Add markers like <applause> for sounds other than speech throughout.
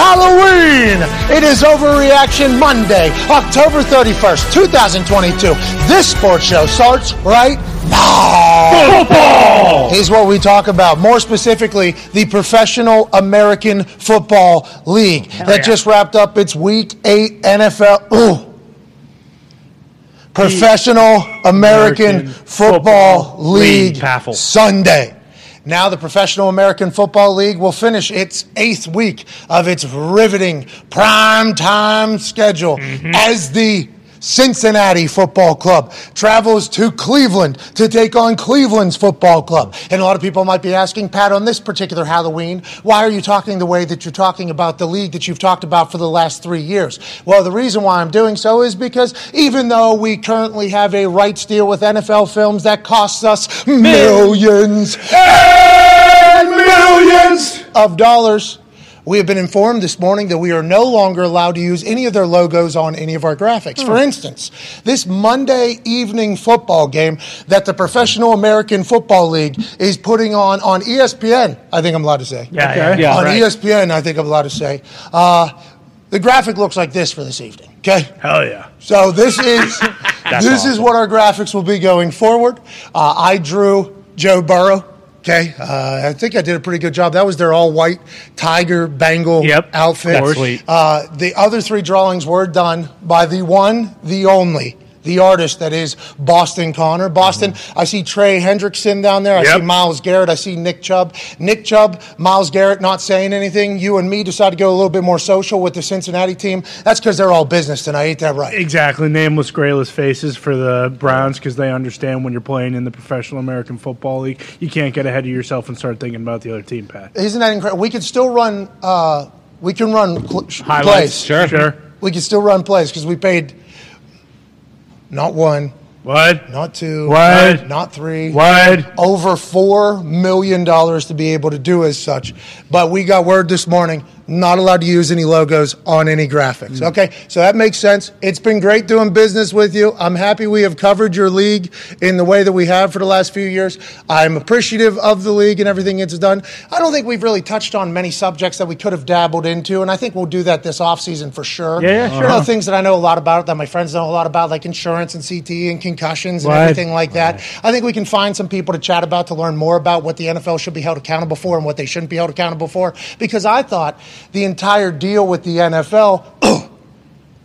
Halloween! It is Overreaction Monday, October 31st, 2022. This sports show starts right now. Football! Is what we talk about. More specifically, the Professional American Football League that yeah. just wrapped up its Week 8 NFL. Ooh. Professional American, American Football, Football League, League. Sunday. Now, the Professional American Football League will finish its eighth week of its riveting prime time schedule mm-hmm. as the Cincinnati Football Club travels to Cleveland to take on Cleveland's football club. And a lot of people might be asking, Pat, on this particular Halloween, why are you talking the way that you're talking about the league that you've talked about for the last three years? Well, the reason why I'm doing so is because even though we currently have a rights deal with NFL Films that costs us millions and millions of dollars. We have been informed this morning that we are no longer allowed to use any of their logos on any of our graphics. For instance, this Monday evening football game that the Professional American Football League is putting on on ESPN, I think I'm allowed to say. Yeah, yeah, yeah. on right. ESPN, I think I'm allowed to say. Uh, the graphic looks like this for this evening. Okay. Hell yeah. So this <laughs> is this is what our graphics will be going forward. Uh, I drew Joe Burrow. Okay, uh, I think I did a pretty good job. That was their all white tiger Bengal Yep, outfit. that's sweet. Uh, the other three drawings were done by the one, the only, the artist that is Boston Connor. Boston, I see Trey Hendrickson down there. I Mm-hmm. Yep. see Myles Garrett. I see Nick Chubb. Nick Chubb, Myles Garrett not saying anything. You and me decide to go a little bit more social with the Cincinnati team. That's because they're all business tonight. Ain't that right? Exactly. Nameless, grayless faces for the Browns because they understand when you're playing in the Professional American Football League, you can't get ahead of yourself and start thinking about the other team, Pat. Isn't that incredible? We can still run. Uh, we can run cl- plays. Sure. Sure. We can still run plays because we paid not one, What? not two, What? not three, What? over four million dollars to be able to do as such. But we got word this morning not allowed to use any logos on any graphics. Mm. Okay, so that makes sense. It's been great doing business with you. I'm happy we have covered your league in the way that we have for the last few years. I'm appreciative of the league and everything it's done. I don't think we've really touched on many subjects that we could have dabbled into, and I think we'll do that this offseason for sure. Yeah, yeah, sure. Know, things that I know a lot about, that my friends know a lot about, like insurance and CT and concussions and Right. everything like that. I think we can find some people to chat about to learn more about what the NFL should be held accountable for and what they shouldn't be held accountable for. Because I thought the entire deal with the NFL, <clears throat>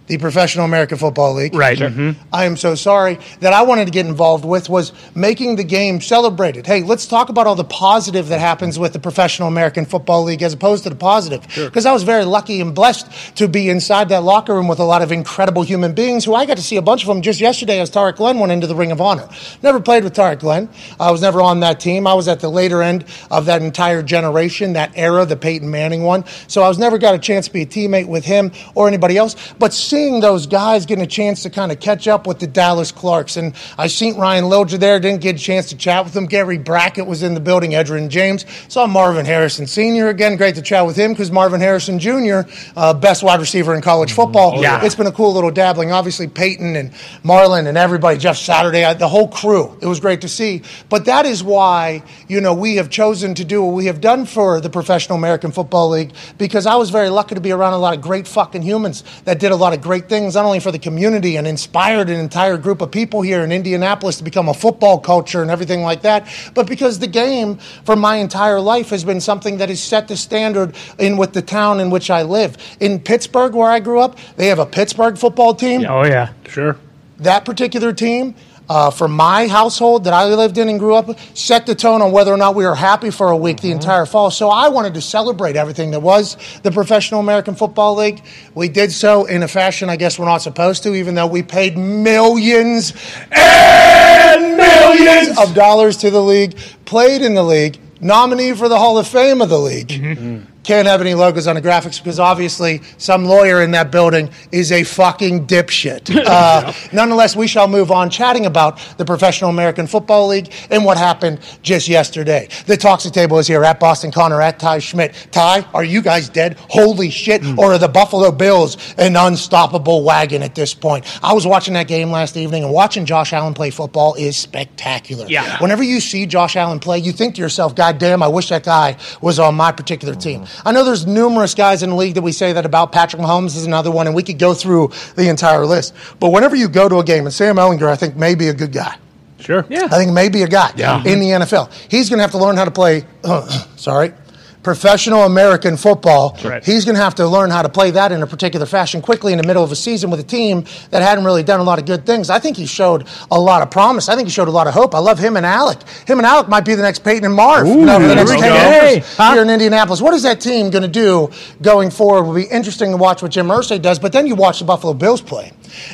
the Professional American Football League, Right. Mhm. I am so sorry that I wanted to get involved with was making the game celebrated. Hey, let's talk about all the positive that happens with the Professional American Football League as opposed to the positive. Because I was very lucky and blessed to be inside that locker room with a lot of incredible human beings who I got to see a bunch of them just yesterday as Tarik Glenn went into the Ring of Honor. Never played with Tarik Glenn. I was never on that team. I was at the later end of that entire generation, that era, the Peyton Manning one. So I was never got a chance to be a teammate with him or anybody else. But seeing those guys getting a chance to kind of catch up with the Dallas Clarks, and I seen Ryan Lilja there, didn't get a chance to chat with him. Gary Brackett was in the building, Edgerrin James. Saw Marvin Harrison Sr. again. Great to chat with him because Marvin Harrison Jr., uh, best wide receiver in college football. yeah. It's been a cool little dabbling. Obviously, Peyton and Marlon and everybody, Jeff Saturday, I- the whole crew. It was great to see. But that is why, you know, we have chosen to do what we have done for the Professional American Football League because I was very lucky to be around a lot of great fucking humans that did a lot of great things, not only for the community and inspired an entire group of people here in Indianapolis to become a football culture and everything like that, but because the game for my entire life has been something that has set the standard in with the town in which I live. In Pittsburgh, where I grew up, they have a Pittsburgh football team Oh, yeah. Sure. that particular team, uh, for my household that I lived in and grew up set the tone on whether or not we were happy for a week the mm-hmm. entire fall. So I wanted to celebrate everything that was the Professional American Football League. We did so in a fashion I guess we're not supposed to, even though we paid millions and millions of dollars to the league, played in the league, nominee for the Hall of Fame of the league. Mm-hmm. Mm. Can't have any logos on the graphics because obviously some lawyer in that building is a fucking dipshit. <laughs> Uh, nonetheless, we shall move on chatting about the Professional American Football League and what happened just yesterday. The Toxic Table is here at Boston Connor, at Ty Schmidt. Ty, are you guys dead? Holy shit. Or are the Buffalo Bills an unstoppable wagon at this point? I was watching that game last evening and watching Josh Allen play football is spectacular. Yeah. Whenever you see Josh Allen play, you think to yourself, God damn, I wish that guy was on my particular team. I know there's numerous guys in the league that we say that about. Patrick Mahomes is another one, and we could go through the entire list. But whenever you go to a game, and Sam Ehlinger, I think, may be a good guy. Sure. Yeah. I think maybe a guy yeah. in the NFL. He's going to have to learn how to play. Uh, sorry. Professional American football. Right. He's going to have to learn how to play that in a particular fashion quickly in the middle of a season with a team that hadn't really done a lot of good things. I think he showed a lot of promise. I think he showed a lot of hope. I love him and Alec. Him and Alec might be the next Peyton and Marv know, the next 10 years Hey, huh? here in Indianapolis. What is that team going to do going forward? Will be interesting to watch what Jim Irsay does. But then you watch the Buffalo Bills play,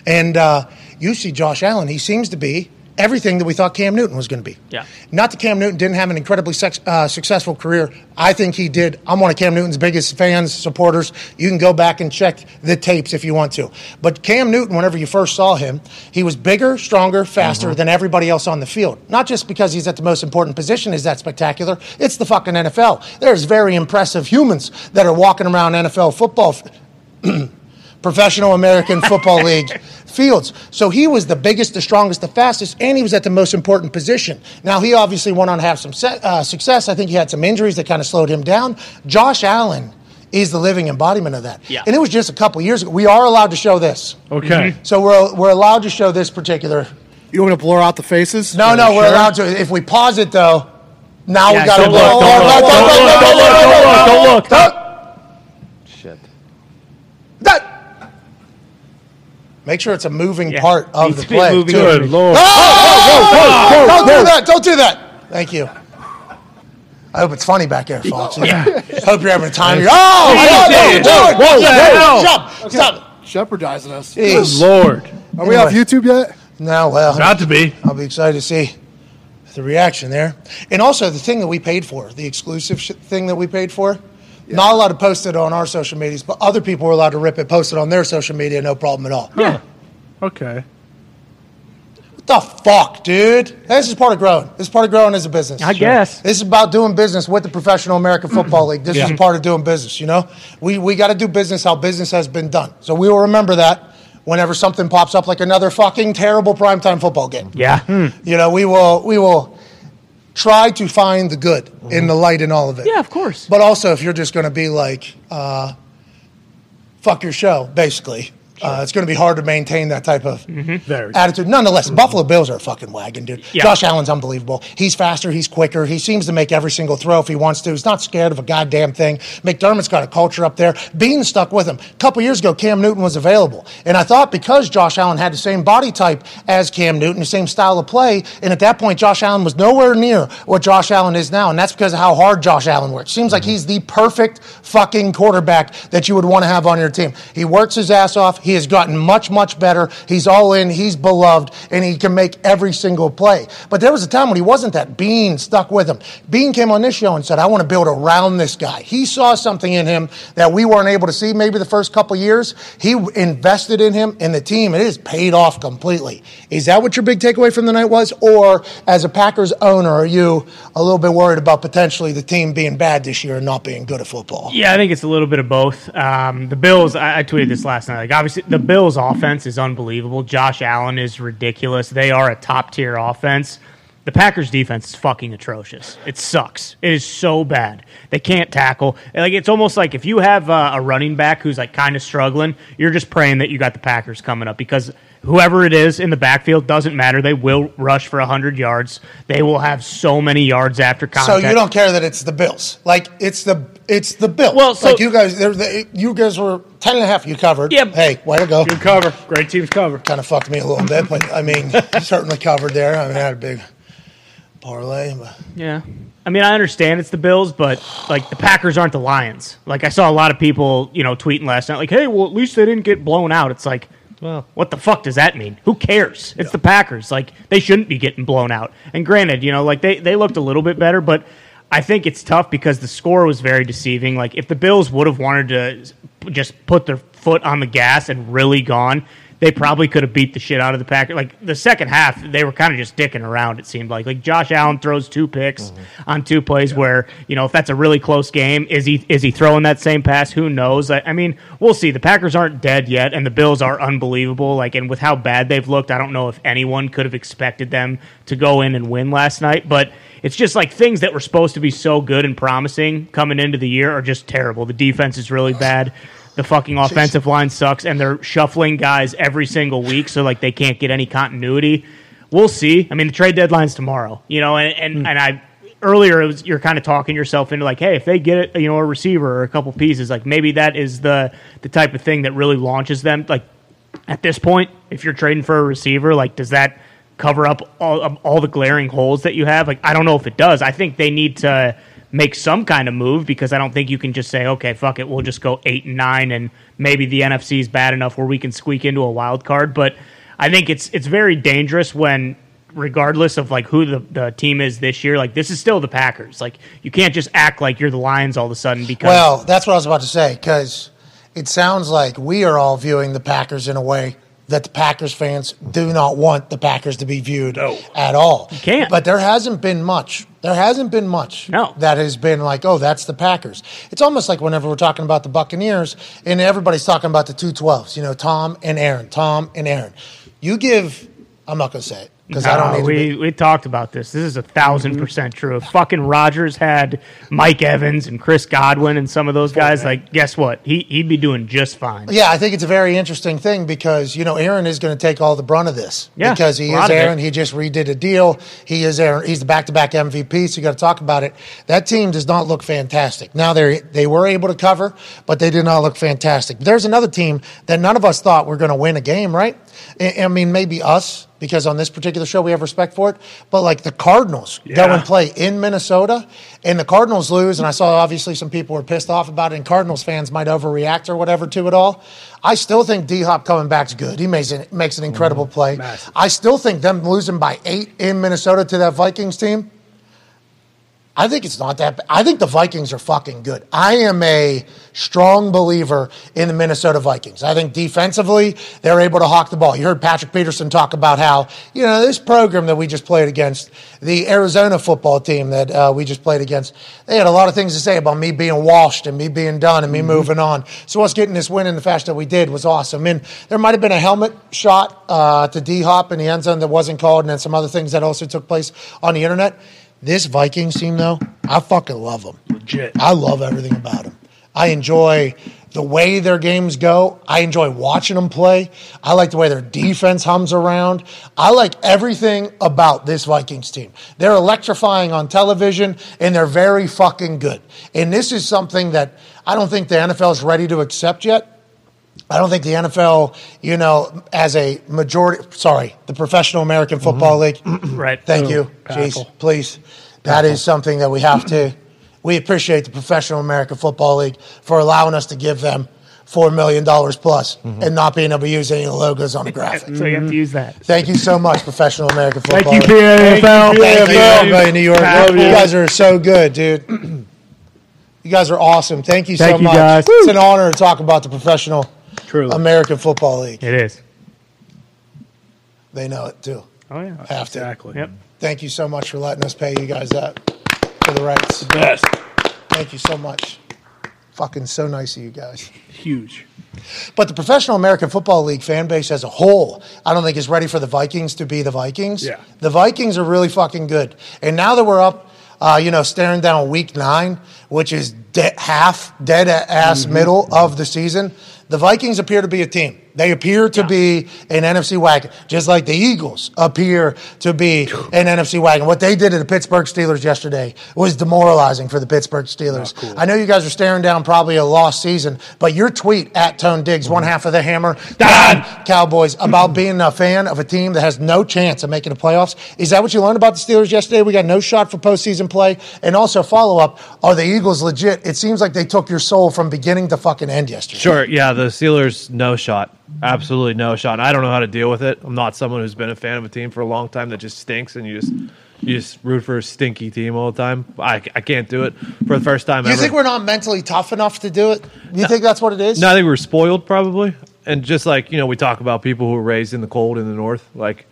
and uh, you see Josh Allen. He seems to be everything that we thought Cam Newton was going to be. Yeah. Not that Cam Newton didn't have an incredibly sex, uh, successful career. I think he did. I'm one of Cam Newton's biggest fans, supporters. You can go back and check the tapes if you want to. But Cam Newton, whenever you first saw him, he was bigger, stronger, faster than everybody else on the field. Not just because he's at the most important position is that spectacular. It's the fucking NFL. There's very impressive humans that are walking around NFL football. <clears throat> Professional American <laughs> Football League fields. So he was the biggest, the strongest, the fastest, and he was at the most important position. Now, he obviously went on to have some se- uh, success. I think he had some injuries that kind of slowed him down. Josh Allen is the living embodiment of that. Yeah. And it was just a couple years ago. We are allowed to show this. Okay. So we're, we're allowed to show this particular. You want to blur out the faces? No, no, we're Sure. allowed to. If we pause it, though, now Yeah, we got to don't look, don't look, don't look, don't look, don't look, Shit. That. Make sure it's a moving Yeah. part of Needs the to be a play. moving too. Good lord. Oh, don't do that. Don't do that. Thank you. I hope it's funny back there, folks. <laughs> Hope you're having a time. You're, oh, my God, Easy. don't do it. Whoa, Yeah, whoa. Stop. Stop. Jeopardizing us. Jeez. Lord. Are we off YouTube yet? No, well, Not to be. I'll be excited to see the reaction there. And also the thing that we paid for, the exclusive sh- thing that we paid for. Not allowed to post it on our social medias, but other people were allowed to rip it, post it on their social media, no problem at all. Yeah. Okay. What the fuck, dude? This is part of growing. This is part of growing as a business. I guess. This is about doing business with the Professional American <clears throat> Football League. This is part of doing business, you know? We, we got to do business how business has been done. So we will remember that whenever something pops up like another fucking terrible primetime football game. Yeah. Hmm. You know, we will we will try to find the good in the light in all of it. Yeah, of course. But also, if you're just going to be like, uh, fuck your show, basically, uh, it's going to be hard to maintain that type of Very. attitude. Nonetheless, Buffalo Bills are a fucking wagon, dude. Yeah. Josh Allen's unbelievable. He's faster. He's quicker. He seems to make every single throw if he wants to. He's not scared of a goddamn thing. McDermott's got a culture up there. Beane stuck with him. A couple years ago, Cam Newton was available. And I thought because Josh Allen had the same body type as Cam Newton, the same style of play, and at that point, Josh Allen was nowhere near what Josh Allen is now. And that's because of how hard Josh Allen works. Seems like he's the perfect fucking quarterback that you would want to have on your team. He works his ass off. He has gotten much, much better. He's all in. He's beloved, and he can make every single play. But there was a time when he wasn't that. Beane stuck with him. Beane came on this show and said, I want to build around this guy. He saw something in him that we weren't able to see maybe the first couple years. He invested in him and the team. It has paid off completely. Is that what your big takeaway from the night was? Or as a Packers owner, are you a little bit worried about potentially the team being bad this year and not being good at football? Yeah, I think it's a little bit of both. Um, the Bills, I, I tweeted this last night. Like, obviously, the Bills' offense is unbelievable. Josh Allen is ridiculous. They are a top tier offense. The Packers' defense is fucking atrocious. It sucks. It is so bad. They can't tackle. Like it's almost like if you have uh, a running back who's like kind of struggling, you're just praying that you got the Packers coming up because whoever it is in the backfield doesn't matter. They will rush for hundred yards. They will have so many yards after contact. So you don't care that it's the Bills. Like it's the it's the Bills. Well, so- like you guys, they're, they, you guys were ten and a half. You covered. Yep. Hey, way to go. Good cover. Great team's cover. Kind of fucked me a little bit, but I mean, <laughs> certainly covered there. I mean, I had a big parlay. But Yeah. I mean, I understand it's the Bills, but like the Packers aren't the Lions. Like I saw a lot of people, you know, tweeting last night, like, "Hey, well, at least they didn't get blown out." It's like, well, what the fuck does that mean? Who cares? It's the Packers. Like they shouldn't be getting blown out. And granted, you know, like they they looked a little bit better, but I think it's tough because the score was very deceiving. Like if the Bills would have wanted to just put their foot on the gas and really gone, they probably could have beat the shit out of the Packers. Like the second half, they were kind of just dicking around. It seemed like like Josh Allen throws two picks Mm-hmm. on two plays where you know if that's a really close game, is he is he throwing that same pass? Who knows? I, I mean, we'll see. The Packers aren't dead yet, and the Bills are unbelievable. Like and with how bad they've looked, I don't know if anyone could have expected them to go in and win last night, but. It's just like things that were supposed to be so good and promising coming into the year are just terrible. The defense is really bad. The fucking offensive line sucks, and they're shuffling guys every single week, so like they can't get any continuity. We'll see. I mean, the trade deadline's tomorrow, you know, and and, hmm. and I earlier it was, you're kind of talking yourself into like, hey, if they get it, you know, a receiver or a couple pieces, like maybe that is the the type of thing that really launches them. Like at this point, if you're trading for a receiver, like does that cover up all all the glaring holes that you have? Like I don't know if it does. I think they need to make some kind of move because I don't think you can just say, okay, fuck it, we'll just go eight and nine, and maybe the NFC is bad enough where we can squeak into a wild card. But I think it's it's very dangerous when. Regardless of like who the, the team is this year, like this is still the Packers. Like you can't just act like you're the Lions all of a sudden because Well, that's what I was about to say because it sounds like we are all viewing the Packers in a way that the Packers fans do not want the Packers to be viewed at all. You can't. But there hasn't been much. There hasn't been much No. that has been like, oh, that's the Packers. It's almost like whenever we're talking about the Buccaneers and everybody's talking about the two twelves, you know, Tom and Aaron, Tom and Aaron. You give, I'm not going to say it because I don't No, need we, to be. we talked about this. This is a 1000 Mm-hmm. percent true. If fucking Rodgers had Mike Evans and Chris Godwin and some of those guys, like, guess what? He, he'd be doing just fine. Yeah, I think it's a very interesting thing because you know Aaron is going to take all the brunt of this Yeah, because he is. Aaron. He just redid a deal. He is Aaron. He's the back-to-back MVP. So you got to talk about it. That team does not look fantastic. Now they they were able to cover, but they did not look fantastic. There's another team that none of us thought were going to win a game, right? I, I mean, maybe us because on this particular show we have respect for it, but like the Cardinals go and play in Minnesota, and the Cardinals lose, and I saw obviously some people were pissed off about it, and Cardinals fans might overreact or whatever to it all. I still think D Hop coming back's good. He makes an, makes an incredible mm-hmm. play. Massive. I still think them losing by eight in Minnesota to that Vikings team. I think it's not that bad. I think the Vikings are fucking good. I am a strong believer in the Minnesota Vikings. I think defensively, they're able to hawk the ball. You heard Patrick Peterson talk about how, you know, this program that we just played against, the Arizona football team that uh, we just played against, they had a lot of things to say about me being washed and me being done and me moving on. So us getting this win in the fashion that we did was awesome. And there might have been a helmet shot uh, to D Hop in the end zone that wasn't called, and then some other things that also took place on the internet. This Vikings team, though, I fucking love them. Legit. I love everything about them. I enjoy the way their games go. I enjoy watching them play. I like the way their defense hums around. I like everything about this Vikings team. They're electrifying on television and they're very fucking good. And this is something that I don't think the NFL is ready to accept yet. I don't think the NFL, you know, as a majority, sorry, the Professional American Football League. Mm-hmm. Right. Thank you. powerful. Jeez, please. That is something that we have to. We appreciate the Professional American Football League for allowing us to give them four million dollars plus mm-hmm. and not being able to use any of the logos on the graphic. So you have to use that. Thank you so much, Professional American Football Thank you, League. PAFL. Thank you, everybody in New York. You you. guys are so good, dude. <clears throat> You guys are awesome. Thank you so much. Thank you, much. guys. It's an honor to talk about the Professional Truly. American Football League. It is. They know it too. Oh yeah. Have to. Exactly. Yep. Thank you so much for letting us pay you guys that for the rights. Best. Thank you so much. Fucking so nice of you guys. Huge. But the Professional American Football League fan base as a whole, I don't think is ready for the Vikings to be the Vikings. Yeah. The Vikings are really fucking good. And now that we're up, uh, you know, staring down week nine, which is de- half dead ass middle of the season, the Vikings appear to be a team. They appear to be an NFC wagon, just like the Eagles appear to be an NFC wagon. What they did to the Pittsburgh Steelers yesterday was demoralizing for the Pittsburgh Steelers. I know you guys are staring down probably a lost season, but your tweet at Tone Diggs, one mm-hmm. half of the hammer, done, Cowboys, <clears throat> about being a fan of a team that has no chance of making the playoffs. Is that what you learned about the Steelers yesterday? We got no shot for postseason play. And also, follow up, are the Eagles legit? It seems like they took your soul from beginning to fucking end yesterday. Sure, yeah, the Steelers, no shot. Absolutely no Sean. I don't know how to deal with it. I'm not someone who's been a fan of a team for a long time that just stinks and you just you just root for a stinky team all the time. I, I can't do it for the first time Do You ever. think we're not mentally tough enough to do it? You think that's what it is? no, I think we were spoiled probably. and just like you know, we talk about people who were raised in the cold in the north, like.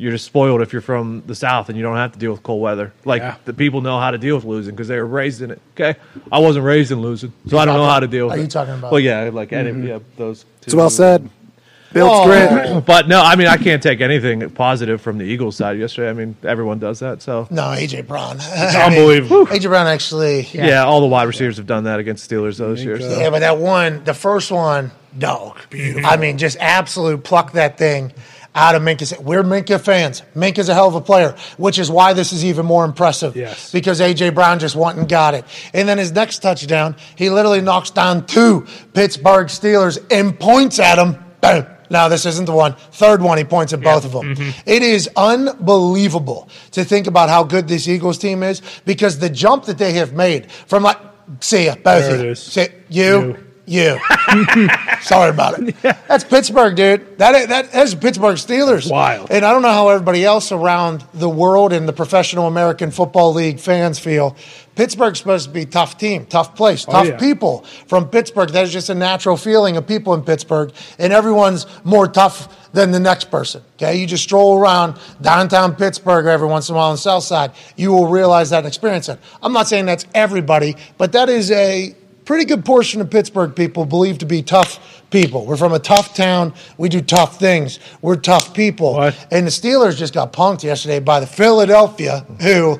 You're just spoiled if you're from the south and you don't have to deal with cold weather. Like Yeah. the people know how to deal with losing because they were raised in it. Okay, I wasn't raised in losing, so I don't know talking- how to deal with are it. you talking about- Well, yeah, like any, mm-hmm. yeah, those. It's well said. Builds Oh. grit. But no, I mean, I can't take anything positive from the Eagles side yesterday. I mean, everyone does that. So No, AJ Brown. it's <laughs> Unbelievable. AJ Brown actually. yeah. all the wide receivers have done that against Steelers this years. So. Yeah, but that one, the first one, dog. <laughs> I mean, just absolute pluck that thing out of Minkah. We're Minkah fans. Minkah's a hell of a player, which is why this is even more impressive. Yes. Because A.J. Brown just went and got it. And then his next touchdown, he literally knocks down two Pittsburgh Steelers and points at them. Boom. No, this isn't the one. Third one, he points at both of them. Mm-hmm. It is unbelievable to think about how good this Eagles team is because the jump that they have made from like, see ya, both There of you. See, you, you. <laughs> Sorry about it. That's Pittsburgh, dude. That that that's Pittsburgh Steelers. Wild. And I don't know how everybody else around the world in the professional American Football League fans feel. Pittsburgh's supposed to be a tough team, tough place, oh, tough yeah. people from Pittsburgh. That's just a natural feeling of people in Pittsburgh, and everyone's more tough than the next person. Okay, you just stroll around downtown Pittsburgh every once in a while on the South Side, you will realize that and experience it. I'm not saying that's everybody, but that is a pretty good portion of Pittsburgh people believe to be tough people. We're from a tough town. We do tough things. We're tough people. What? And the Steelers just got punked yesterday by the Philadelphia, who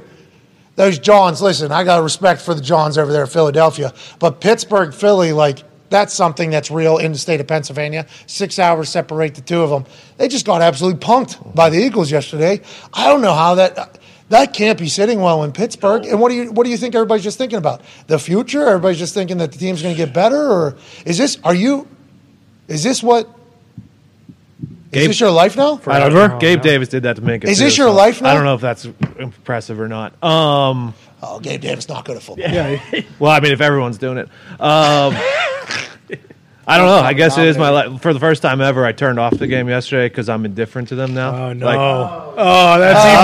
those Johns. Listen, I got respect for the Johns over there in Philadelphia, but Pittsburgh, Philly, like that's something that's real in the state of Pennsylvania. Six hours separate the two of them. They just got absolutely punked by the Eagles yesterday. I don't know how that. That can't be sitting well in Pittsburgh. And what do you what do you think everybody's just thinking about? The future? Everybody's just thinking that the team's going to get better, or is this? Are you? Is this what? Is Gabe- this your life now? I don't know. Gabe Davis did that to Minkah. Is too, this your so life now? I don't know if that's impressive or not. Um, Oh, Gabe Davis not good at football. Yeah. <laughs> well, I mean, if everyone's doing it, um, <laughs> I don't know. I guess it is my life. For the first time ever, I turned off the game yesterday because I'm indifferent to them now. Oh no! Like, oh, that's even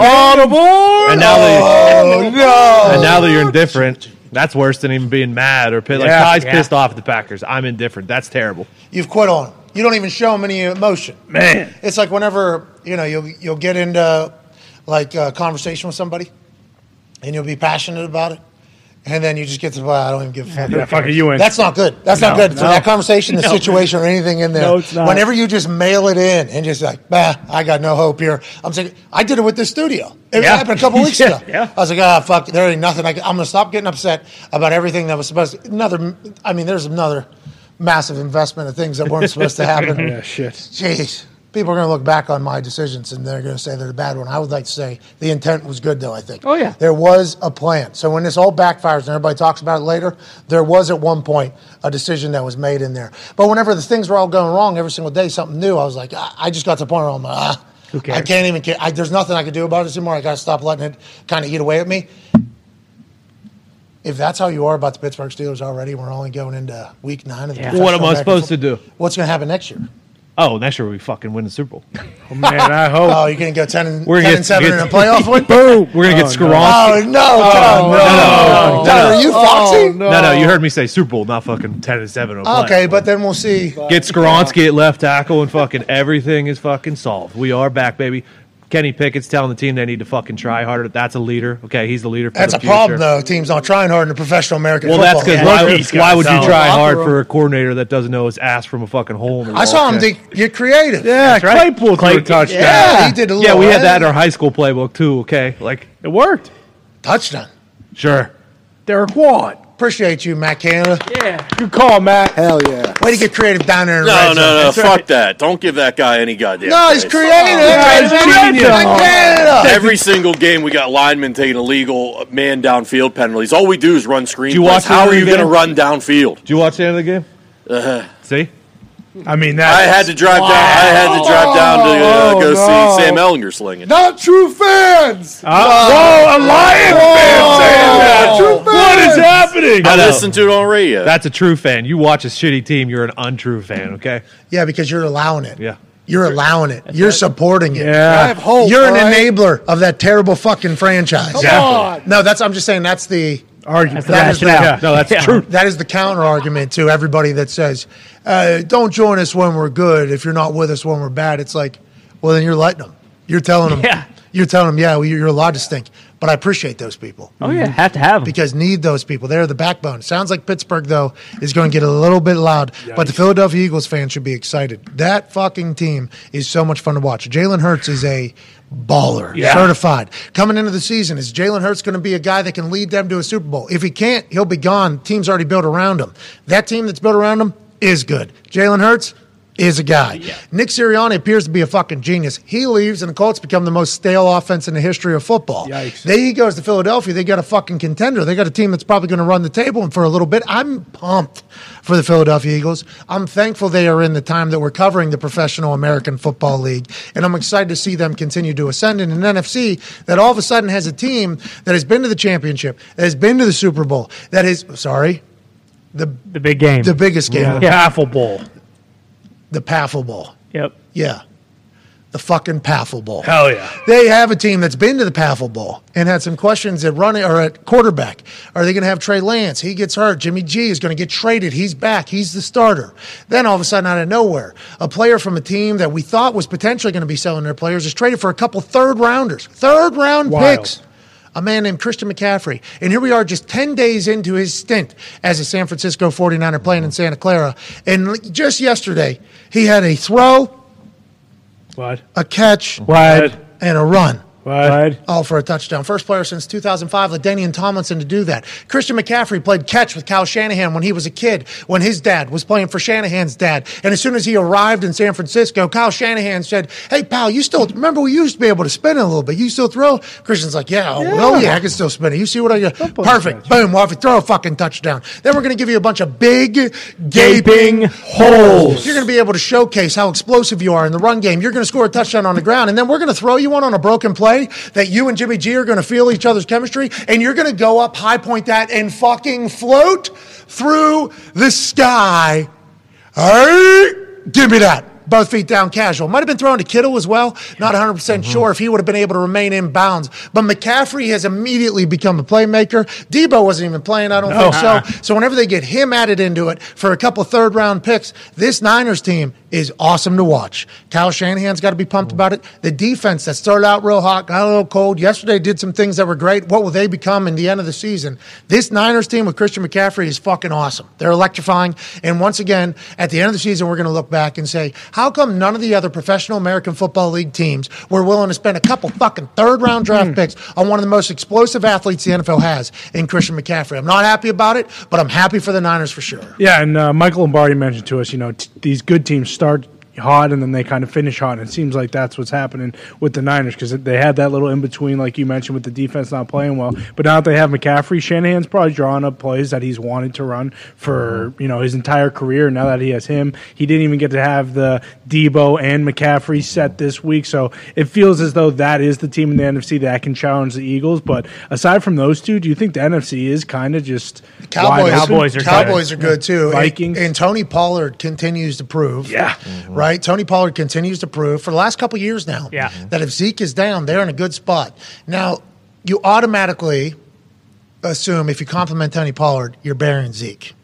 oh, the oh, board! And now that Oh no! and now that you're indifferent, that's worse than even being mad or pissed. Like Yeah. Ty's Yeah. pissed off at the Packers. I'm indifferent. That's terrible. You've quit on. 'em. You don't even show them any emotion. man. It's like whenever you know you'll you'll get into like a conversation with somebody, and you'll be passionate about it, and then you just get to the point, I don't even give a fuck. Yeah, fuck it, you win. That's not good. That's not good for no. that conversation, the <laughs> situation, or anything in there. No, it's not. Whenever you just mail it in and just like, bah, I got no hope here. I'm saying, I did it with this studio. It Yeah. happened a couple <laughs> weeks Yeah, ago. yeah. I was like, ah, fuck, there ain't nothing. I can, I'm going to stop getting upset about everything that was supposed to. Another, I mean, there's another massive investment of things that weren't supposed to happen. <laughs> yeah, shit. Jeez. People are going to look back on my decisions and they're going to say they're the bad one. I would like to say the intent was good, though, I think. Oh, yeah. There was a plan. So when this all backfires and everybody talks about it later, there was at one point a decision that was made in there. But whenever the things were all going wrong every single day, something new, I was like, I, I just got to the point where I'm like, ah, Who cares? I can't even care. I, there's nothing I can do about it anymore. I got to stop letting it kind of eat away at me. If that's how you are about the Pittsburgh Steelers already, we're only going into week nine of the Yeah. What am I supposed to do? What's going to happen next year? Oh, next year we fucking win the Super Bowl. Oh, man, I hope. Oh, you're going to go 10 and, We're 10 gonna and get- 7 in a playoff <laughs> win? Boom! We're gonna get Oh, Skoronski. Oh, no, John, no. no, John, are you oh, Foxy? No, no, you heard me say Super Bowl, not fucking ten and seven. Okay, playoff. but then we'll see. get Skoronski at left tackle and fucking everything is fucking solved. We are back, baby. Kenny Pickett's telling the team they need to fucking try harder. That's a leader. Okay, he's the leader. For That's the a problem, though. Teams aren't trying hard in the professional American Well, football. that's because Yeah. why, why would you try hard for a coordinator that doesn't know his ass from a fucking hole? in the I saw him Okay. de- get creative. yeah, right. Claypool threw a touchdown. Yeah, he did a little. Yeah, we had that in our high school playbook too. Okay, like It worked. touchdown. sure. Derek Watt. Appreciate you, Matt Canada. Yeah. Good call, Matt. Hell yeah. Way to get creative down there in the No, red no, zone. no. Fuck that. Don't give that guy any goddamn. No, he's praise. creative. Yeah, he's Matt genius. Canada. Every single game, we got linemen taking illegal man downfield penalties. All we do is run screens. you watch the How are you going to game? run downfield? Did you watch the end of the game? Uh, See, I mean, that. I had to drive down. I had to drive down to uh, Oh, go no. see Sam Ehlinger slinging. Not true fans. Whoa, a Lion fan saying that. True What is happening? I know. listened to it on radio. that's a true fan. You watch a shitty team, you're an untrue fan. Okay. Yeah, because you're allowing it. Yeah. You're allowing it. You're supporting it. Yeah. I have hope. You're an all right? enabler of that terrible fucking franchise. Come Exactly. No, that's I'm just saying that's the Argument. That is the- yeah. No, that's Yeah. true. That is the counter argument to everybody that says, uh, "Don't join us when we're good. If you're not with us when we're bad." It's like, well, then you're letting them. You're telling them. Yeah. You're telling them, yeah, well, you're allowed to stink. But I appreciate those people. Oh yeah, have to have them. because need those people. They're the backbone. Sounds like Pittsburgh though is going to get a little bit loud, but the Philadelphia Eagles fans should be excited. That fucking team is so much fun to watch. Jalen Hurts is a baller, Yeah. certified. Coming into the season, is Jalen Hurts going to be a guy that can lead them to a Super Bowl? If he can't, he'll be gone. Team's already built around him. That team that's built around him is good. Jalen Hurts is a guy. Nick Sirianni appears to be a fucking genius. He leaves, and the Colts become the most stale offense in the history of football. Yikes. They he goes to Philadelphia. They got a fucking contender. They got a team that's probably going to run the table and for a little bit. I'm pumped for the Philadelphia Eagles. I'm thankful they are in the time that we're covering the Professional American Football League, and I'm excited to see them continue to ascend in an NFC that all of a sudden has a team that has been to the championship, that has been to the Super Bowl, that is sorry, the the big game. the biggest game, Yeah, the Baffle Bowl. The Paffle Bowl. yep. Yeah. The fucking Paffle Bowl. Hell yeah. They have a team that's been to the Paffle Bowl and had some questions at running or at quarterback. Are they going to have Trey Lance? He gets hurt. Jimmy G is going to get traded. He's back. He's the starter. Then all of a sudden, out of nowhere, a player from a team that we thought was potentially going to be selling their players is traded for a couple third rounders, third round Wild. picks. A man named Christian McCaffrey. And here we are just 10 days into his stint as a San Francisco 49er playing in Santa Clara. And just yesterday, he had a throw, What? a catch, What? and a run. What? All for a touchdown. First player since 2005, LaDainian Tomlinson, to do that. Christian McCaffrey played catch with Kyle Shanahan when he was a kid, when his dad was playing for Shanahan's dad. And as soon as he arrived in San Francisco, Kyle Shanahan said, Hey, pal, you still, remember we used to be able to spin it a little bit. You still throw? Christian's like, Yeah, oh, well, yeah, I can still spin it. You see what I uh, got? put Perfect. it Boom. Well, if you throw a fucking touchdown, then we're going to give you a bunch of big, gaping Gaping holes. You're going to be able to showcase how explosive you are in the run game. You're going to score a touchdown on the ground, and then we're going to throw you one on a broken play that you and Jimmy G are going to feel each other's chemistry, and you're going to go up, high point that, and fucking float through the sky. Hey, give me that. Both feet down, casual. Might have been thrown to Kittle as well. Not 100% mm-hmm. sure if he would have been able to remain in bounds. But McCaffrey has immediately become a playmaker. Debo wasn't even playing, I don't think so. Uh-uh. So whenever they get him added into it for a couple third round picks, this Niners team is awesome to watch. Kyle Shanahan's got to be pumped about it. The defense that started out real hot, got a little cold. Yesterday did some things that were great. What will they become in the end of the season? This Niners team with Christian McCaffrey is fucking awesome. They're electrifying. And once again, at the end of the season, we're going to look back and say, how come none of the other professional American Football League teams were willing to spend a couple fucking third round draft picks on one of the most explosive athletes the NFL has in Christian McCaffrey? I'm not happy about it, but I'm happy for the Niners for sure. Yeah, and uh, Michael Lombardi mentioned to us, you know, t- these good teams start hot and then they kind of finish hot. And it seems like that's what's happening with the Niners because they had that little in between, like you mentioned, with the defense not playing well. But now that they have McCaffrey, Shanahan's probably drawing up plays that he's wanted to run for mm-hmm. you know his entire career. Now that he has him, he didn't even get to have the Deebo and McCaffrey set this week, so it feels as though that is the team in the NFC that can challenge the Eagles. But aside from those two, do you think the NFC is kind of just Cowboys. Cowboys are Cowboys are good too. Vikings. and, and Tony Pollard continues to prove. Yeah. right. Tony Pollard continues to prove for the last couple years now. Yeah. that if Zeke is down, they're in a good spot. Now, you automatically assume if you compliment Tony Pollard, you're burying Zeke.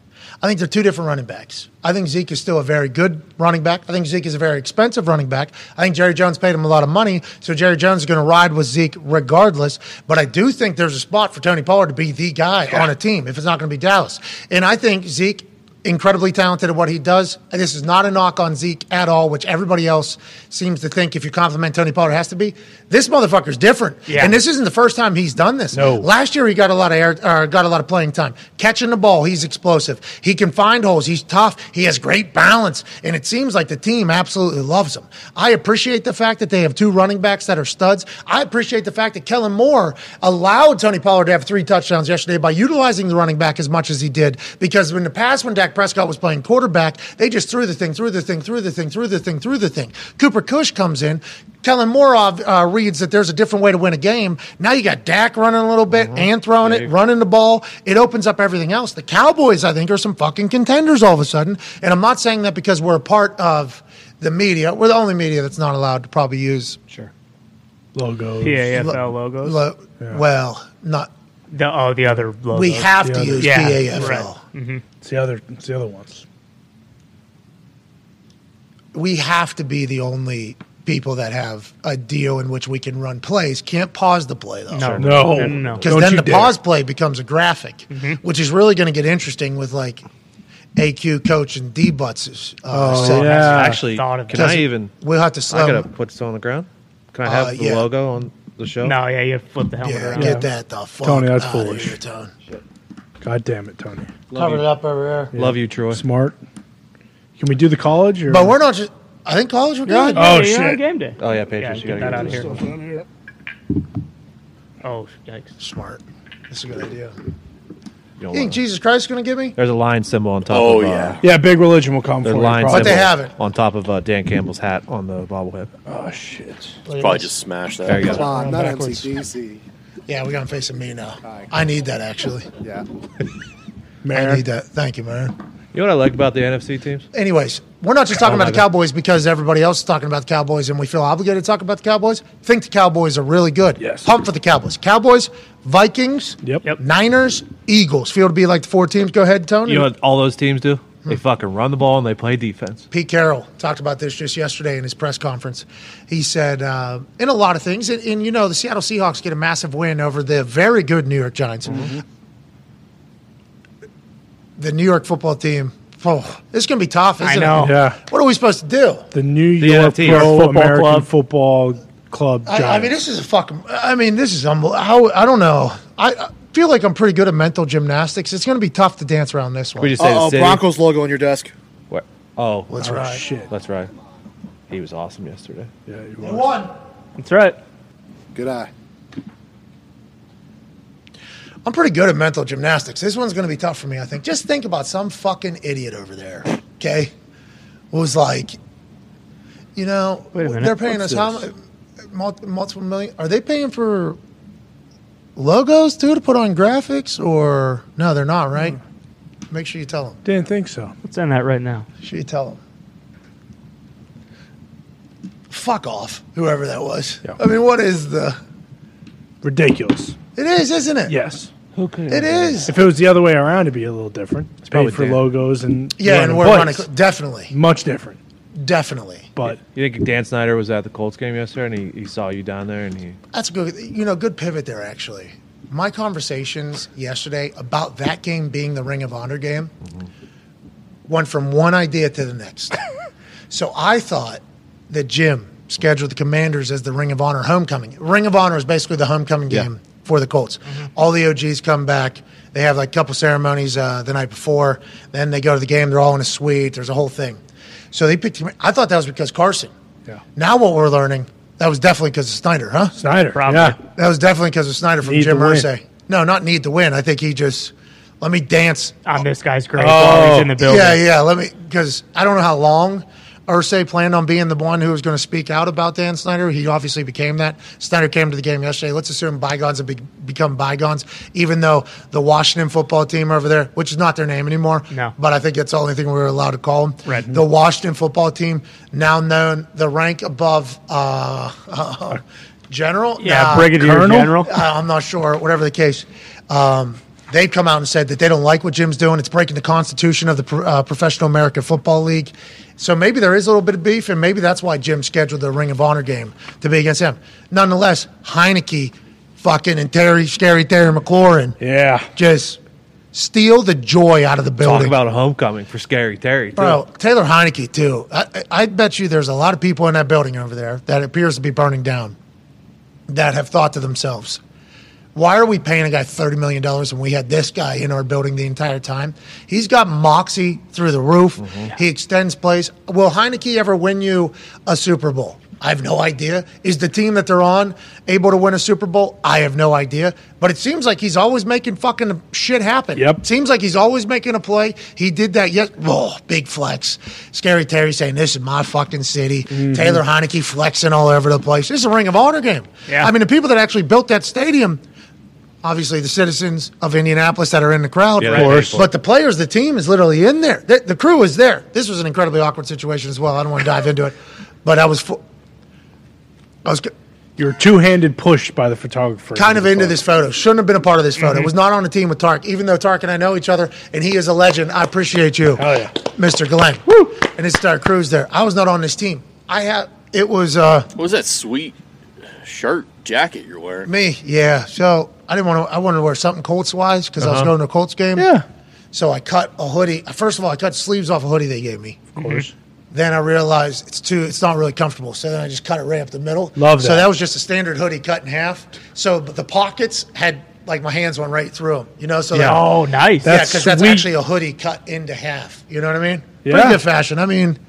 I think they're two different running backs. I think Zeke is still a very good running back. I think Zeke is a very expensive running back. I think Jerry Jones paid him a lot of money, so Jerry Jones is going to ride with Zeke regardless. But I do think there's a spot for Tony Pollard to be the guy on a team if it's not going to be Dallas. And I think Zeke incredibly talented at what he does. And this is not a knock on Zeke at all, which everybody else seems to think if you compliment Tony Pollard it has to be. This motherfucker's different. Yeah. And this isn't the first time he's done this. No. Last year he got a lot of air, uh, got a lot of playing time. Catching the ball, he's explosive. He can find holes. He's tough. He has great balance, and it seems like the team absolutely loves him. I appreciate the fact that they have two running backs that are studs. I appreciate the fact that Kellen Moore allowed Tony Pollard to have three touchdowns yesterday by utilizing the running back as much as he did. Because in the past, when Dak Prescott was playing quarterback, they just threw the thing, threw the thing, threw the thing, threw the thing, threw the thing. Cooper Rush comes in. Kellen Moore uh, reads that there's a different way to win a game. Now you got Dak running a little bit and throwing it, running the ball. It opens up everything else. The Cowboys, I think, are some fucking contenders all of a sudden. And I'm not saying that because we're a part of the media. We're the only media that's not allowed to probably use sure logos. PAFL logos. lo- well, not The oh, the other logo. we have to Yeah. use Yeah, PAFL. It's the other. It's the other ones. We have to be the only people that have a deal in which we can run plays. Can't pause the play though. No, No. no, no, no. Because then the dare. pause play becomes a graphic, which is really going to get interesting with like AQ coach and D butts. Uh, Oh, segments. yeah. Actually, thought of can that. I even? We'll have to I slow. gotta put this on the ground. Can I have Uh, the yeah. logo on the show? No, yeah, you flip the helmet yeah, around. get that the fuck Tony, that's outta foolish. Here, Tony. God damn it, Tony. Love Cover it up over there. Love you, Troy. Smart. Can we do the college? Or? But we're not just. I think college will Yeah, good. Oh, yeah, you're on shit. game day. Oh yeah, Yeah, Patriots. you get gotta that get out of here. Oh, yikes. Smart. That's a good idea. You don't think Jesus Christ is going to give me? There's a lion symbol on top. Oh, of, uh, yeah. yeah, big religion will come There's for a you. lion probably. But they have it. on top of uh, Dan Campbell's hat on the bobblehead. Oh shit. Probably just smash that. There you Come go. on, not Backwards. MCDC. Yeah, we got going to face me now. Hi. I need that actually. Yeah. <laughs> I need that. Thank you, man. You know what I like about the NFC teams? Anyways, we're not just talking Oh, about the Cowboys because everybody else is talking about the Cowboys and we feel obligated to talk about the Cowboys. think the Cowboys are really good. Yes. Pump for the Cowboys. Cowboys, Vikings, Yep. Yep. Niners, Eagles. Feel to be like the four teams. Go ahead, Tony. You know what all those teams do? They fucking run the ball and they play defense. Pete Carroll talked about this just yesterday in his press conference. He said, uh, in a lot of things, and, and you know, the Seattle Seahawks get a massive win over the very good New York Giants. The New York football team, oh, it's going to be tough, isn't I know. it? Yeah. What are we supposed to do? The New The York NFT. Pro Football American Club. Football Club. I, I mean, this is a fucking. I mean, this is unbelievable. How I don't know. I, I feel like I'm pretty good at mental gymnastics. It's going to be tough to dance around this one. We just say the Oh, city. Broncos logo on your desk. What? Oh, That's Oh, right. shit. that's right. He was awesome yesterday. Yeah, you They won. That's right. Good eye. I'm pretty good at mental gymnastics. This one's going to be tough for me, I think. Just think about some fucking idiot over there, okay? Was like, you know, Wait a minute. they're paying What's us how much? Multiple, multiple million. Are they paying for logos too to put on graphics, or no? They're not, right? Make sure you tell them. Didn't think so. Let's end that right now. Should you tell them. Fuck off, whoever that was. Yeah. I mean, what is the? Ridiculous. It is, isn't it? Yes. Who could It is. If it was the other way around, it'd be a little different. It's probably paid for Dan. logos and Yeah, and we're running plays. definitely, much different. Definitely. But You think Dan Snyder was at the Colts game yesterday and he, he saw you down there and he That's a good. You know, good pivot there. Actually, my conversations yesterday about that game being the Ring of Honor game went from one idea to the next. <laughs> so I thought that Jim scheduled the Commanders as the Ring of Honor homecoming. Ring of Honor is basically the homecoming Yeah. game for the Colts. All the OGs come back. They have like a couple ceremonies uh, the night before. Then they go to the game. They're all in a suite. There's a whole thing. So they picked. him. I thought that was because Carson. Yeah. Now what we're learning, that was definitely because of Snyder, huh? Snyder, Probably. yeah, That was definitely because of Snyder from Need Jim to. Irsay. No, not need to win. I think he just let me dance. On this guy's grave while oh. he's in the building. Yeah, yeah. Let me because I don't know how long Irsay planned on being the one who was going to speak out about Dan Snyder. He obviously became that. Snyder came to the game yesterday. Let's assume bygones have be, become bygones, even though the Washington football team over there, which is not their name anymore, No. but I think that's the only thing we were allowed to call them. Right. The Washington football team, now known the rank above uh, <laughs> general. Yeah, Nah, Brigadier Colonel? General. uh, I'm not sure, whatever the case. Um, they've come out and said that they don't like what Jim's doing. It's breaking the constitution of the uh, Professional American Football League. So maybe there is a little bit of beef, and maybe that's why Jim scheduled the Ring of Honor game to be against him. Nonetheless, Heinicke, fucking, and Terry, scary Terry McLaurin yeah. just steal the joy out of the building. talk about a homecoming for Scary Terry too. Bro, Taylor Heinicke too. I, I I bet you there's a lot of people in that building over there that appears to be burning down that have thought to themselves, why are we paying a guy $30 million when we had this guy in our building the entire time? He's got moxie through the roof. Mm-hmm. He extends plays. Will Heinicke ever win you a Super Bowl? I have no idea. Is the team that they're on able to win a Super Bowl? I have no idea. But it seems like he's always making fucking shit happen. Yep. Seems like he's always making a play. He did that yet. Oh, big flex. Scary Terry saying, This is my fucking city. Mm-hmm. Taylor Heinicke flexing all over the place. This is a Ring of Honor game. Yeah. I mean, the people that actually built that stadium, obviously the citizens of Indianapolis that are in the crowd, Yeah, right? they paid but the players, the team is literally in there. The, the crew is there. This was an incredibly awkward situation as well. I don't want to dive into it, but I was. Fu- I was. You were two handed pushed by the photographer. kind of into this photo. Shouldn't have been a part of this photo. Was not on the team with Tark, even though Tark and I know each other, and he is a legend. I appreciate you, Hell yeah. Mr. Glenn, Woo! and it's entire crew's there. I was not on this team. I had it was uh, What was that sweet shirt, jacket you're wearing? me, yeah. So I didn't want to. I wanted to wear something Colts wise because I was uh-huh. going to a Colts game. Yeah. So I cut a hoodie. First of all, I cut sleeves off a hoodie they gave me. Of course. Mm-hmm. Then I realized it's too. It's not really comfortable. So then I just cut it right up the middle. Love So that. that was just a standard hoodie cut in half. So but the pockets had like my hands went right through them. You know. So Yeah. that- Oh, nice. yeah, That's because that's sweet. actually a hoodie cut into half. You know what I mean? Pretty Yeah. good fashion. I mean,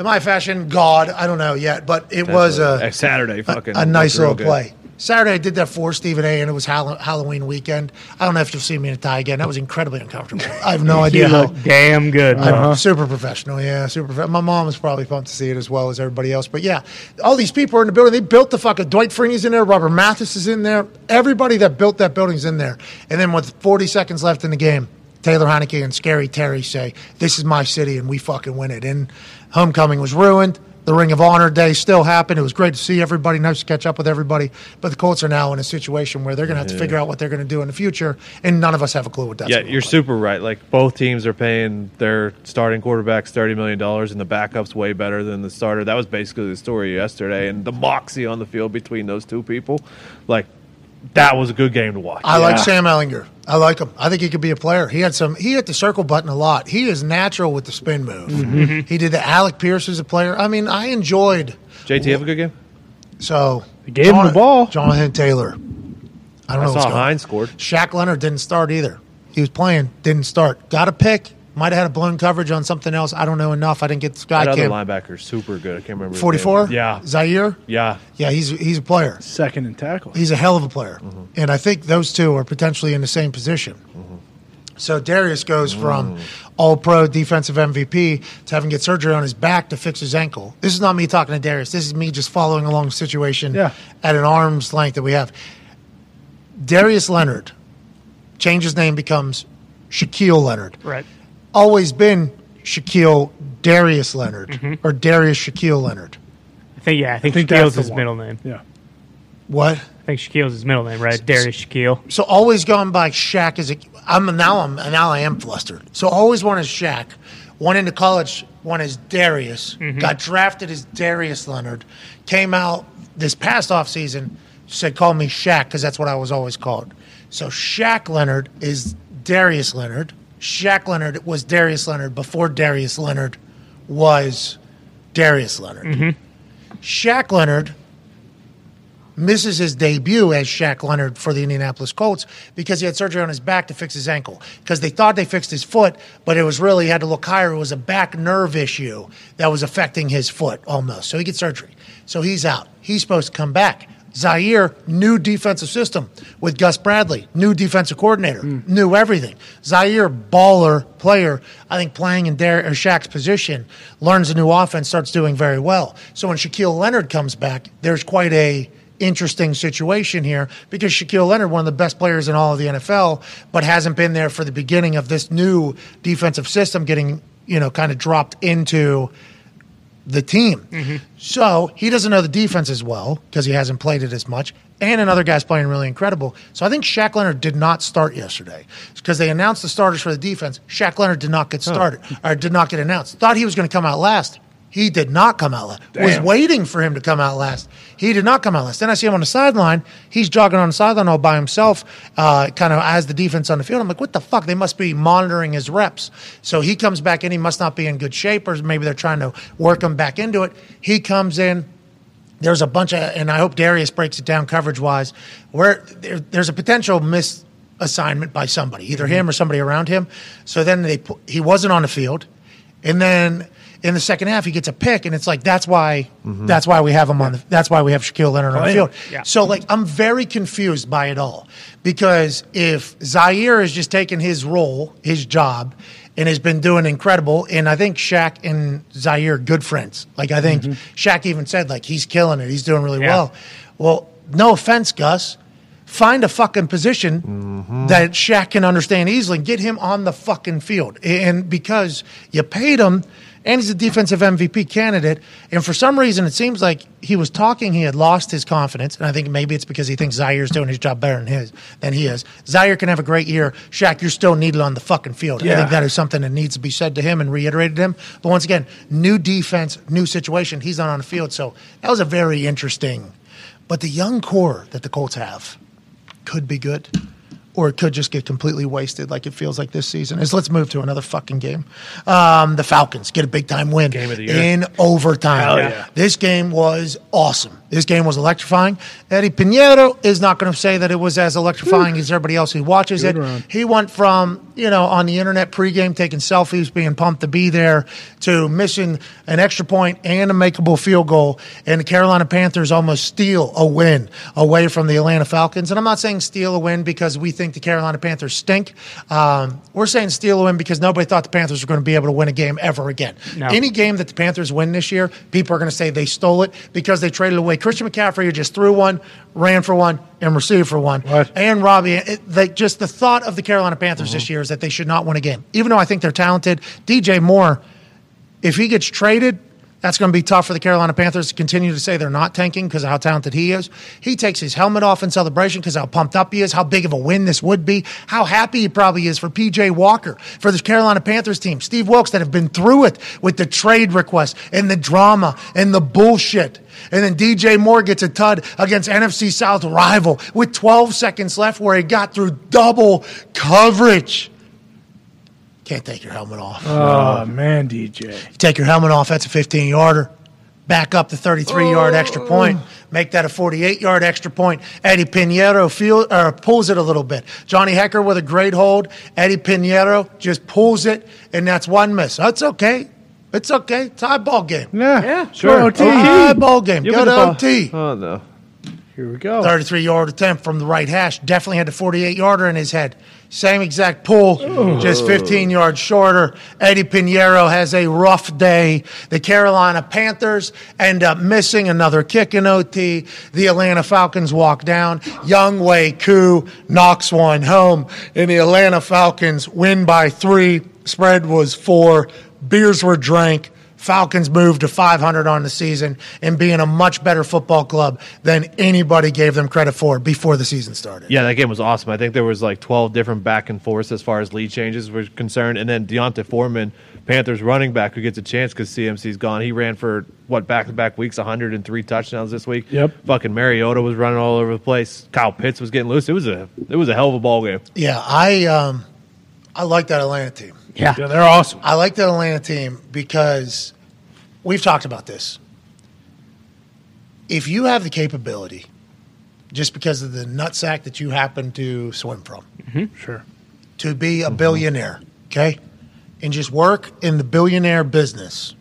am I fashion god? I don't know yet, but it was a Like Saturday fucking a nice little play. Saturday I did that for Stephen A. and it was Hall- Halloween weekend. I don't know if you'll see me in a tie again. That was incredibly uncomfortable. I have no <laughs> You idea how. damn good. I'm super professional, yeah, super. Prof- My mom was probably pumped to see it as well as everybody else. But yeah, all these people are in the building. They built the fucking Dwight Freeney's in there. Robert Mathis is in there. Everybody that built that building's in there. And then with 40 seconds left in the game, Taylor Heinicke and Scary Terry say, "This is my city, and we fucking win it." And homecoming was ruined. The Ring of Honor day still happened. It was great to see everybody. Nice to catch up with everybody. But the Colts are now in a situation where they're going to have to figure out what they're going to do in the future, and none of us have a clue what that's. Yeah, you're like. super right. Like both teams are paying their starting quarterbacks thirty million dollars, and the backup's way better than the starter. That was basically the story yesterday, and the moxie on the field between those two people, like that was a good game to watch. I like Sam Ehlinger. I like him. I think he could be a player. He had some. He hit the circle button a lot. He is natural with the spin move. Mm-hmm. He did the Alec Pierce as a player. I mean, I enjoyed. JT have a good game. So he gave him the ball. Jonathan Taylor. I don't I know. what's going on. Hines scored. Shaq Leonard didn't start either. He was playing, didn't start. Got a pick. Might have had a blown coverage on something else. I don't know enough. I didn't get this guy. That other Cam. linebacker super good. I can't remember. 44? Yeah, Zaire? yeah. Yeah, he's he's a player. Second and tackle. He's a hell of a player. Mm-hmm. And I think those two are potentially in the same position. Mm-hmm. So Darius goes mm. from all pro defensive MVP to having to get surgery on his back to fix his ankle. This is not me talking to Darius. This is me just following along the situation Yeah. at an arm's length that we have. Darius Leonard, change his name becomes Shaquille Leonard. Right. Always been Shaquille Darius Leonard mm-hmm. or Darius Shaquille Leonard. I think yeah. I think, I think Shaquille's his one. middle name. Yeah. What? I think Shaquille's his middle name, right? Darius Shaquille. So always going by Shaq as a. I'm now. I'm now. I am flustered. So always one is Shaq. One into college. One is Darius. Mm-hmm. Got drafted as Darius Leonard. Came out this past offseason, Said call me Shaq because that's what I was always called. So Shaq Leonard is Darius Leonard. Shaq Leonard was Darius Leonard before Darius Leonard was Darius Leonard. Mm-hmm. Shaq Leonard misses his debut as Shaq Leonard for the Indianapolis Colts because he had surgery on his back to fix his ankle. Because they thought they fixed his foot, but it was really he had to look higher. It was a back nerve issue that was affecting his foot almost. So he gets surgery. So he's out. He's supposed to come back. Zaire, new defensive system with Gus Bradley, new defensive coordinator, hmm. knew everything. Zaire, baller player, I think playing in Dar- or Shaq's position, learns a new offense, starts doing very well. So when Shaquille Leonard comes back, there's quite a interesting situation here because Shaquille Leonard, one of the best players in all of the NFL, but hasn't been there for the beginning of this new defensive system getting, you know, kind of dropped into the team. Mm-hmm. So he doesn't know the defense as well because he hasn't played it as much. And another guy's playing really incredible. So I think Shaq Leonard did not start yesterday because they announced the starters for the defense. Shaq Leonard did not get started or did not get announced. Thought he was going to come out last. He did not come out last. Was waiting for him to come out last. He did not come out last. Then I see him on the sideline. He's jogging on the sideline all by himself, uh, kind of as the defense on the field. I'm like, what the fuck? They must be monitoring his reps. So he comes back in. He must not be in good shape, or maybe they're trying to work him back into it. He comes in there's a bunch of, and I hope Darius breaks it down coverage wise, where there, there's a potential misassignment by somebody, either him or somebody around him. So then they he wasn't on the field, and then in the second half he gets a pick, and it's like that's why that's why we have him on the that's why we have Shaquille Leonard on the oh, field. Yeah. So like I'm very confused by it all because if Zaire is just taking his role, his job, and has been doing incredible, and I think Shaq and Zaire are good friends. Like I think mm-hmm. Shaq even said like he's killing it, he's doing really Yeah. well. Well, no offense, Gus. find a fucking position mm-hmm. that Shaq can understand easily and get him on the fucking field. And because you paid him, and he's a defensive MVP candidate, and for some reason it seems like he was talking, he had lost his confidence, and I think maybe it's because he thinks Zaire's doing his job better than his than he is. Zaire can have a great year. Shaq, you're still needed on the fucking field. I think that is something that needs to be said to him and reiterated to him. But once again, new defense, new situation. He's not on the field, so that was a very interesting. But the young core that the Colts have could be good, or it could just get completely wasted, like it feels like this season. Is let's move to another fucking game. Um, the Falcons get a big time win Game of the year. in overtime. Yeah. This game was awesome. This game was electrifying. Eddy Pineiro is not going to say that it was as electrifying as everybody else who watches Good it. run. He went from, you know, on the internet pregame taking selfies, being pumped to be there, to missing an extra point and a makeable field goal. And the Carolina Panthers almost steal a win away from the Atlanta Falcons. And I'm not saying steal a win because we think the Carolina Panthers stink. Um, we're saying steal a win because nobody thought the Panthers were going to be able to win a game ever again. No. Any game that the Panthers win this year, people are going to say they stole it because they traded away Christian McCaffrey, who just threw one, ran for one, and received for one. What? And Robbie, it, they, just the thought of the Carolina Panthers this mm-hmm. year is that they should not win a game. Even though I think they're talented, DJ Moore, if he gets traded, that's going to be tough for the Carolina Panthers to continue to say they're not tanking because of how talented he is. He takes his helmet off in celebration because how pumped up he is, how big of a win this would be, how happy he probably is for PJ Walker, for the Carolina Panthers team, Steve Wilks that have been through it with the trade request and the drama and the bullshit. And then DJ Moore gets a tud against NFC South rival with 12 seconds left where he got through double coverage. Can't take your helmet off. Oh man, DJ. You Take your helmet off. That's a 15 yarder. Back up the 33 yard extra point. Make that a 48 yard extra point. Eddy Pineiro feel, uh, pulls it a little bit. Johnny Hekker with a great hold. Eddy Pineiro just pulls it, and that's one miss. That's okay. It's okay. Tie ball game. Yeah, Yeah, sure. sure. OT. Tie ball game. You'll Go be to ball. OT. Oh no. Here we go. 33 yard attempt from the right hash. Definitely had the 48 yarder in his head. Same exact pull, just 15 yards shorter. Eddy Pineiro has a rough day. The Carolina Panthers end up missing another kick in OT. The Atlanta Falcons walk down. Younghoe Koo knocks one home, and the Atlanta Falcons win by three. Spread was four. Beers were drank. Falcons moved to 500 on the season and being a much better football club than anybody gave them credit for before the season started. Yeah, that game was awesome. I think there was like 12 different back and forths as far as lead changes were concerned. And then D'Onta Foreman, Panthers running back, who gets a chance because CMC's gone. He ran for, what, back to back weeks, 103 touchdowns this week. Yep. Fucking Mariota was running all over the place. Kyle Pitts was getting loose. It was a it was a hell of a ball game. Yeah, I um, I like that Atlanta team. Yeah. Yeah, they're awesome. I like the Atlanta team because we've talked about this. If you have the capability, just because of the nutsack that you happen to swim from, mm-hmm. Sure. to be a billionaire, okay? And just work in the billionaire business,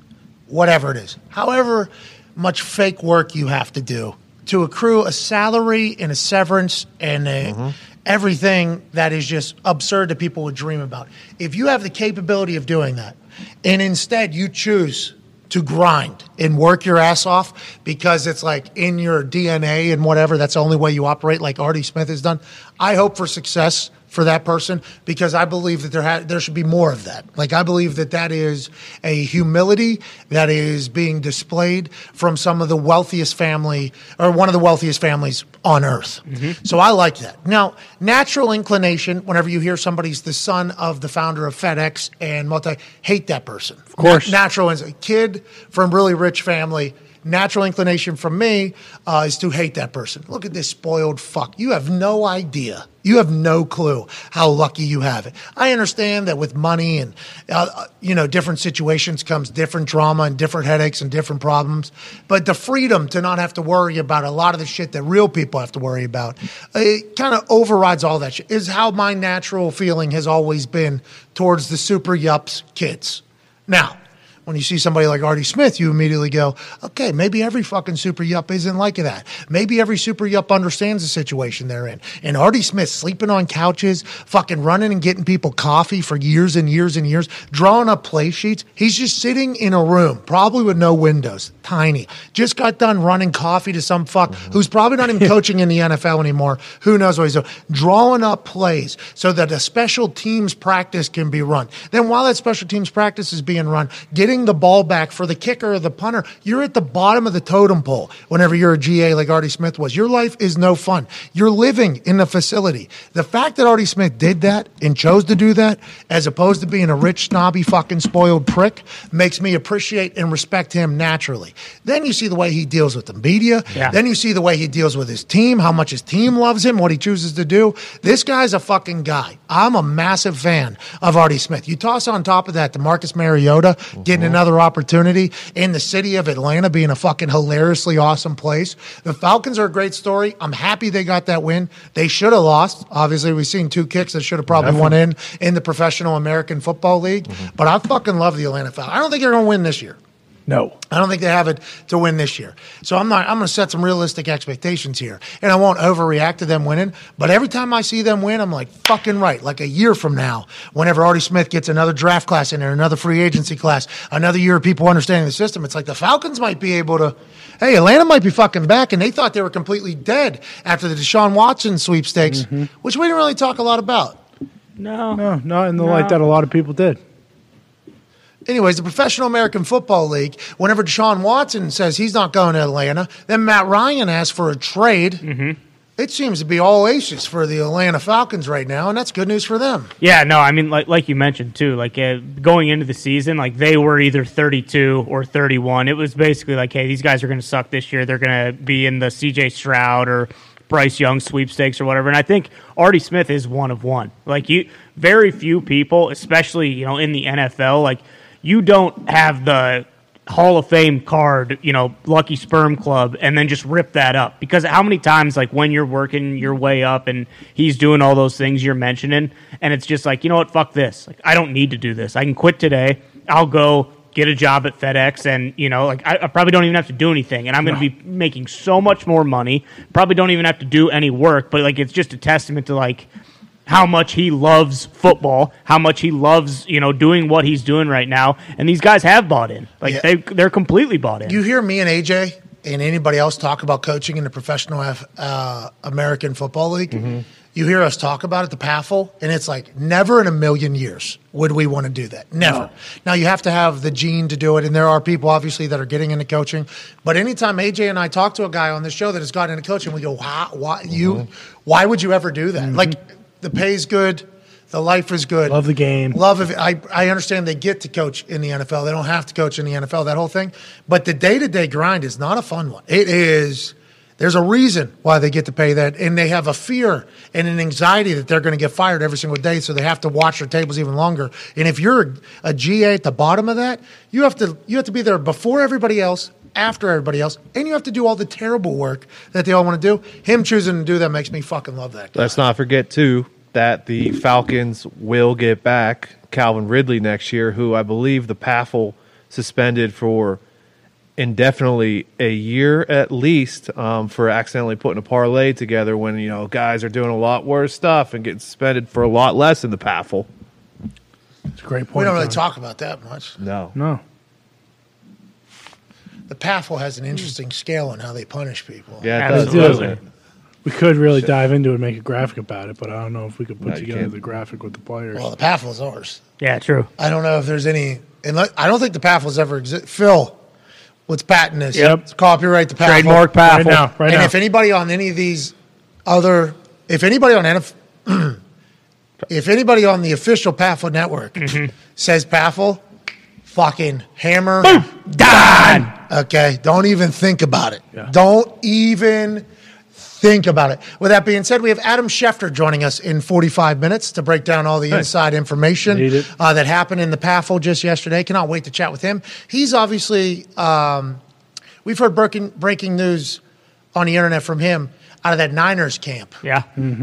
whatever it is, however much fake work you have to do to accrue a salary and a severance and a, mm-hmm. Everything that is just absurd that people would dream about. If you have the capability of doing that, and instead you choose to grind and work your ass off because it's like in your DNA and whatever. That's the only way you operate, like Artie Smith has done. I hope for success for that person because I believe that there ha- there should be more of that. Like I believe that that is a humility that is being displayed from some of the wealthiest family or one of the wealthiest families on earth. Mm-hmm. So I like that. Now, natural inclination whenever you hear somebody's the son of the founder of FedEx and multi hate that person. Of course. natural as a kid from really rich family natural inclination from me uh, is to hate that person. Look at this spoiled fuck. You have no idea. You have no clue how lucky you have it. I understand that with money and uh, uh, you know different situations comes different drama and different headaches and different problems. But the freedom to not have to worry about a lot of the shit that real people have to worry about it kind of overrides all that shit is how my natural feeling has always been towards the super yups kids. Now when you see somebody like Artie Smith, you immediately go, okay, maybe every fucking super yup isn't like that. Maybe every super yup understands the situation they're in. And Artie Smith sleeping on couches, fucking running and getting people coffee for years and years and years, drawing up play sheets. He's just sitting in a room, probably with no windows, tiny. Just got done running coffee to some fuck who's probably not even <laughs> coaching in the NFL anymore. Who knows what he's doing? Drawing up plays so that a special teams practice can be run. Then while that special teams practice is being run, getting the ball back for the kicker or the punter, you're at the bottom of the totem pole whenever you're a GA like Artie Smith was. Your life is no fun. You're living in the facility. The fact that Artie Smith did that and chose to do that, as opposed to being a rich, snobby, fucking spoiled prick, makes me appreciate and respect him naturally. Then you see the way he deals with the media. Yeah. Then you see the way he deals with his team, how much his team loves him, what he chooses to do. This guy's a fucking guy. I'm a massive fan of Artie Smith. You toss on top of that the Marcus Mariota getting another opportunity in the city of Atlanta being a fucking hilariously awesome place. The Falcons are a great story. I'm happy they got that win. They should have lost. Obviously, we've seen two kicks that should have probably won in in the professional American Football League. Mm-hmm. But I fucking love the Atlanta Falcons. I don't think they're going to win this year. No. I don't think they have it to win this year. So I'm not. I'm going to set some realistic expectations here, and I won't overreact to them winning. But every time I see them win, I'm like fucking right. Like a year from now, whenever Artie Smith gets another draft class in there, another free agency class, another year of people understanding the system, it's like the Falcons might be able to. Hey, Atlanta might be fucking back, and they thought they were completely dead after the Deshaun Watson sweepstakes, mm-hmm. which we didn't really talk a lot about. No. No, not in the light that a lot of people did. Anyways, the Professional American Football League, whenever Deshaun Watson says he's not going to Atlanta, then Matt Ryan asks for a trade. Mm-hmm. It seems to be all aces for the Atlanta Falcons right now, and that's good news for them. Yeah, no, I mean, like like you mentioned too, like uh, going into the season, like they were either 32 or 31. It was basically like, hey, these guys are going to suck this year. They're going to be in the C.J. Stroud or Bryce Young sweepstakes or whatever. And I think Artie Smith is one of one. Like you, very few people, especially you know in the NFL, like you don't have the Hall of Fame card, you know, Lucky Sperm Club, and then just rip that up. Because how many times, like, when you're working your way up and he's doing all those things you're mentioning, and it's just like, you know what, fuck this. Like, I don't need to do this. I can quit today. I'll go get a job at FedEx, and, you know, like, I, I probably don't even have to do anything, and I'm going to be making so much more money. Probably don't even have to do any work, but, like, it's just a testament to, like, how much he loves football, how much he loves, you know, doing what he's doing right now. And these guys have bought in. Like Yeah. they they're completely bought in. You hear me and AJ and anybody else talk about coaching in the Professional uh, American Football League. Mm-hmm. You hear us talk about it, the PAFL, and it's like never in a million years would we want to do that. Never. Now you have to have the gene to do it, and there are people obviously that are getting into coaching. But anytime AJ and I talk to a guy on this show that has gotten into coaching, we go, "Why? Why you? Mm-hmm. Why would you ever do that? Like the pay's good, the life is good, Love the game. Love of. I, I understand they get to coach in the NFL. They don't have to coach in the NFL, that whole thing. But the day to day grind is not a fun one. It is, there's a reason why they get to pay that. And they have a fear and an anxiety that they're going to get fired every single day. So they have to watch their tables even longer. And if you're a GA at the bottom of that, you have to, you have to be there before everybody else. After everybody else, and you have to do all the terrible work that they all want to do. Him choosing to do that makes me fucking love that. guy. Let's not forget too that the Falcons will get back Calvin Ridley next year, who I believe the PAFL suspended for indefinitely a year at least um, for accidentally putting a parlay together when you know guys are doing a lot worse stuff and getting suspended for a lot less in the PAFL. It's a great point. We don't really Tony. talk about that much. No, No. The PAFL has an interesting scale on how they punish people. yeah, it does, Absolutely. doesn't it? We could really dive into it and make a graphic about it, but I don't know if we could put No, you together can't. the graphic with the players. Well, the PAFL is ours. yeah, true. I don't know if there's any. And let- I don't think the PAFL's ever exist. Phil, let's patent this. Yep. Let's copyright the PAFL. Trademark right now, right and now. if anybody on any of these other, if anybody on NF, <clears throat> if anybody on the official PAFL network Mm-hmm. says PAFL, fucking hammer Done. Okay, don't even think about it. Don't even think about it. With that being said, we have Adam Schefter joining us in 45 minutes to break down all the inside information uh, that happened in the PAFL just yesterday. Cannot wait to chat with him. He's obviously, um, we've heard breaking, breaking news on the internet from him out of that Niners camp Yeah.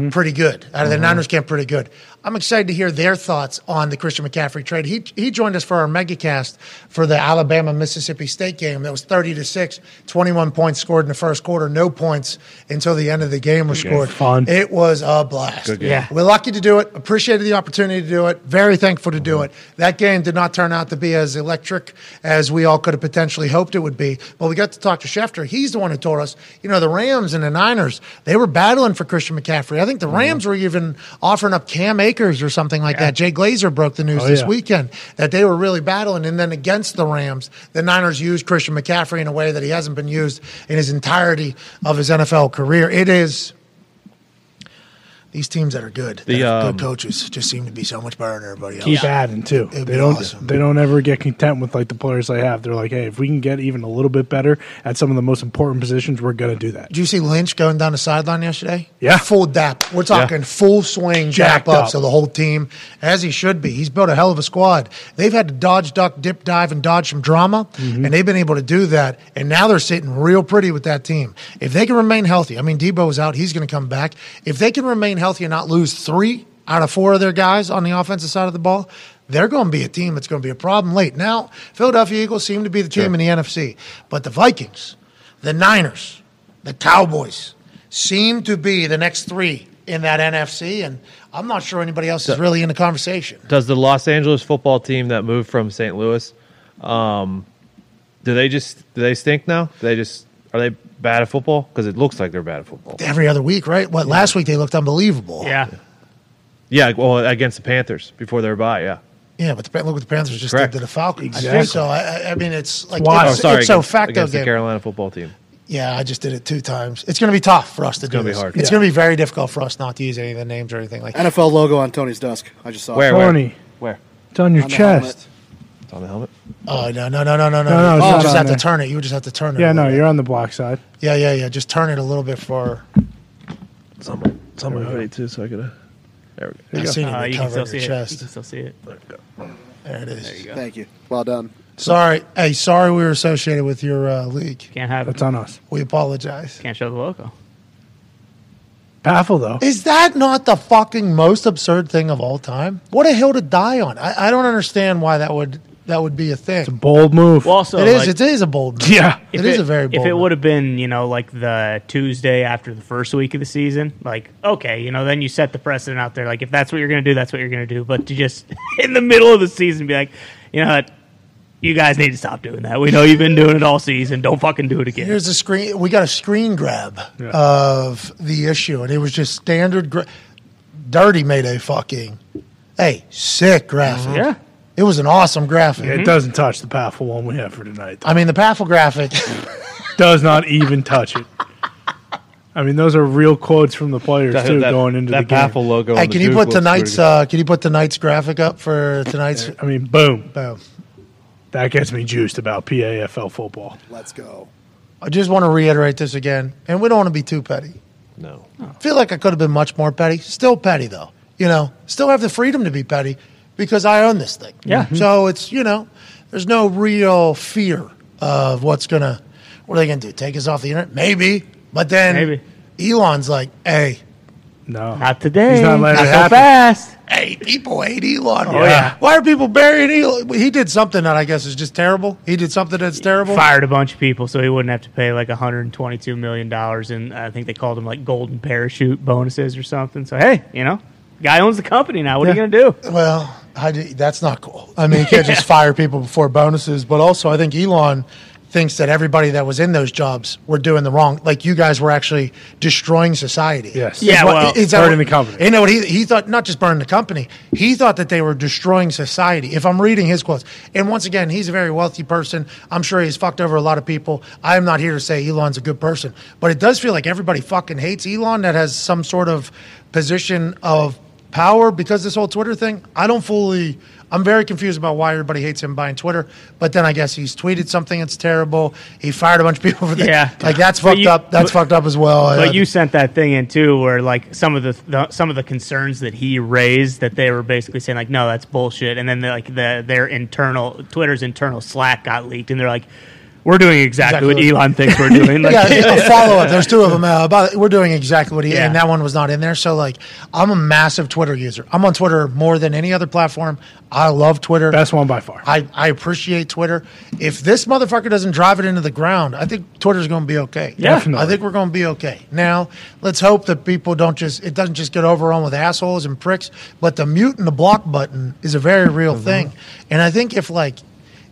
pretty good. Out of the Niners camp, pretty good. I'm excited to hear their thoughts on the Christian McCaffrey trade. He he joined us for our megacast for the Alabama Mississippi State game. That was 30 to six, 21 points scored in the first quarter, no points until the end of the game was scored. Fun. It was a blast. Good game. Yeah. We're lucky to do it. Appreciated the opportunity to do it. Very thankful to do mm-hmm. it. That game did not turn out to be as electric as we all could have potentially hoped it would be. But we got to talk to Schefter. He's the one who told us, you know, the Rams and the Niners, they were battling for Christian McCaffrey. I think the mm-hmm. Rams were even offering up Cam Akers or something like that. Jay Glazer broke the news Oh, this yeah. weekend that they were really battling. And then against the Rams, the Niners used Christian McCaffrey in a way that he hasn't been used in his entirety of his NFL career. It is these teams that are good, that The, have um, good coaches, just seem to be so much better than everybody else. Keep adding too. It'd They be don't. awesome. They don't ever get content with like the players they have. They're like, hey, if we can get even a little bit better at some of the most important positions, we're gonna do that. Did you see Lynch going down the sideline yesterday? Yeah. Full dap. We're talking full swing Jacked up. up. So the whole team, as he should be. He's built a hell of a squad. They've had to dodge, duck, dip, dive, and dodge some drama, Mm-hmm. and they've been able to do that. And now they're sitting real pretty with that team. If they can remain healthy, I mean, Deebo is out. He's going to come back. If they can remain healthy and not lose three out of four of their guys on the offensive side of the ball, they're going to be a team that's going to be a problem late. Now, Philadelphia Eagles seem to be the team in the NFC, but the Vikings, the Niners, the Cowboys seem to be the next three in that NFC, and I'm not sure anybody else is really in the conversation. Does the Los Angeles football team that moved from St. Louis, um, do they just do they stink now? Do they just are they bad at football? Because it looks like they're bad at football. Every other week, right? What last week they looked unbelievable. Yeah. Yeah, well against the Panthers before their bye. Yeah. yeah. But the, look what the Panthers just Correct. did to the Falcons. Exactly. So I, I- I mean, it's like wild. Oh, it's, sorry. it's so against, facto against the game. Carolina football team. Yeah, I just did it two times. It's going to be tough for us to do It's gonna be hard. It's Yeah. going to be very difficult for us not to use any of the names or anything like that. NFL logo on Tony's desk. I just saw Where? it. Where? Tony, Where? it's on your On the chest. Helmet. It's on the helmet. Oh no no no no no no! no, it's you not just on have there. to turn it. You just have to turn it. a Yeah, little no, bit. you're on the black side. Yeah, yeah, yeah. Just turn it a little bit for. It's on my, it's on my hoodie too, so I could. There we go. I seen Uh, it you can cover still your see it. You chest. can still see it. There it is. Thank you. Well done. Sorry, hey, sorry we were associated with your uh, league. Can't have That's it. on us. We apologize. Can't show the logo. Paffle though. Is that not the fucking most absurd thing of all time? What a hill to die on! I, I don't understand why that would that would be a thing. It's a bold move. Well, also, it is. like, it is a bold. Move. yeah. it is a very bold. If it would have been, you know, like the Tuesday after the first week of the season, like okay, you know, then you set the precedent out there. Like if that's what you're going to do, that's what you're going to do. But to just <laughs> in the middle of the season be like, you know what, you guys need to stop doing that. We know you've been doing it all season. Don't fucking do it again. Here's a screen. We got a screen grab of the issue, and it was just standard. Gra- Dirty made a fucking, hey, sick graphic. yeah. It was an awesome graphic. It doesn't touch the powerful one we have for tonight. I mean, the Paffle graphic. <laughs> Does not even touch it. I mean, those are real quotes from the players too going into that the game. Paffle logo. hey, on the can you Duke put looks tonight's? pretty Uh, can you put tonight's graphic up for tonight's? I mean, boom. Boom. That gets me juiced about PAFL football. Let's go. I just want to reiterate this again, and we don't want to be too petty. good. no. I feel like I could have been much more petty. Still petty though. You know, still have the freedom to be petty because I own this thing. Yeah. Mm-hmm. So it's you know, there's no real fear of what's gonna. What are they gonna do? Take us off the internet? Maybe. But then Maybe. Elon's like, hey, No, Not today. He's not letting not it so happen. fast. hey, people hate Elon. Oh, yeah. Why are people burying Elon? He did something that I guess is just terrible. He did something that's terrible. Fired a bunch of people so he wouldn't have to pay like 122 million dollars, and I think they called him like golden parachute bonuses or something. So hey, you know, guy owns the company now. What are you gonna do? Well, That's not cool. I mean, you can't just <laughs> fire people before bonuses. But also, I think Elon thinks that everybody that was in those jobs were doing the wrong. Like you guys were actually destroying society. Yes. Is Yeah, what- well, is burning what- the company. You know what he he thought? Not just burning the company. He thought that they were destroying society. If I'm reading his quotes, and once again, he's a very wealthy person. I'm sure he's fucked over a lot of people. I am not here to say Elon's a good person, but it does feel like everybody fucking hates Elon that has some sort of position of power because this whole Twitter thing. I don't fully. I'm very confused about why everybody hates him buying Twitter. But then I guess he's tweeted something that's terrible. He fired a bunch of people for that. Yeah. like that's fucked you- up. That's but- fucked up as well. Uh, But you sent that thing in too, where like some of the, the some of the concerns that he raised, that they were basically saying like, no, that's bullshit. And then the, like the their internal Twitter's internal Slack got leaked, and they're like, We're doing exactly, Exactly what Elon thinks we're doing. <laughs> Like, yeah, a follow up. There's two of them. Uh, about we're doing exactly what he Yeah. and that one was not in there. So like, I'm a massive Twitter user. I'm on Twitter more than any other platform. I love Twitter. Best one by far. I, I appreciate Twitter. If this motherfucker doesn't drive it into the ground, I think Twitter's going to be okay. Yeah. Definitely. I think we're going to be okay. Now, let's hope that people don't just it doesn't just get overrun with assholes and pricks, but the mute and the block button is a very real Mm-hmm. thing. And I think if like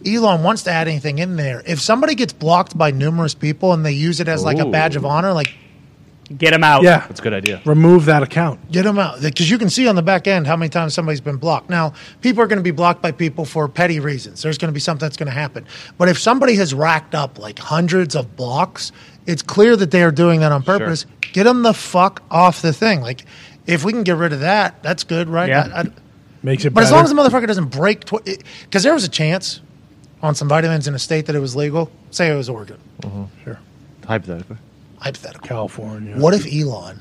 Elon wants to add anything in there, if somebody gets blocked by numerous people and they use it as like a badge of honor, like get them out. yeah, That's a good idea. remove that account. Get them out because you can see on the back end how many times somebody's been blocked. Now, people are going to be blocked by people for petty reasons. There's going to be something that's going to happen. But if somebody has racked up like hundreds of blocks, it's clear that they are doing that on purpose. Get them the fuck off the thing. Like, if we can get rid of that, that's good, right? Yeah. I- I- Makes it but better. as long as the motherfucker doesn't break, because there was a chance on some vitamins in a state that it was legal. Say it was Oregon, mm-hmm. sure. Hypothetically. hypothetical. California. What if Elon,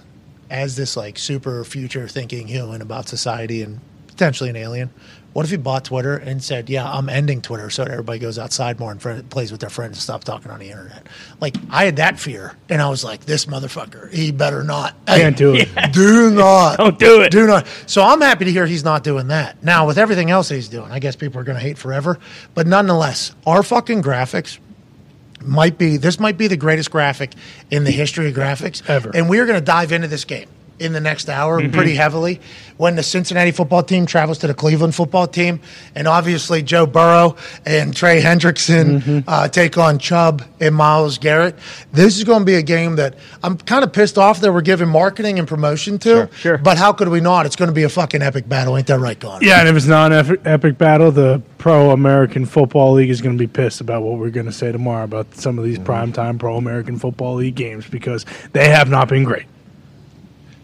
as this like super future thinking human about society and potentially an alien, what if he bought Twitter and said, "Yeah, I'm ending Twitter so that everybody goes outside more and friend, plays with their friends and stops talking on the internet." Like I had that fear, and I was like, "This motherfucker, he better not." Can't do it. <laughs> Do not. Don't do it. Do not. So I'm happy to hear he's not doing that. Now, with everything else he's doing, I guess people are going to hate forever. But nonetheless, our fucking graphics might be this might be the greatest graphic in the history of graphics Ever. And we are going to dive into this game in the next hour Mm-hmm. pretty heavily when the Cincinnati football team travels to the Cleveland football team, and obviously Joe Burrow and Trey Hendrickson Mm-hmm. uh, take on Chubb and Myles Garrett. This is going to be a game that I'm kind of pissed off that we're giving marketing and promotion to. Sure, sure. But how could we not? It's going to be a fucking epic battle, ain't that right, Connor? Yeah, and if it's not an epic, epic battle, the Pro American Football League is going to be pissed about what we're going to say tomorrow about some of these primetime Pro American Football League games because they have not been great.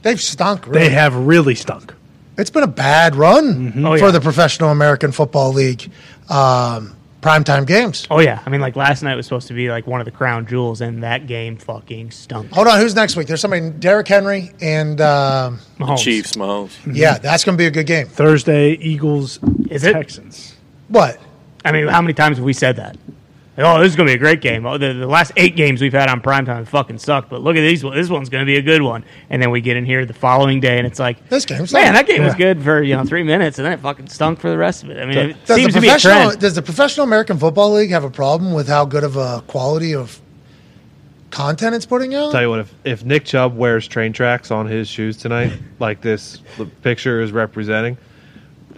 They've stunk. Really. They have really stunk. It's been a bad run Oh, for yeah. the Professional American Football League um, primetime games. Oh yeah, I mean, like last night was supposed to be like one of the crown jewels, and that game fucking stunk. Hold on, who's next week? There's somebody, Derrick Henry, and um, Mahomes. Chiefs, Mahomes. yeah, that's going to be a good game. Thursday, Eagles, Is it? Texans. What? I mean, how many times have we said that? Like, oh, this is going to be a great game. Oh, the, the last eight games we've had on primetime fucking sucked, but look at these. one- This one's going to be a good one. And then we get in here the following day, and it's like, This game's man, that game was good for you know three minutes, and then it fucking stunk for the rest of it. I mean, it Does seems the to be a professional trend. does the Professional American Football League have a problem with how good of a quality of content it's putting out? Tell you what, if, if Nick Chubb wears train tracks on his shoes tonight, like this picture is representing,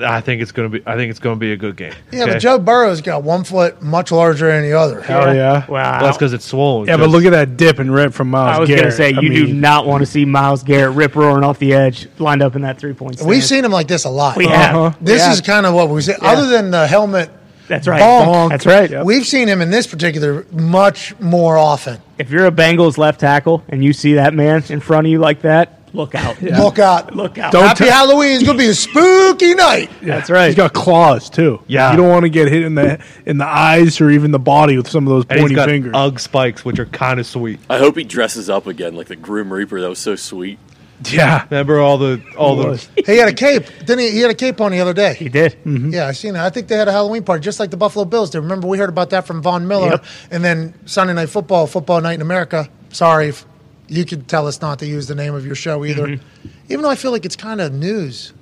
I think it's gonna be. I think it's gonna be a good game. yeah, okay? but Joe Burrow's got one foot much larger than the other. Hell yeah. Wow. Well, that's because it's swollen. Yeah, but look at that dip and rip from Myles I was gonna say, I you do not want to see Myles Garrett rip roaring off the edge, lined up in that three point. We've seen him like this a lot. We have. Uh-huh. This Yeah. is kind of what we see. Other than the helmet, That's right. bonk, That's right. We've seen him in this particular much more often. If you're a Bengals left tackle and you see that man in front of you like that, look out. Look out! Look out. Don't Happy t- Halloween! It's gonna be a spooky night. That's right. He's got claws too. Yeah. you don't want to get hit in the in the eyes or even the body with some of those and he's pointy got fingers. UGG spikes, which are kind of sweet. I hope he dresses up again like the Grim Reaper. That was so sweet. yeah, Remember all the all He the was. He had a cape. Didn't he? He had a cape on the other day. he did. Mm-hmm. Yeah, I seen it. I think they had a Halloween party, just like the Buffalo Bills did. Remember, we heard about that from Von Miller, Yep. and then Sunday Night Football, Football Night in America. Sorry, if you could tell us not to use the name of your show either. Mm-hmm. Even though I feel like it's kind of news,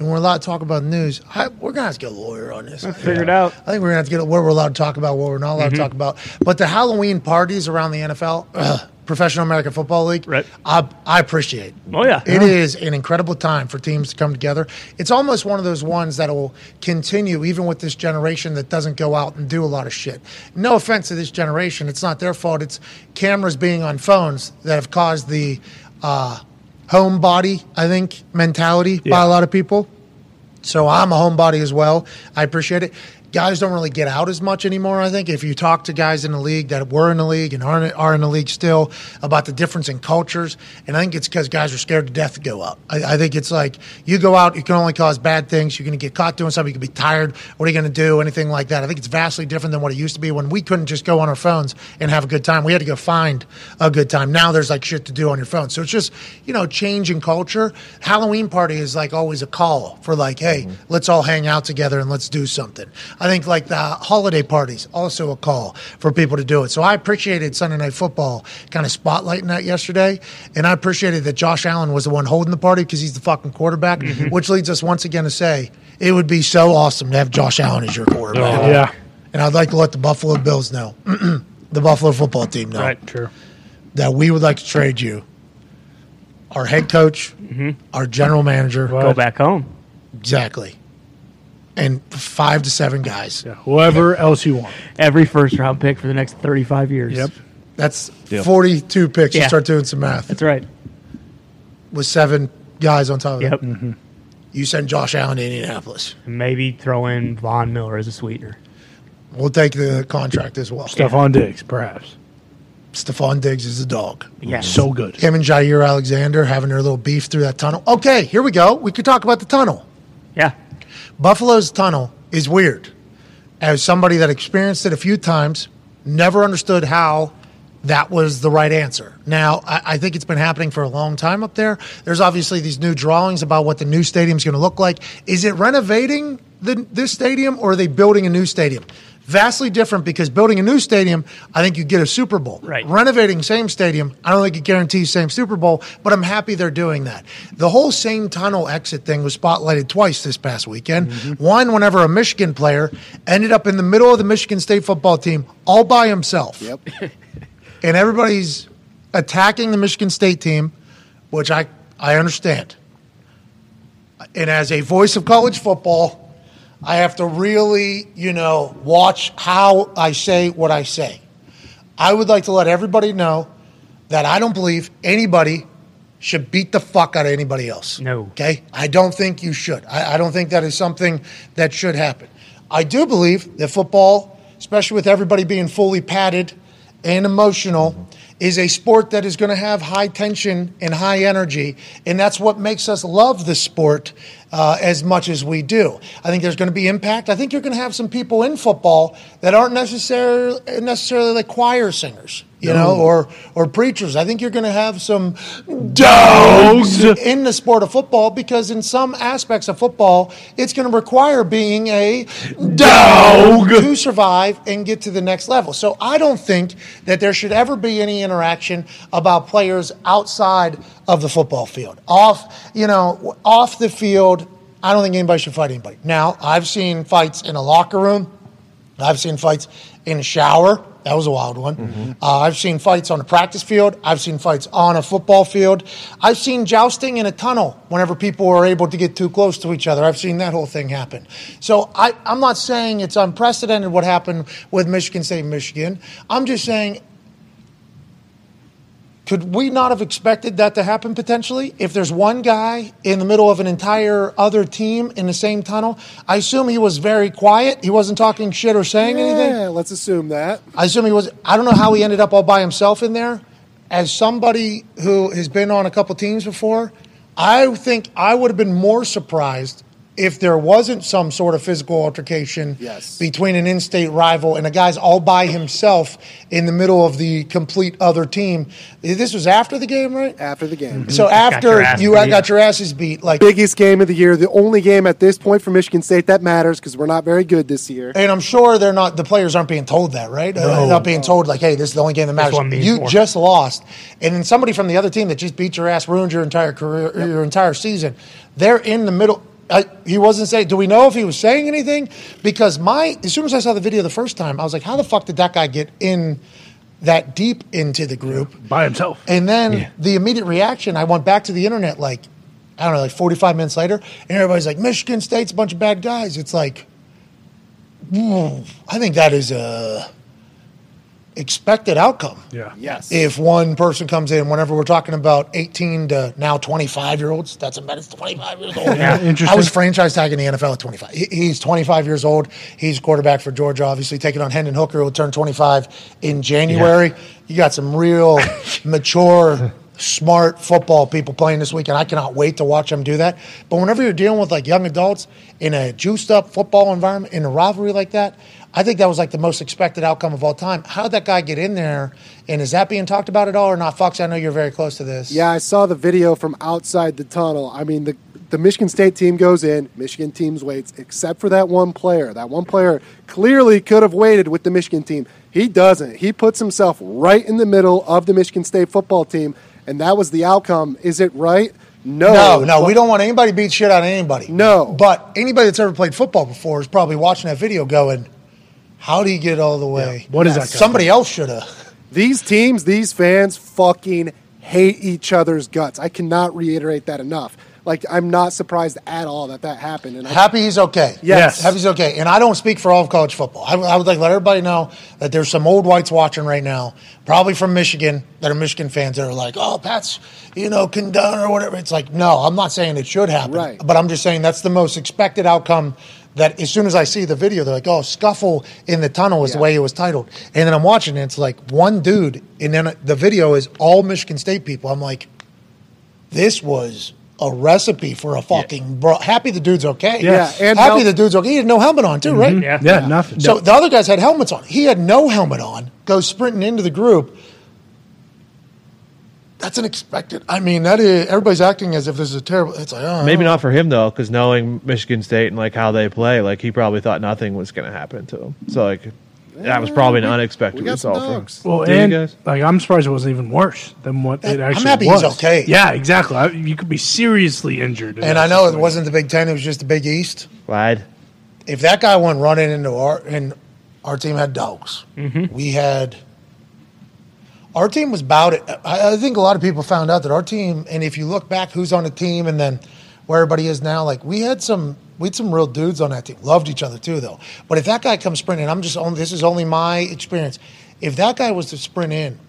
and we're allowed to talk about news. I, we're gonna have to get a lawyer on this. Figure it out. I think we're gonna have to get what we're allowed to talk about, what we're not allowed to mm-hmm. talk about. But the Halloween parties around the NFL, ugh, Professional American Football League, Right. I, I appreciate. Oh, yeah. It is an incredible time for teams to come together. It's almost one of those ones that will continue even with this generation that doesn't go out and do a lot of shit. No offense to this generation, it's not their fault. It's cameras being on phones that have caused the uh, homebody, I think, mentality by a lot of people. So I'm a homebody as well. I appreciate it. Guys don't really get out as much anymore. I think if you talk to guys in the league that were in the league and are in, are in the league still about the difference in cultures, and I think it's because guys are scared to death to go out. I, I think it's like you go out, you can only cause bad things. You're going to get caught doing something. You can be tired. What are you going to do? Anything like that. I think it's vastly different than what it used to be when we couldn't just go on our phones and have a good time. We had to go find a good time. Now there's like shit to do on your phone. So it's just you know change in culture. Halloween party is like always a call for like, hey, mm-hmm. let's all hang out together and let's do something. I think like the holiday parties, also a call for people to do it. So I appreciated Sunday Night Football kind of spotlighting that yesterday. And I appreciated that Josh Allen was the one holding the party because he's the fucking quarterback, mm-hmm. which leads us once again to say it would be so awesome to have Josh Allen as your quarterback. Oh, yeah. And I'd like to let the Buffalo Bills know, <clears throat> the Buffalo football team know Right. Sure. that we would like to trade you our head coach, mm-hmm. our general manager, Go back home. exactly, and five to seven guys. Yeah. Whoever else you want. Every first round pick for the next 35 years. Yep. That's 42 picks. You start doing some math That's right. with seven guys on top of it. Yep. it. You send Josh Allen to Indianapolis. Maybe throw in Von Miller as a sweetener. We'll take the contract as well. Stefon Diggs, perhaps. Stefon Diggs is a dog. Yeah. So good. Him and Jaire Alexander having their little beef through that tunnel. Okay, here we go. We could talk about the tunnel. Yeah. Buffalo's tunnel is weird. As somebody that experienced it a few times, never understood how that was the right answer. Now, I, I think it's been happening for a long time up there. There's obviously these new drawings about what the new stadium's going to look like. Is it renovating the, this stadium or are they building a new stadium? Vastly different because building a new stadium, I think you get a Super Bowl. Right. Renovating same stadium, I don't think it guarantees same Super Bowl, but I'm happy they're doing that. The whole same tunnel exit thing was spotlighted twice this past weekend. Mm-hmm. One, whenever a Michigan player ended up in the middle of the Michigan State football team all by himself. Yep. <laughs> And everybody's attacking the Michigan State team, which I, I understand. And as a voice of college football, I have to really, you know, watch how I say what I say. I would like to let everybody know that I don't believe anybody should beat the fuck out of anybody else. No. Okay? I don't think you should. I, I don't think that is something that should happen. I do believe that football, especially with everybody being fully padded and emotional, is a sport that is going to have high tension and high energy. And that's what makes us love the sport uh, as much as we do. I think there's going to be impact. I think you're going to have some people in football that aren't necessarily necessarily like choir singers, you know, or or preachers. I think you're going to have some dogs in the sport of football because in some aspects of football, it's going to require being a dog to survive and get to the next level. So I don't think that there should ever be any interaction about players outside of the football field. Off, you know, off the field, I don't think anybody should fight anybody. Now, I've seen fights in a locker room. I've seen fights in a shower. That was a wild one. Uh, I've seen fights on a practice field. I've seen fights on a football field. I've seen jousting in a tunnel whenever people are able to get too close to each other. I've seen that whole thing happen. So I, I'm not saying it's unprecedented what happened with Michigan State, Michigan. I'm just saying could we not have expected that to happen potentially? If there's one guy in the middle of an entire other team in the same tunnel, I assume he was very quiet. He wasn't talking shit or saying anything. Yeah, let's assume that. I assume he was. I don't know how he ended up all by himself in there. As somebody who has been on a couple teams before, I think I would have been more surprised if there wasn't some sort of physical altercation Yes. between an in-state rival and a guy's all by himself in the middle of the complete other team. This was after the game, right? After the game. So your after ass you beat. got your asses beat, like Biggest game of the year, the only game at this point for Michigan State that matters because we're not very good this year. And I'm sure they're not. The players aren't being told that, right? Uh, They're not being told like, "Hey, this is the only game that matters." one means You more. just lost, and then somebody from the other team that just beat your ass, ruined your entire career, your entire season. They're in the middle. I, he wasn't saying. Do we know if he was saying anything? Because my, as soon as I saw the video the first time, I was like, "How the fuck did that guy get in that deep into the group?" By himself. And then the immediate reaction, I went back to the internet like, I don't know, like 45 minutes later, and everybody's like, Michigan State's a bunch of bad guys. It's like, hmm, I think that is a expected outcome. Yeah. Yes. If one person comes in, whenever we're talking about 18 to now 25 year olds, that's a man. It's 25 years old. Yeah, interesting. I was franchise tagging the NFL at 25. He's 25 years old. He's quarterback for Georgia, obviously taking on Hendon Hooker, who will turn 25 in January. You got some real <laughs> mature smart football people playing this weekend. I cannot wait to watch them do that. But whenever you're dealing with like young adults in a juiced up football environment, in a rivalry like that, I think that was like the most expected outcome of all time. How did that guy get in there? And is that being talked about at all or not? Fox, I know you're very close to this. Yeah, I saw the video from outside the tunnel. I mean, the the Michigan State team goes in, Michigan team's waits, except for that one player. That one player clearly could have waited with the Michigan team. He doesn't. He puts himself right in the middle of the Michigan State football team, and that was the outcome. Is it right? No. No, no, But- we don't want anybody to beat shit out of anybody. No. But anybody that's ever played football before is probably watching that video going, how do you get all the way? What is that Somebody else should have. These teams, these fans fucking hate each other's guts. I cannot reiterate that enough. Like, I'm not surprised at all that that happened. And I, Happy he's okay. Yes. Happy he's okay. And I don't speak for all of college football. I, I would like to let everybody know that there's some old whites watching right now, probably from Michigan, that are Michigan fans that are like, oh, Pat's, you know, condone or whatever. It's like, no, I'm not saying it should happen. Right. But I'm just saying that's the most expected outcome that as soon as I see the video, they're like, oh, scuffle in the tunnel is the way it was titled. And then I'm watching it, it's like one dude, and then the video is all Michigan State people. I'm like, this was a recipe for a fucking bro. Happy the dude's okay. Yeah, and happy Mel- the dude's okay. He had no helmet on too, right? Mm-hmm. Yeah. Yeah, nothing. So the other guys had helmets on. He had no helmet on. Goes sprinting into the group. That's unexpected. I mean, that is everybody's acting as if this is a terrible. It's like oh, Maybe not for him though, because knowing Michigan State and like how they play, like he probably thought nothing was going to happen to him. So like that was probably an unexpected we got some result for him. dogs. Well, Do you and guys? like I'm surprised it wasn't even worse than what it I'm actually happy was. he's okay. Yeah, exactly. I, you could be seriously injured. in And that I know it situation. wasn't the Big Ten. It was just the Big East. Lied. If that guy went running into our and our team had dogs, mm-hmm. we had. Our team was about it. I, I think a lot of people found out that our team, and if you look back, who's on the team, and then where everybody is now, like we had some, we had some real dudes on that team. Loved each other too, though. But if that guy comes sprinting, I'm just only. This is only my experience. If that guy was to sprint in,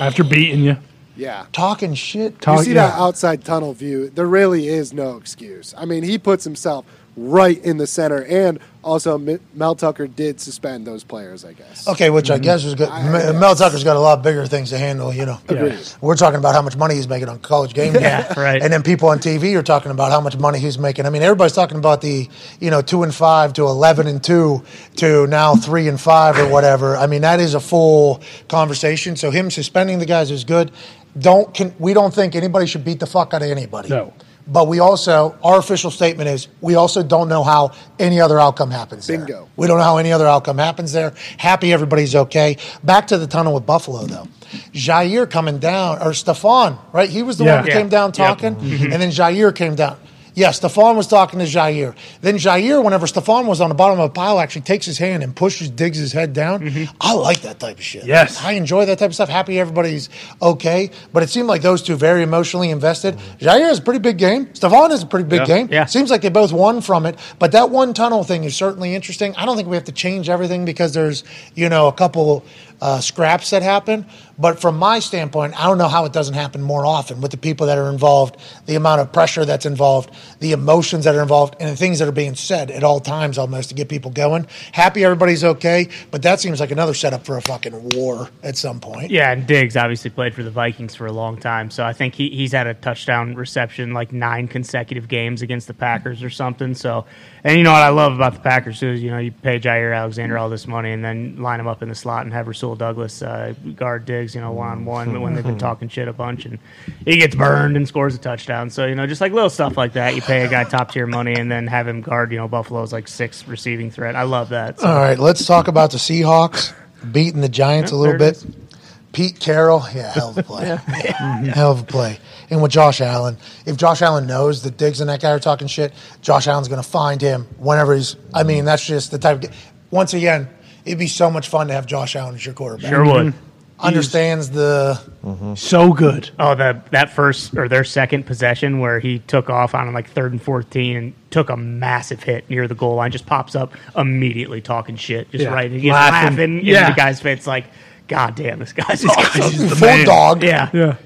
after beating you. yeah. talking shit, Talk- You see yeah. that outside tunnel view? There really is no excuse. I mean, he puts himself right in the center, and also M- Mel Tucker did suspend those players. I guess. Okay, which I mm-hmm. guess is good. M- Mel Tucker's got a lot bigger things to handle, you know. Agreed. We're talking about how much money he's making on college game day. Yeah, right. And then people on TV are talking about how much money he's making. I mean, everybody's talking about the, you know, two and five to eleven and two to now three and five or whatever. I mean, that is a full conversation. So him suspending the guys is good. Don't can, we don't think anybody should beat the fuck out of anybody. No. But we also, our official statement is, we also don't know how any other outcome happens. there. Bingo. We don't know how any other outcome happens there. Happy everybody's okay. Back to the tunnel with Buffalo, though. Jaire coming down, or Stefon, right? He was the Yeah. one who Yeah. came down Yep. talking, mm-hmm. and then Jaire came down. Yeah, Stefon was talking to Jaire. Then Jaire, whenever Stefon was on the bottom of a pile, actually takes his hand and pushes, digs his head down. Mm-hmm. I like that type of shit. Yes. I enjoy that type of stuff. Happy everybody's okay. But it seemed like those two very emotionally invested. Jaire is a pretty big game. Stefon is a pretty big Yeah. game. Yeah. Seems like they both won from it. But that one tunnel thing is certainly interesting. I don't think we have to change everything because there's, you know, a couple uh, scraps that happen. But from my standpoint, I don't know how it doesn't happen more often with the people that are involved, the amount of pressure that's involved, the emotions that are involved, and the things that are being said at all times almost to get people going. Happy everybody's okay, but that seems like another setup for a fucking war at some point. Yeah, and Diggs obviously played for the Vikings for a long time, so I think he, he's had a touchdown reception like nine consecutive games against the Packers or something. So, and you know what I love about the Packers too is you know you pay Jaire Alexander all this money and then line him up in the slot and have Rasul Douglas uh, guard Diggs, you know, one on one when they've been talking shit a bunch and he gets burned and scores a touchdown. So you know, just like little stuff like that, you pay a guy top tier money and then have him guard you know Buffalo's like sixth receiving threat. I love that. So, All right, let's talk about the Seahawks beating the Giants a little bit. Pete Carroll, yeah, hell of a play. <laughs> hell of a play. And with Josh Allen, if Josh Allen knows that Diggs and that guy are talking shit, Josh Allen's going to find him whenever he's. I mean, that's just the type of. Once again, it'd be so much fun to have Josh Allen as your quarterback. sure would. Understands the. So good. Oh, the that first or their second possession where he took off on like third and fourteen and took a massive hit near the goal line, just pops up immediately talking shit, just Yeah. right, he's Laughing. laughing, in Yeah. the guy's face, like, God damn, this guy's awesome. Full dog. yeah, Yeah.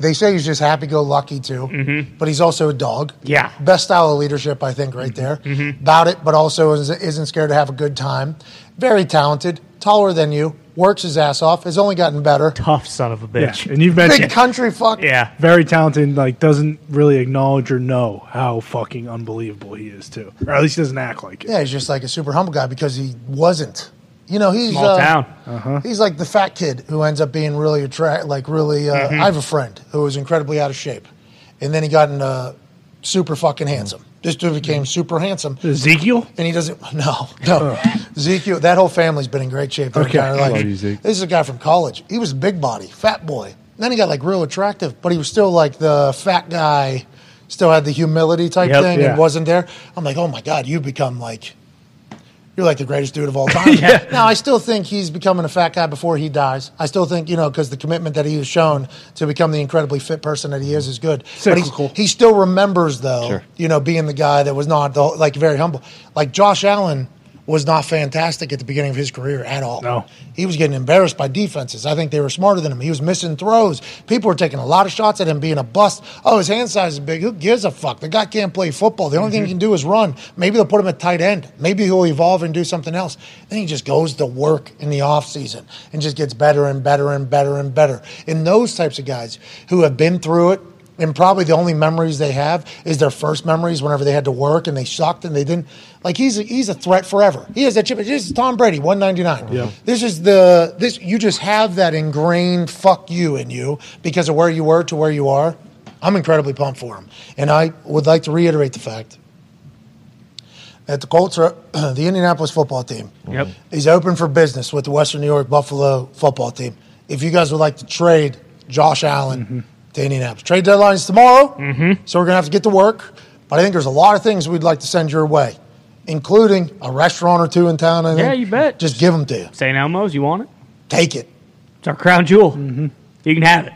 They say he's just happy go lucky too, mm-hmm. but he's also a dog. Yeah. Best style of leadership, I think, right there. Mm-hmm. Mm-hmm. About it, but also is, isn't scared to have a good time. Very talented, taller than you, works his ass off, has only gotten better. Tough son of a Yeah, bitch. and you've Big country fuck. Yeah. very talented. Like doesn't really acknowledge or know how fucking unbelievable he is too, or at least he doesn't act like it. Yeah, he's just like a super humble guy because he wasn't. You know, he's Small uh, town. He's like the fat kid who ends up being really attract, like really. Uh, Mm-hmm. I have a friend who was incredibly out of shape, and then he got into super fucking handsome. This dude became super handsome, Ezekiel. and he doesn't. <laughs> No, no. Ezekiel, that whole family's been in great shape their Okay. entire life. Love you, Zeke. This is a guy from college. He was big body, fat boy. Then he got like real attractive, but he was still like the fat guy. Still had the humility type Yep. thing, Yeah. and wasn't there. I'm like, oh my god, you become like you're like the greatest dude of all <laughs> time. Now, I still think he's becoming a fat guy before he dies. I still think, you know, because the commitment that he has shown to become the incredibly fit person that he is is good. But he's, Cyclical. he still remembers, though, Sure. you know, being the guy that was not, the, like, very humble. Like, Josh Allen was not fantastic at the beginning of his career at all. No. He was getting embarrassed by defenses. I think they were smarter than him. He was missing throws. People were taking a lot of shots at him being a bust. Oh, his hand size is big. Who gives a fuck? The guy can't play football. The only thing he mm-hmm. can do is run. Maybe they'll put him at tight end. Maybe he'll evolve and do something else. Then he just goes to work in the offseason and just gets better and better and better and better. And those types of guys who have been through it and probably the only memories they have is their first memories whenever they had to work and they sucked and they didn't like he's a, he's a threat forever. He has that chip. This is Tom Brady, one ninety nine. Yeah. This is the this you just have that ingrained fuck you in you because of where you were to where you are. I'm incredibly pumped for him, and I would like to reiterate the fact that the Colts are <clears throat> the Indianapolis football team Yep. is open for business with the Western New York Buffalo football team. If you guys would like to trade Josh Allen mm-hmm. To Indianapolis, trade deadline's tomorrow, mm-hmm. so we're gonna have to get to work. But I think there's a lot of things we'd like to send your way, including a restaurant or two in town. I think. Yeah, you bet. Just give them to you. St. Elmo's, you want it? Take it. It's our crown jewel. You can have it.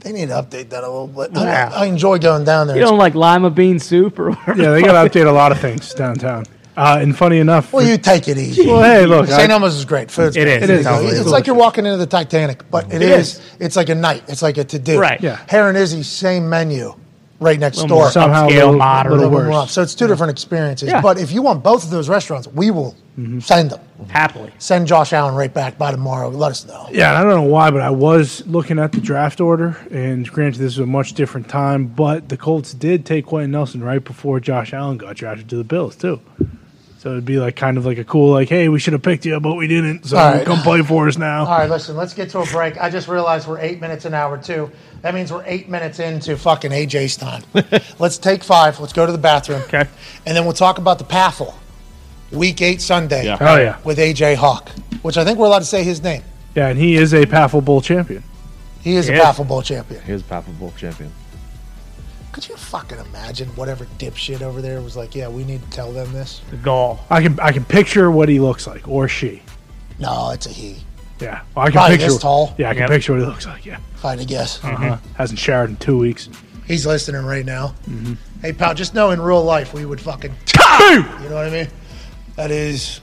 They need to update that a little bit. Yeah. I, I enjoy going down there. You don't like lima bean soup or whatever. Yeah, they got to update a lot of things downtown. Uh, and funny enough, well, you take it easy. well, hey, look, St. Elmo's is great. Food's it great. is. It is. is. It's, like you're walking into the Titanic, but It is. is. It's like a night. It's like a to do. Right. Yeah. Harry and Izzy, same menu, right next Little door. somehow upscale, a little, modern. little Little more worse. up. So it's two different experiences. Yeah. But if you want both of those restaurants, we will Mm-hmm. send them. Happily. Send Josh Allen right back by tomorrow. Let us know. Yeah, and I don't know why, but I was looking at the draft order, and granted, this was a much different time, but the Colts did take Quenton Nelson right before Josh Allen got drafted to the Bills, too. So it'd be like kind of like a cool, like, hey, we should have picked you, but we didn't. So All right. come play for us now. All right, listen, let's get to a break. I just realized we're eight minutes an hour two. That means we're eight minutes into fucking AJ's time. <laughs> let's take five. Let's go to the bathroom. Okay. And then we'll talk about the PAFL, week eight Sunday Yeah. Oh, yeah. with AJ Hawk, which I think we're allowed to say his name. Yeah, and he is a PAFL Bowl champion. He is a Yeah. PAFL Bowl champion. He is a Papa Bowl champion. Could you fucking imagine whatever dipshit over there was like, yeah, we need to tell them this? The gall. I can I can picture what he looks like, or she. No, it's a he, Yeah, well, I can Probably picture. this tall. Yeah, I can Yep. picture what he looks like. Yeah, if I had to guess. uh-huh. hasn't showered in two weeks. He's listening right now. Mm-hmm. Hey, pal, just know in real life we would fucking. <laughs> You know what I mean? That is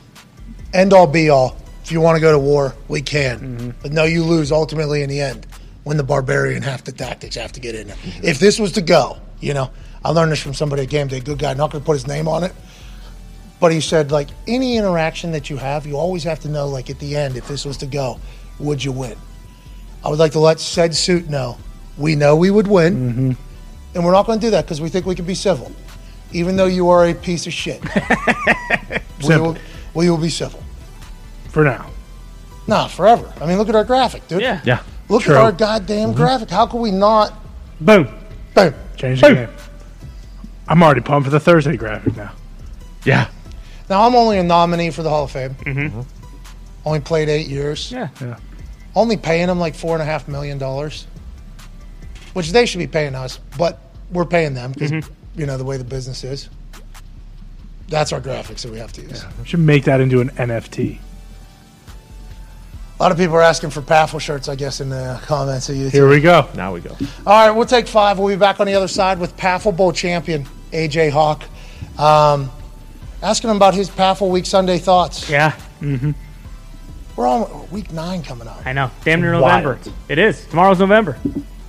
end all be all. If you want to go to war, we can. Mm-hmm. But no, you lose ultimately in the end when the barbarian half the tactics have to get in there. If this was to go, you know, I learned this from somebody at game day, good guy, not going to put his name on it. But he said, like, any interaction that you have, you always have to know, like, at the end, if this was to go, would you win? I would like to let said suit know we know we would win, Mm-hmm. and we're not going to do that because we think we can be civil, even though you are a piece of shit. <laughs> we, will, we will be civil. For now, Nah, forever. I mean, look at our graphic, dude. Yeah. Yeah. Look True. at our goddamn mm-hmm. graphic. How can we not? Boom. Boom. change the game. I'm already pumped for the Thursday graphic now. Yeah. Now I'm only a nominee for the Hall of Fame. Mm-hmm. Mm-hmm. Only played eight years. Yeah. Yeah. Only paying them like four and a half million dollars, which they should be paying us, but we're paying them because you know the way the business is. That's our graphics that we have to use. We should make that into an NFT. A lot of people are asking for Paffle shirts, I guess, in the comments of YouTube. Here we go. Now we go. All right, we'll take five. We'll be back on the other side with Paffle Bowl champion AJ Hawk. Um, asking him about his Paffle Week Sunday thoughts. Yeah. Mm-hmm. We're on week nine coming up. I know. Damn near Wild. November. It is. Tomorrow's November.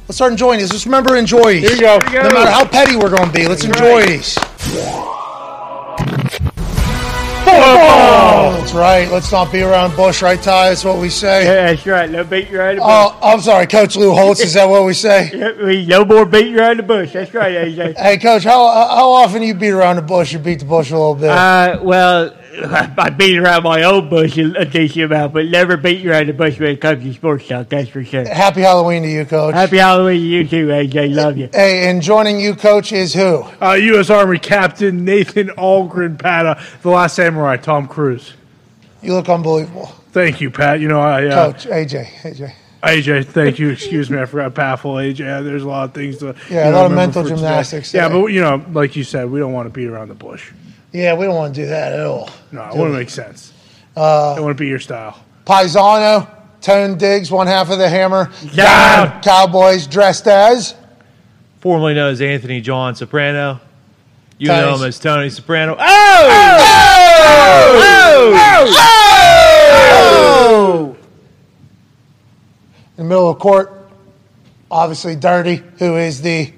Let's start enjoying these. Just remember, enjoy these. Here you go. Here No you go. matter how petty we're going to be, let's enjoy right. these. That's right. Let's not be around Bush, right, Ty? That's what we say. Yeah, that's right. No beating around the bush. Oh, I'm sorry, Coach Lou Holtz. Is that what we say? <laughs> No more beating around the bush. That's right, AJ. Hey, Coach, how how often you beat around the bush? You beat the bush a little bit. Uh, well, I beat around my own bush a a decent amount, but never beat around the bush when it comes to sports talk. That's for sure. Happy Halloween to you, Coach. Happy Halloween to you too, AJ. Love you. Hey, and joining you, Coach, is who? Uh, U.S. Army Captain Nathan Algren, Pat, uh, the Last Samurai, Tom Cruise. You look unbelievable, Thank you, Pat. You know, I uh, Coach AJ. AJ. AJ, thank you. Excuse me, I forgot Patful AJ. There's a lot of things to Yeah, you a lot of mental for today. gymnastics Yeah, but you know, like you said, we don't want to beat around the bush. Yeah, we don't want to do that at all. No, it wouldn't make sense. Uh, it wouldn't be your style. Paisano, Tone Diggs, one half of the Hammer. Down. Cowboys dressed as. Formerly known as Anthony John Soprano. You Tony's- know him as Tony Soprano. Oh! in the middle of the court, obviously Dirty, who is the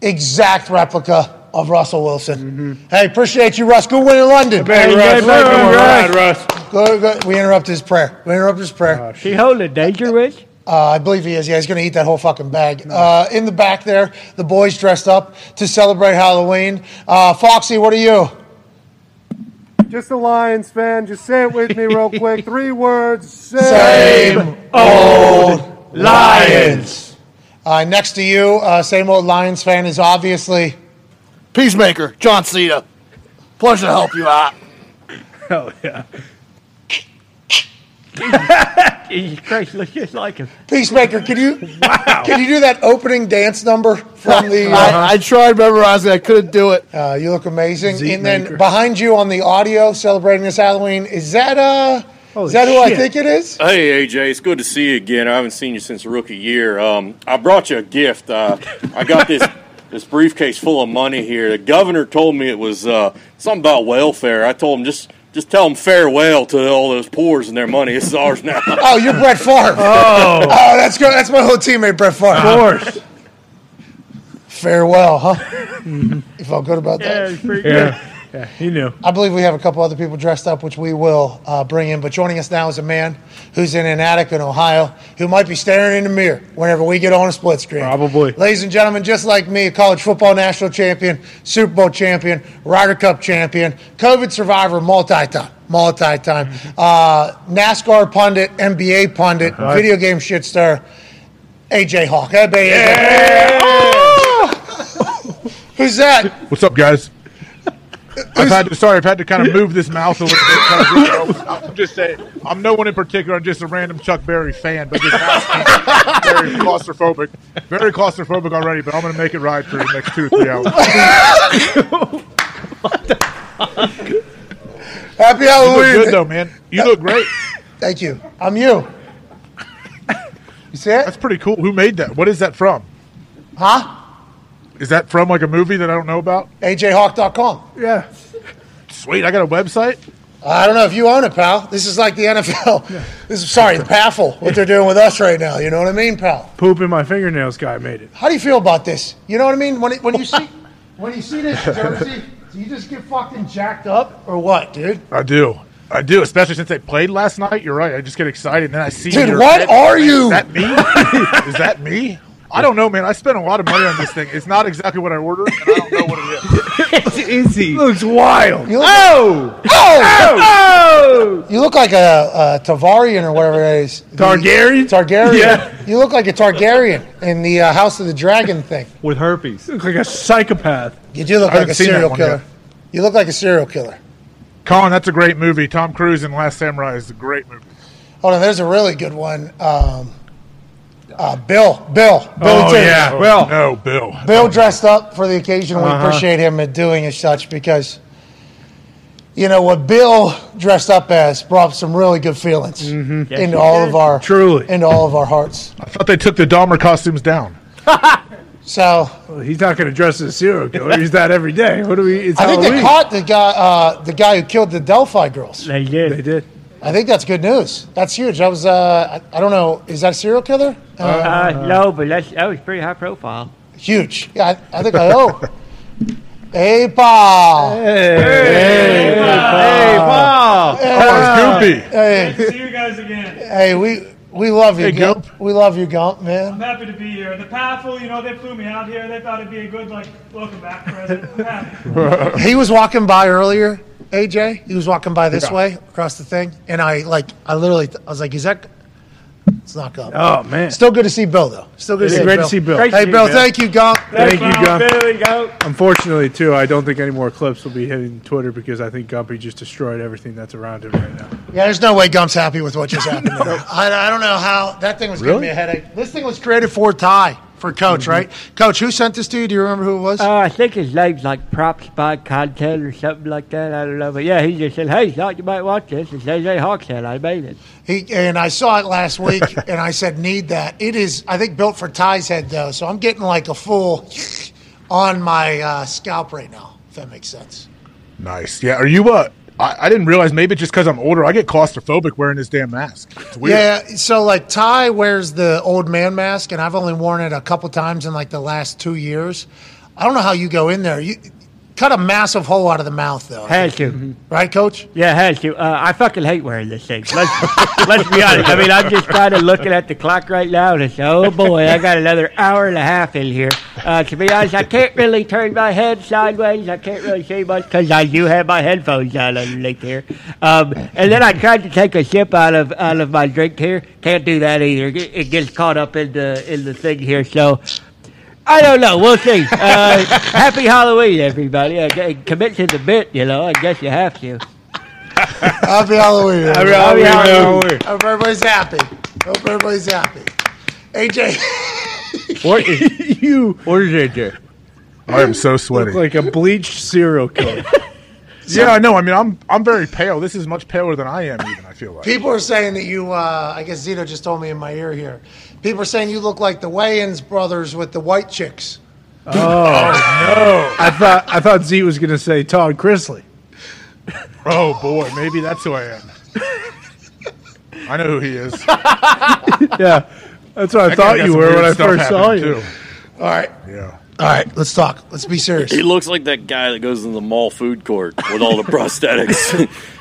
exact replica of Russell Wilson. Hey, appreciate you, Russ. Good win in London. Hey, Russ, Russ, Russ, come Russ. ride, Russ. Good, good. We interrupted his prayer. We interrupted his prayer. She holding dangerous. Uh, I believe he is. Yeah, he's going to eat that whole fucking bag. Uh, in the back there, the boys dressed up to celebrate Halloween. Uh, Foxy, what are you? Just a Lions fan. Just say it with me real <laughs> quick. Three words. Same old Lions. Uh, next to you, uh, same old Lions fan is obviously Peacemaker, John Cena. Pleasure to help you out. Hell yeah. Jesus Christ, looks just like him. Peacemaker. Can you can you do that opening dance number from the? Uh, I, I tried memorizing. I couldn't do it. uh, you look amazing. Zeke and then maker. behind you on the audio, celebrating this Halloween, is that uh? Holy is that who I think it is? Hey AJ, it's good to see you again. I haven't seen you since rookie year. Um, I brought you a gift. Uh, I got this <laughs> this briefcase full of money here. The governor told me it was uh, something about welfare. I told him just just tell them farewell to all those poors and their money. This is ours now. <laughs> Oh, you're Brett Favre. <laughs> Oh, oh, that's good. That's my whole teammate, Brett Favre. Of course. Farewell, huh? <laughs> You felt good about that. it's pretty good. Yeah. Yeah, he knew. I believe we have a couple other people dressed up, which we will uh, bring in. But joining us now is a man who's in an attic in Ohio who might be staring in the mirror whenever we get on a split screen. Probably. Ladies and gentlemen, just like me, a college football national champion, Super Bowl champion, Ryder Cup champion, COVID survivor, multi-time, multi-time, uh, NASCAR pundit, NBA pundit, video game shit star, AJ Hawk. Hey, AJ. <laughs> Who's that? What's up, guys? I've had to sorry, I've had to kind of <laughs> move this mouse a little bit. Kind of reach. I'm just saying, I'm no one in particular. I'm just a random Chuck Berry fan, but this mouse is very <laughs> claustrophobic, very claustrophobic already. But I'm going to make it right for the next two or three hours. <laughs> Happy Halloween! You look Halloween. good though, man. You look great. Thank you. I'm you. You see it? That's pretty cool. Who made that? What is that from? Huh? Is that from like a movie that I don't know about? AJHawk.com. Yeah. Sweet, I got a website. I don't know if you own it, pal. This is like the NFL. <laughs> This is sorry, the PAFL, what they're doing with us right now. You know what I mean, pal? Poop in my fingernails guy made it. How do you feel about this? You know what I mean? When it, when you see <laughs> when you see this jersey, do you just get fucking jacked up or what, dude? I do. I do, especially since they played last night. You're right. I just get excited, and then I see. Dude, what head. are you? Is that me? <laughs> is that me? I don't know, man. I spent a lot of money on this thing. It's not exactly what I ordered, and I don't know what it is. Is he? Looks wild. You look, Oh! oh, Oh! you look like a, a Tavarian or whatever it is. The- Targaryen? Targaryen. Yeah. You look like a Targaryen in the uh, House of the Dragon thing. With herpes. Looks like a psychopath. You do look I like a seen serial killer. yet. You look like a serial killer. Colin, that's a great movie. Tom Cruise in Last Samurai is a great movie. Hold on, there's a really good one. Um, uh, Bill, Bill, Billy Oh, T. yeah. Well, no, Bill. Bill dressed up for the occasion. We Uh-huh. appreciate him at doing as such because, you know, what Bill dressed up as brought some really good feelings into all of our Truly. into all of our hearts. I thought they took the Dahmer costumes down. <laughs> So Well, he's not going to dress as a serial killer. He's that every day. What do we? It's I think they caught the guy uh, the guy who killed the Delphi girls. They did. They did. I think that's good news. That's huge. That was uh, I, I don't know. Is that a serial killer? Uh, Uh, no, but that's, that was pretty high profile. huge. Yeah, I, I think I owe. Hey, Paul. Hey, Paul. Oh, it's Goopy. Hey, See you guys again. hey, we we love you, Hey, Gump. Gump. We love you, Gump, man. I'm happy to be here. The Pathful, you know, they flew me out here. They thought it'd be a good, like, welcome back present. <laughs> He was walking by earlier, AJ. He was walking by this Yeah. way across the thing, and I like, I literally, I was like, "Is that?" It's not Gump. Oh man, Still good to see Bill though. Still good to It's see great Bill. to see Bill. Great Hey, see Bill. Bill. Thank you, Gump. Thank you, Wow, Gump. Billy, go. Unfortunately, too, I don't think any more clips will be hitting Twitter because I think Gumpy just destroyed everything that's around him right now. Yeah, there's no way Gump's happy with what just <laughs> happened. there. I, I don't know how that thing was giving me a headache. This thing was created for Ty, for Coach, right? Coach, who sent this to you? Do you remember who it was? Uh, I think his name's like Props by Content or something like that. I don't know. But yeah, he just said, hey, thought you might watch this. It's AJ Hawkshead. I made it. He and I saw it last week, <laughs> and I said, "Need that." It is, I think, built for Ty's head though, so I'm getting like a full <laughs> on my uh, scalp right now. If that makes sense. Nice. Yeah. Are you uh? I, I didn't realize. Maybe just because I'm older, I get claustrophobic wearing this damn mask. It's weird. Yeah. So like Ty wears the old man mask, and I've only worn it a couple times in like the last two years. I don't know how you go in there. You cut a massive hole out of the mouth though, Had to. right, Coach? Yeah, had to. Uh, I fucking hate wearing this thing. Let's, <laughs> let's be honest. I mean, I'm just kind of looking at the clock right now and it's, oh boy, I got another hour and a half in here. Uh, to be honest, I can't really turn my head sideways. I can't really see much because I do have my headphones on underneath here. Um, and then I tried to take a sip out of out of my drink here. Can't do that either. It it gets caught up in the in the thing here. So I don't know. We'll see. Uh, happy Halloween, everybody. I commit to the bit, you know. I guess you have to. Happy Halloween. Happy everybody. Halloween. Hope everybody's happy. Hope everybody's happy. AJ, What is <laughs> you what is it there? I am so sweaty. look like a bleached serial killer. <laughs> yeah, I know. I mean, I'm I'm very pale. This is much paler than I am. Even I feel like. people are saying that you, uh, I guess Zito just told me in my ear here. People are saying you look like the Wayans brothers with the white chicks. Oh no! I thought I thought Z was going to say Todd Chrisley. Oh boy, maybe that's who I am. I know who he is. <laughs> Yeah, that's what I That thought you were when I first saw you. too. All right. Yeah. All right. Let's talk. Let's be serious. He looks like that guy that goes in the mall food court with all the prosthetics.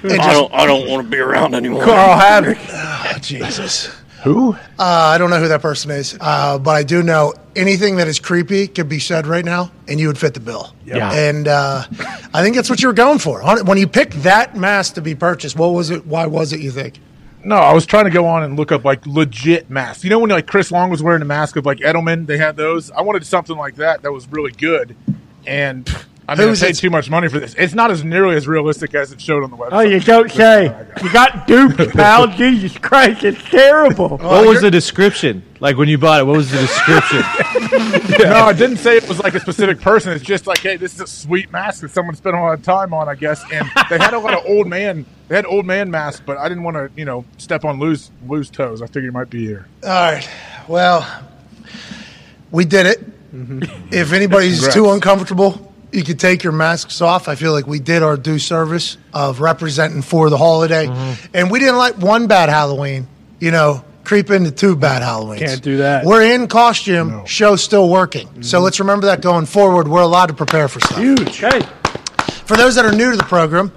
<laughs> I don't. I don't want to be around anymore. Carl Havoc. <laughs> Oh, Jesus. Who? Uh, I don't know who that person is, uh, but I do know anything that is creepy could be said right now, and you would fit the bill. Yeah. And uh, I think that's what you were going for. When you picked that mask to be purchased, what was it? Why was it? You think? No, I was trying to go on and look up like legit masks. You know when like Chris Long was wearing a mask of like Edelman, they had those. I wanted something like that that was really good, and I mean, I Who's paid too much money for this. It's not as nearly as realistic as it showed on the website. Oh, you don't <laughs> say. You got duped, pal. <laughs> Jesus Christ, it's terrible. What was the description? Like when you bought it, what was the description? <laughs> No, I didn't say it was like a specific person. It's just like, hey, this is a sweet mask that someone spent a lot of time on, I guess. And they had a lot of old man. They had old man masks, but I didn't want to, you know, step on loose loose toes. I figured it might be here. All right. Well, we did it. Mm-hmm. If anybody's Congrats. too uncomfortable, you could take your masks off. I feel like we did our due service of representing for the holiday, mm-hmm. and we didn't let one bad Halloween, you know, creep into two bad Halloweens. Can't do that. We're in costume. Show still working. So mm-hmm. let's remember that going forward. We're allowed to prepare for stuff. Huge. Okay. For those that are new to the program,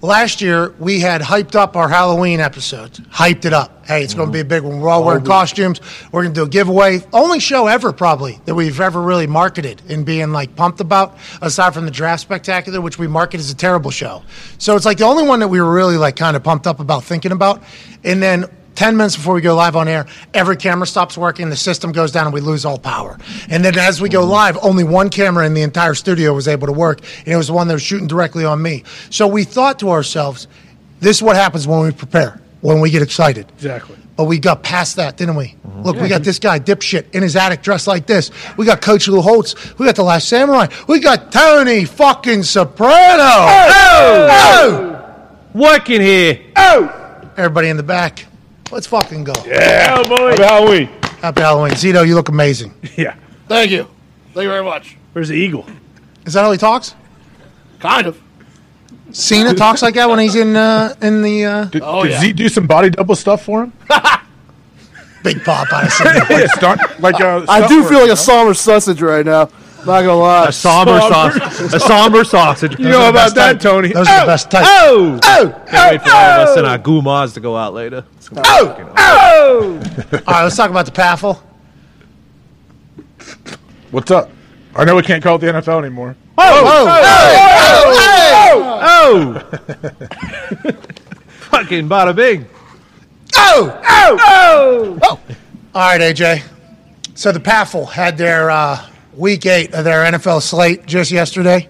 last year we had hyped up our Halloween episodes. Hyped it up. Hey, it's going to be a big one. We're all wearing costumes. We're going to do a giveaway. Only show ever, probably, that we've ever really marketed and being like pumped about, aside from the Draft Spectacular, which we market as a terrible show. So it's like the only one that we were really like kind of pumped up about thinking about. And then 10 minutes before we go live on air, every camera stops working, the system goes down, and we lose all power. And then as we go mm-hmm. live, only one camera in the entire studio was able to work, and it was the one that was shooting directly on me. So we thought to ourselves, this is what happens when we prepare, when we get excited. Exactly. But we got past that, didn't we? Mm-hmm. Look, we got this guy, dipshit, in his attic dressed like this. We got Coach Lou Holtz. We got The Last Samurai. We got Tony fucking Soprano. Oh! Working here. Oh! Everybody in the back. Let's fucking go. Oh, boy. Happy Halloween. Happy Halloween. Zito, you look amazing. <laughs> Yeah. Thank you. Thank you very much. Where's the eagle? Is that how he talks? Kind of. Cena talks like that when he's in uh, in the uh, Did, Oh, did yeah. Z do some body double stuff for him? <laughs> Big Pop. I see. like stunt, like uh, I do feel like a know? summer sausage right now. Not gonna lie, a somber sausage. A somber sausage. You know about that, Tony? Those are the best type. Oh! Can't wait for all of us and our gumas to go out later. It's gonna be fucking awesome. Oh! All right, let's talk about the PAFL. What's up? I know we can't call it the NFL anymore. Oh! Oh, oh, oh, oh, oh. <laughs> Fucking bada bing. Oh, oh! Oh! All right, AJ. So the PAFL had their uh, week eight of their NFL slate just yesterday.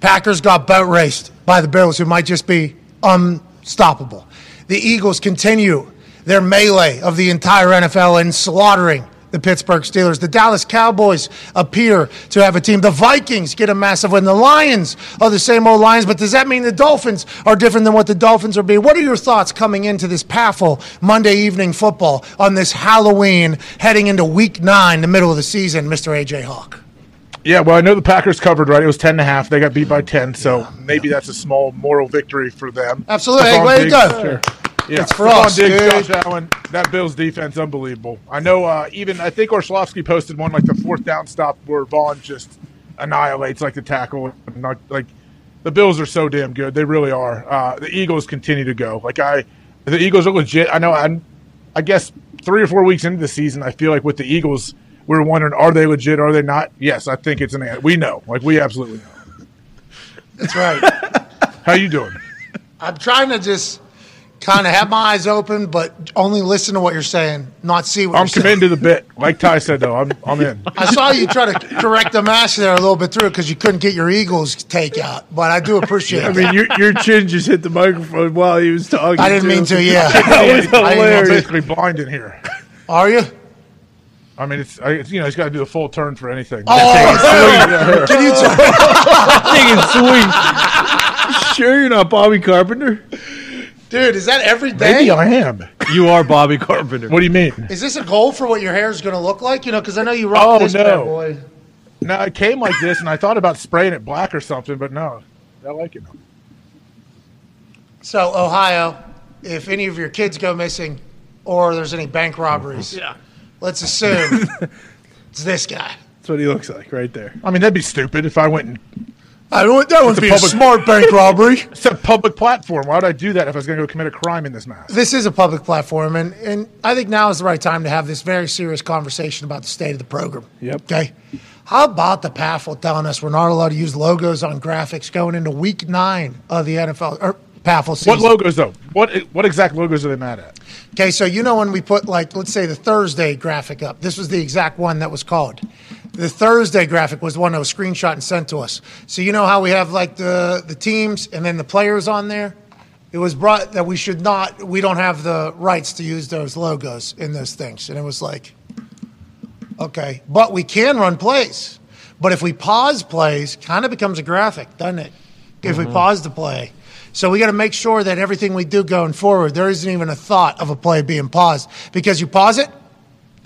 Packers got boat raced by the Bills, who might just be unstoppable. The Eagles continue their melee of the entire NFL in slaughtering the Pittsburgh Steelers. The Dallas Cowboys appear to have a team. The Vikings get a massive win. The Lions are the same old Lions, but does that mean the Dolphins are different than what the Dolphins are being? What are your thoughts coming into this PAFL Monday evening football on this Halloween, heading into week nine, the middle of the season, Mr. AJ Hawk? Yeah, well, I know the Packers covered, right? It was 10 and a half. They got beat by 10, so maybe that's a small moral victory for them. Absolutely. Hey, way to go. Yeah, It's for Stefon us, Diggs, dude. Josh Allen, that Bills defense, unbelievable. I know uh, even, I think Orlovsky posted one like the fourth down stop where Von just annihilates like the tackle. Not, like the Bills are so damn good. They really are. Uh, the Eagles continue to go. Like I, the Eagles are legit. I know. I, I guess three or four weeks into the season, I feel like with the Eagles, we are wondering, are they legit? Are they not? Yes, I think it's an. an- We know. Like we absolutely know. That's right. How you doing? I'm trying to just kind of have my eyes open, but only listen to what you're saying, not see what I'm you're saying. to the bit. Like Ty said, though, I'm I'm in. I saw you try to correct the match there a little bit through because you couldn't get your Eagles take out, but I do appreciate it. I mean, your, your chin just hit the microphone while he was talking. I didn't <laughs> mean to, yeah. that was <laughs> didn't I'm hilarious. basically blind in here. Are you? I mean, it's, I, it's you know, he's got to do a full turn for anything. Oh, can you <laughs> turn sweet Sure, you're not Bobby Carpenter. Dude? Is that every Maybe day? I am. You are Bobby Carpenter. What do you mean? Is this a goal for what your hair is going to look like? You know, because I know you rock Oh, this no. bad boy. No, it came like this, and I thought about spraying it black or something, but no, I like it. So, Ohio, if any of your kids go missing, or there's any bank robberies, Yeah. let's assume <laughs> it's this guy. That's what he looks like right there. I mean, that'd be stupid if I went and I don't. That would It's a be a public- smart bank robbery. <laughs> it's a public platform. Why would I do that if I was going to go commit a crime in this mess? this is a public platform, and, and I think now is the right time to have this very serious conversation about the state of the program. Yep. Okay. How about the PAFL telling us we're not allowed to use logos on graphics going into week nine of the NFL or er, PAFL season? What logos though? What what exact logos are they mad at? Okay, so you know when we put like let's say the Thursday graphic up, this was the exact one that was called. The Thursday graphic was the one that was screenshot and sent to us. So you know how we have like the the teams and then the players on there. It was brought that we should not, we don't have the rights to use those logos in those things, and it was like, okay, but we can run plays. But if we pause plays, kind of becomes a graphic, doesn't it? If we mm-hmm. pause the play. So we got to make sure that everything we do going forward, there isn't even a thought of a play being paused. Because you pause it,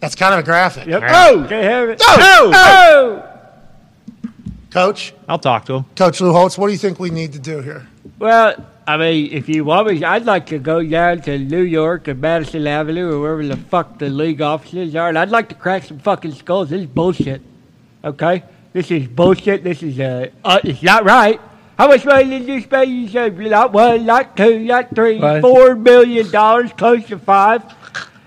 that's kind of a graphic. Yep. Oh! Can't have it. Oh! Oh! Coach, I'll talk to him. Coach Lou Holtz, what do you think we need to do here? Well, I mean, if you want me, I'd like to go down to New York and Madison Avenue or wherever the fuck the league offices are, and I'd like to crack some fucking skulls. This is bullshit. Okay? This is bullshit. This is, uh, uh it's not right. How much money did you spend? You said not one, not two, not three, Five. four million dollars, close to five.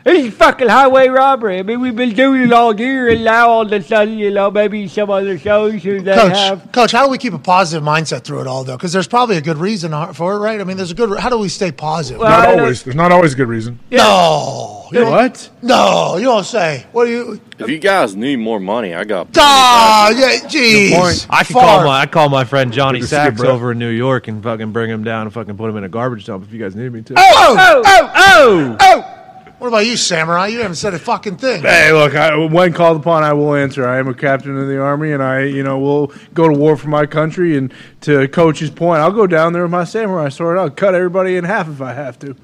This is fucking highway robbery. I mean, we've been doing it all year, and now all of a sudden, you know, maybe some other shows who they Coach, have. Coach, how do we keep a positive mindset through it all, though? Because there's probably a good reason for it, right? I mean, there's a good. How do we stay positive? Well, Not I always. There's not always a good reason. no, you don't, What? no, you don't say. What do you? If you guys need more money, I got. Ah, yeah, jeez. I could call my I call my friend Johnny Good to see you, Sachs over in New York and fucking bring him down and fucking put him in a garbage dump if you guys need me to. Oh, Oh! Oh! oh. What about you, Samurai? You haven't said a fucking thing. Hey, look, I, when called upon, I will answer. I am a captain of the army, and I, you know, will go to war for my country. And to Coach's point, I'll go down there with my samurai sword. I'll cut everybody in half if I have to.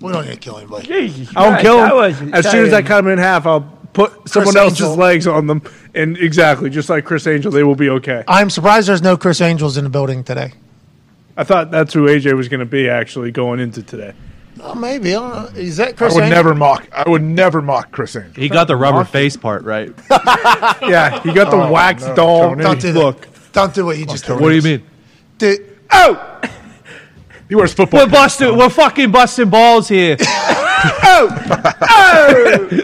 We don't need to kill anybody. Jesus I won't Christ, kill I them. wasn't As soon as I saying- cut them in half, I'll put someone else's Angel. legs on them, and exactly just like Criss Angel, they will be okay. I'm surprised there's no Criss Angels in the building today. I thought that's who AJ was going to be actually going into today. Oh, maybe. I don't. Is that I would Angel? never mock. I would never mock Criss Angel. He got the rubber face part right. <laughs> Yeah, he got the Oh, wax no, doll Don't do that. Don't do what you just oh, did. What do you mean? Did- Oh, He wears football. We're busting. We're fucking busting balls here. <laughs> oh, <laughs> oh.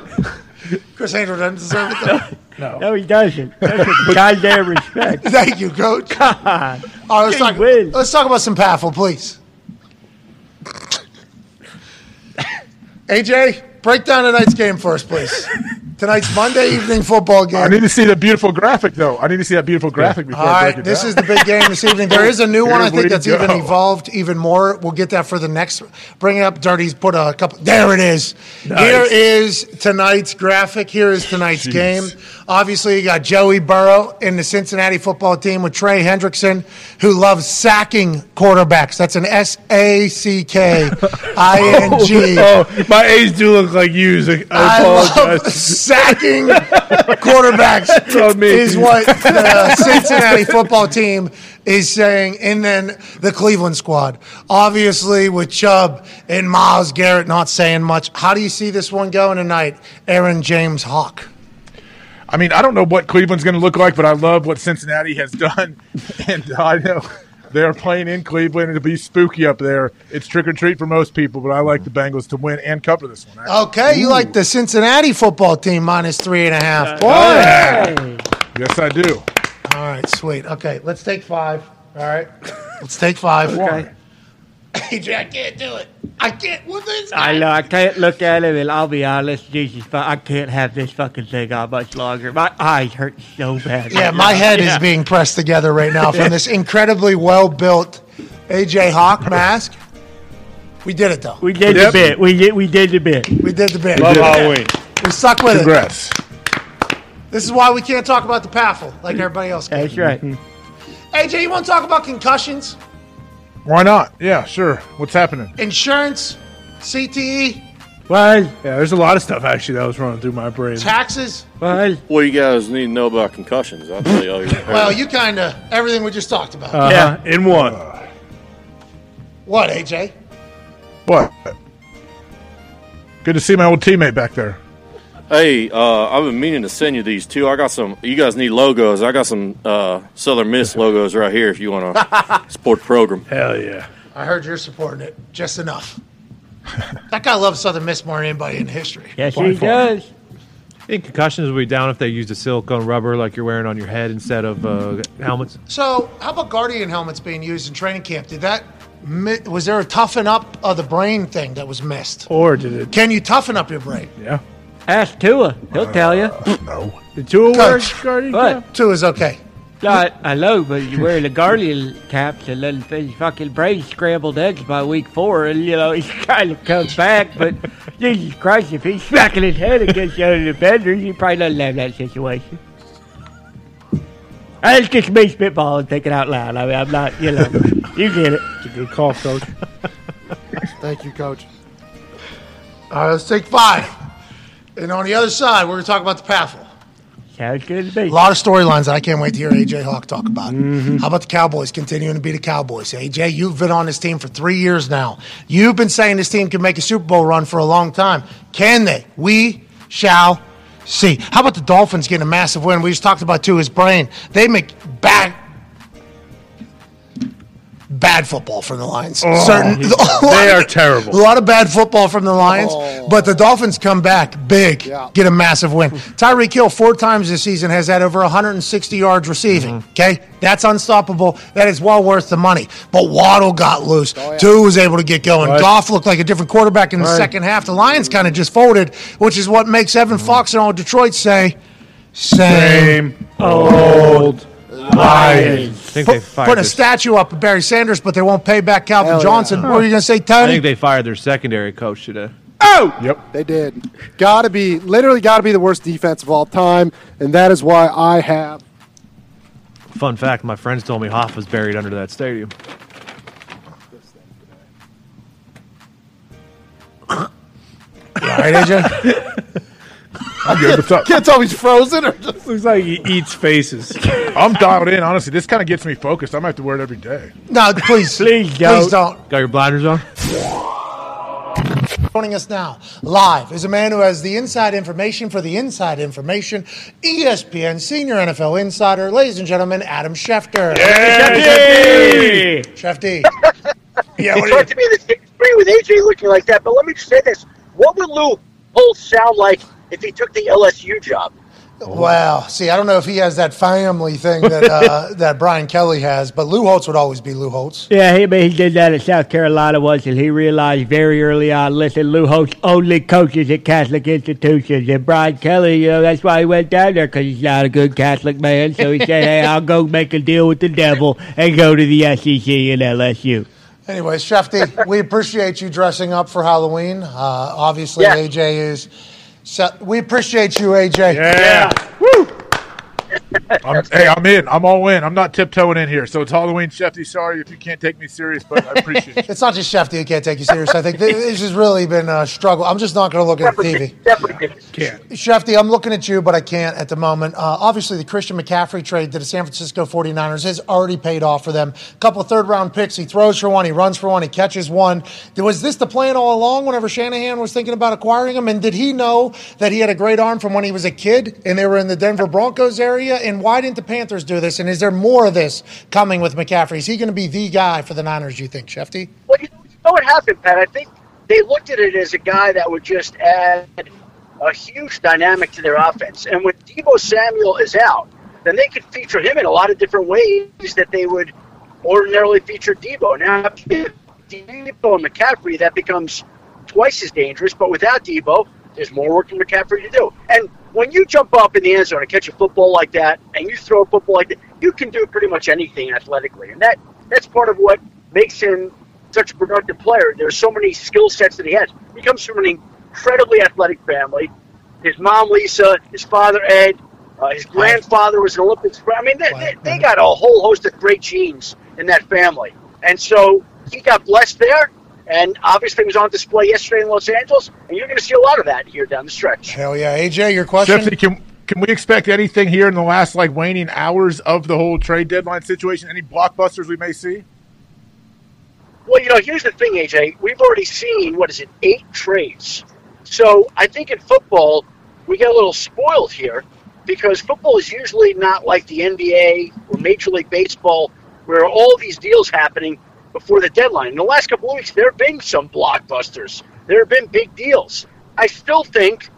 Criss Angel doesn't deserve it. Though. No, he doesn't. That's a goddamn respect. Thank you, Coach. God. All right, let's Gee talk. whiz. Let's talk about some Paffle, please. AJ, break down tonight's game for us, please. Tonight's Monday evening football game. I need to see the beautiful graphic, though. I need to see that beautiful graphic before All I break it this down. is the big game this evening. There is a new <laughs> one, I think, that's even evolved even more. We'll get that for the next. Bring it up, Dirty's put a couple. There it is. Here is tonight's graphic. Here is tonight's game. Obviously, you got Joey Burrow in the Cincinnati football team with Trey Hendrickson, who loves sacking quarterbacks. That's an S A C K I N G. <laughs> Oh, oh, my A's do look like U's. I I love apologize. sacking <laughs> quarterbacks me. is what <laughs> the Cincinnati football team is saying, and then the Cleveland squad. Obviously, with Chubb and Myles Garrett not saying much. How do you see this one going tonight, Aaron James Hawk? I mean, I don't know what Cleveland's going to look like, but I love what Cincinnati has done. <laughs> And I know they're playing in Cleveland. It'll be spooky up there. It's trick or treat for most people, but I like the Bengals to win and cover this one. actually. Okay, you like the Cincinnati football team minus three and a half. Boy. Yes, I do. All right, sweet. Okay, let's take five. All right, let's take five. Okay. <laughs> AJ, I can't do it. I can't with this. I know. I can't look at it, and I'll be honest, Jesus, fu- I can't have this fucking thing on much longer. My eyes hurt so bad. Yeah, right my now. head is being pressed together right now from <laughs> this incredibly well built AJ Hawk mask. We did it though. We did Yep. the bit. We did. We did the bit. We did the bit. Love Halloween. We stuck with it. Congrats. This is why we can't talk about the Paffle like everybody else can. That's right. AJ, you want to talk about concussions, Why not? Yeah, sure. What's happening? insurance, CTE, Well, Yeah, there's a lot of stuff actually that was running through my brain. taxes? well, What do you guys need to know about concussions? I'll tell you all your Well, you kind of everything we just talked about. Uh-huh. In one. what, AJ? What? Good to see my old teammate back there. Hey, uh, I've been meaning to send you these too. I got some. You guys need logos. I got some uh, Southern Miss <laughs> logos right here if you want to <laughs> support the program. Hell yeah. I heard you're supporting it just enough. that guy loves Southern Miss more than anybody in history. yes, he does. I think concussions would be down if they used a silicone rubber like you're wearing on your head instead of uh, helmets. So, how about Guardian helmets being used in training camp? Did that was there a toughen up of the brain thing that was missed? Or did it? Can you toughen up your brain? Yeah. Ask Tua. He'll tell you. No. Did Tua wear Coach. guardian What? cap? Tua is okay. I, I know, but you wear the Guardian caps and then his fucking brain scrambled eggs by week four, and you know <laughs> he's trying to come back. But <laughs> Jesus Christ, if he's smacking his head against the other defenders, he probably doesn't have that situation. And It's just me spitballing, and thinking out loud. I mean, I'm not, you know, <laughs> you get it. It's a good call, coach. Thank you, Coach. All right, let's take five. And on the other side, we're going to talk about the Paffle. Sounds good to me. A lot of storylines that I can't wait to hear AJ Hawk talk about. Mm-hmm. How about the Cowboys continuing to be the Cowboys? AJ, you've been on this team for three years now. You've been saying this team can make a Super Bowl run for a long time. Can they? We shall see. How about the Dolphins getting a massive win? We just talked about too his brain. They make bad. Bad football from the Lions. Oh, Certain, <laughs> They are terrible. A lot of bad football from the Lions, oh. but the Dolphins come back big, Yeah. get a massive win. <laughs> Tyreek Hill, four times this season, has had over 160 yards receiving. Mm-hmm. Okay, that's unstoppable. That is well worth the money. But Waddle got loose. Oh, Tua was able to get going. Right. Goff looked like a different quarterback in the Right. second half. The Lions kind of just folded, which is what makes Evan mm-hmm. Fox and all Detroit say, same. Same old Lions. I think they Put, fired putting a their, statue up of Barry Sanders, but they won't pay back Calvin Hell yeah. Johnson. What are you going to say, Tony? I Tony? think they fired their secondary coach today. Oh! Yep. They did. Got to be, literally got to be the worst defense of all time, and that is why I have. Fun fact: my friends told me Hoff was buried under that stadium. All right, AJ? <laughs> I'm good. What's up? Can't tell if he's frozen or just. Looks like he eats faces. I'm dialed in. Honestly, this kind of gets me focused. I might have to wear it every day. No, please. Please <laughs> Please don't. don't. Got your bladders on? Joining us now, live, is a man who has the inside information for the inside information. ESPN senior NFL insider, ladies and gentlemen, Adam Schefter. Hey! Shefty. <laughs> Yeah, it's hard to be in the same agree with AJ looking like that, but let me just say this: What would Lou Holtz sound like if he took the LSU job? Well, see, I don't know if he has that family thing that uh, <laughs> that Brian Kelly has, but Lou Holtz would always be Lou Holtz. Yeah, he, he did that at South Carolina once, and he realized very early on, listen, Lou Holtz only coaches at Catholic institutions. And Brian Kelly, you know, that's why he went down there, because he's not a good Catholic man. So he said, hey, I'll go make a deal with the devil and go to the SEC and LSU. Anyways, Shefty, we appreciate you dressing up for Halloween. Uh, obviously, Yeah. AJ is. So, we appreciate you, AJ. Yeah. I'm, hey, I'm in. I'm all in. I'm not tiptoeing in here. So it's Halloween, Shefty. Sorry if you can't take me serious, but I appreciate it. <laughs> It's not just Shefty who can't take you serious. I think this has really been a struggle. I'm just not going to look at the TV. Definitely. Can't. Shefty, I'm looking at you, but I can't at the moment. Uh, obviously, the Christian McCaffrey trade to the San Francisco 49ers has already paid off for them. A couple of third round picks. He throws for one, he runs for one, he catches one. Was this the plan all along whenever Shanahan was thinking about acquiring him? And did he know that he had a great arm from when he was a kid and they were in the Denver Broncos area? And why didn't the Panthers do this? And is there more of this coming with McCaffrey? Is he going to be the guy for the Niners, you think, Shefty? Well, you know what happened, Pat? I think they looked at it as a guy that would just add a huge dynamic to their offense. And when Deebo Samuel is out, then they could feature him in a lot of different ways that they would ordinarily feature Deebo. Now, Deebo and McCaffrey, that becomes twice as dangerous. But without Deebo, there's more work for McCaffrey to do. And when you jump up in the end zone and catch a football like that, and you throw a football like that, you can do pretty much anything athletically, and that that's part of what makes him such a productive player. There's so many skill sets that he has. He comes from an incredibly athletic family. His mom, Lisa, his father, Ed, uh, his grandfather was an Olympic—I mean, they, they, they got a whole host of great genes in that family. And so he got blessed there, and obviously it was on display yesterday in Los Angeles, and you're going to see a lot of that here down the stretch. Hell yeah. AJ, your question? Shefty, can, can we expect anything here in the last like waning hours of the whole trade deadline situation? Any blockbusters we may see? Well, you know, here's the thing, AJ. We've already seen, what is it, eight trades. So I think in football, we get a little spoiled here because football is usually not like the NBA or Major League Baseball where all these deals happening before the deadline. In the last couple of weeks, there have been some blockbusters. There have been big deals. I still think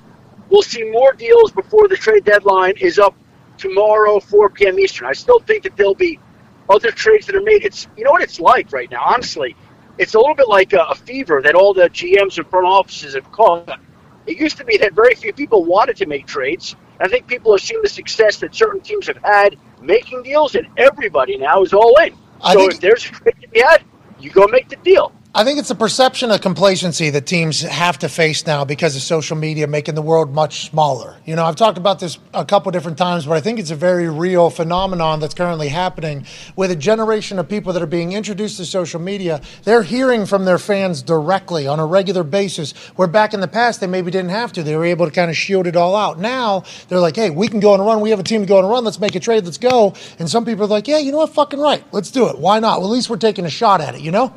we'll see more deals before the trade deadline is up tomorrow, 4 p.m. Eastern. I still think that there'll be other trades that are made. It's you know what it's like right now. Honestly, it's a little bit like a, a fever that all the GMs and front offices have caught. It used to be that very few people wanted to make trades. I think people have seen the success that certain teams have had making deals, and everybody now is all in. I so think- if there's a trade to be had, you go make the deal. I think it's a perception of complacency that teams have to face now because of social media making the world much smaller. You know, I've talked about this a couple different times, but I think it's a very real phenomenon that's currently happening with a generation of people that are being introduced to social media. They're hearing from their fans directly on a regular basis, where back in the past they maybe didn't have to. They were able to kind of shield it all out. Now they're like, hey, we can go on a run. We have a team to go on a run. Let's make a trade. Let's go. And some people are like, yeah, you know what? Fucking right. Let's do it. Why not? Well, at least we're taking a shot at it, you know?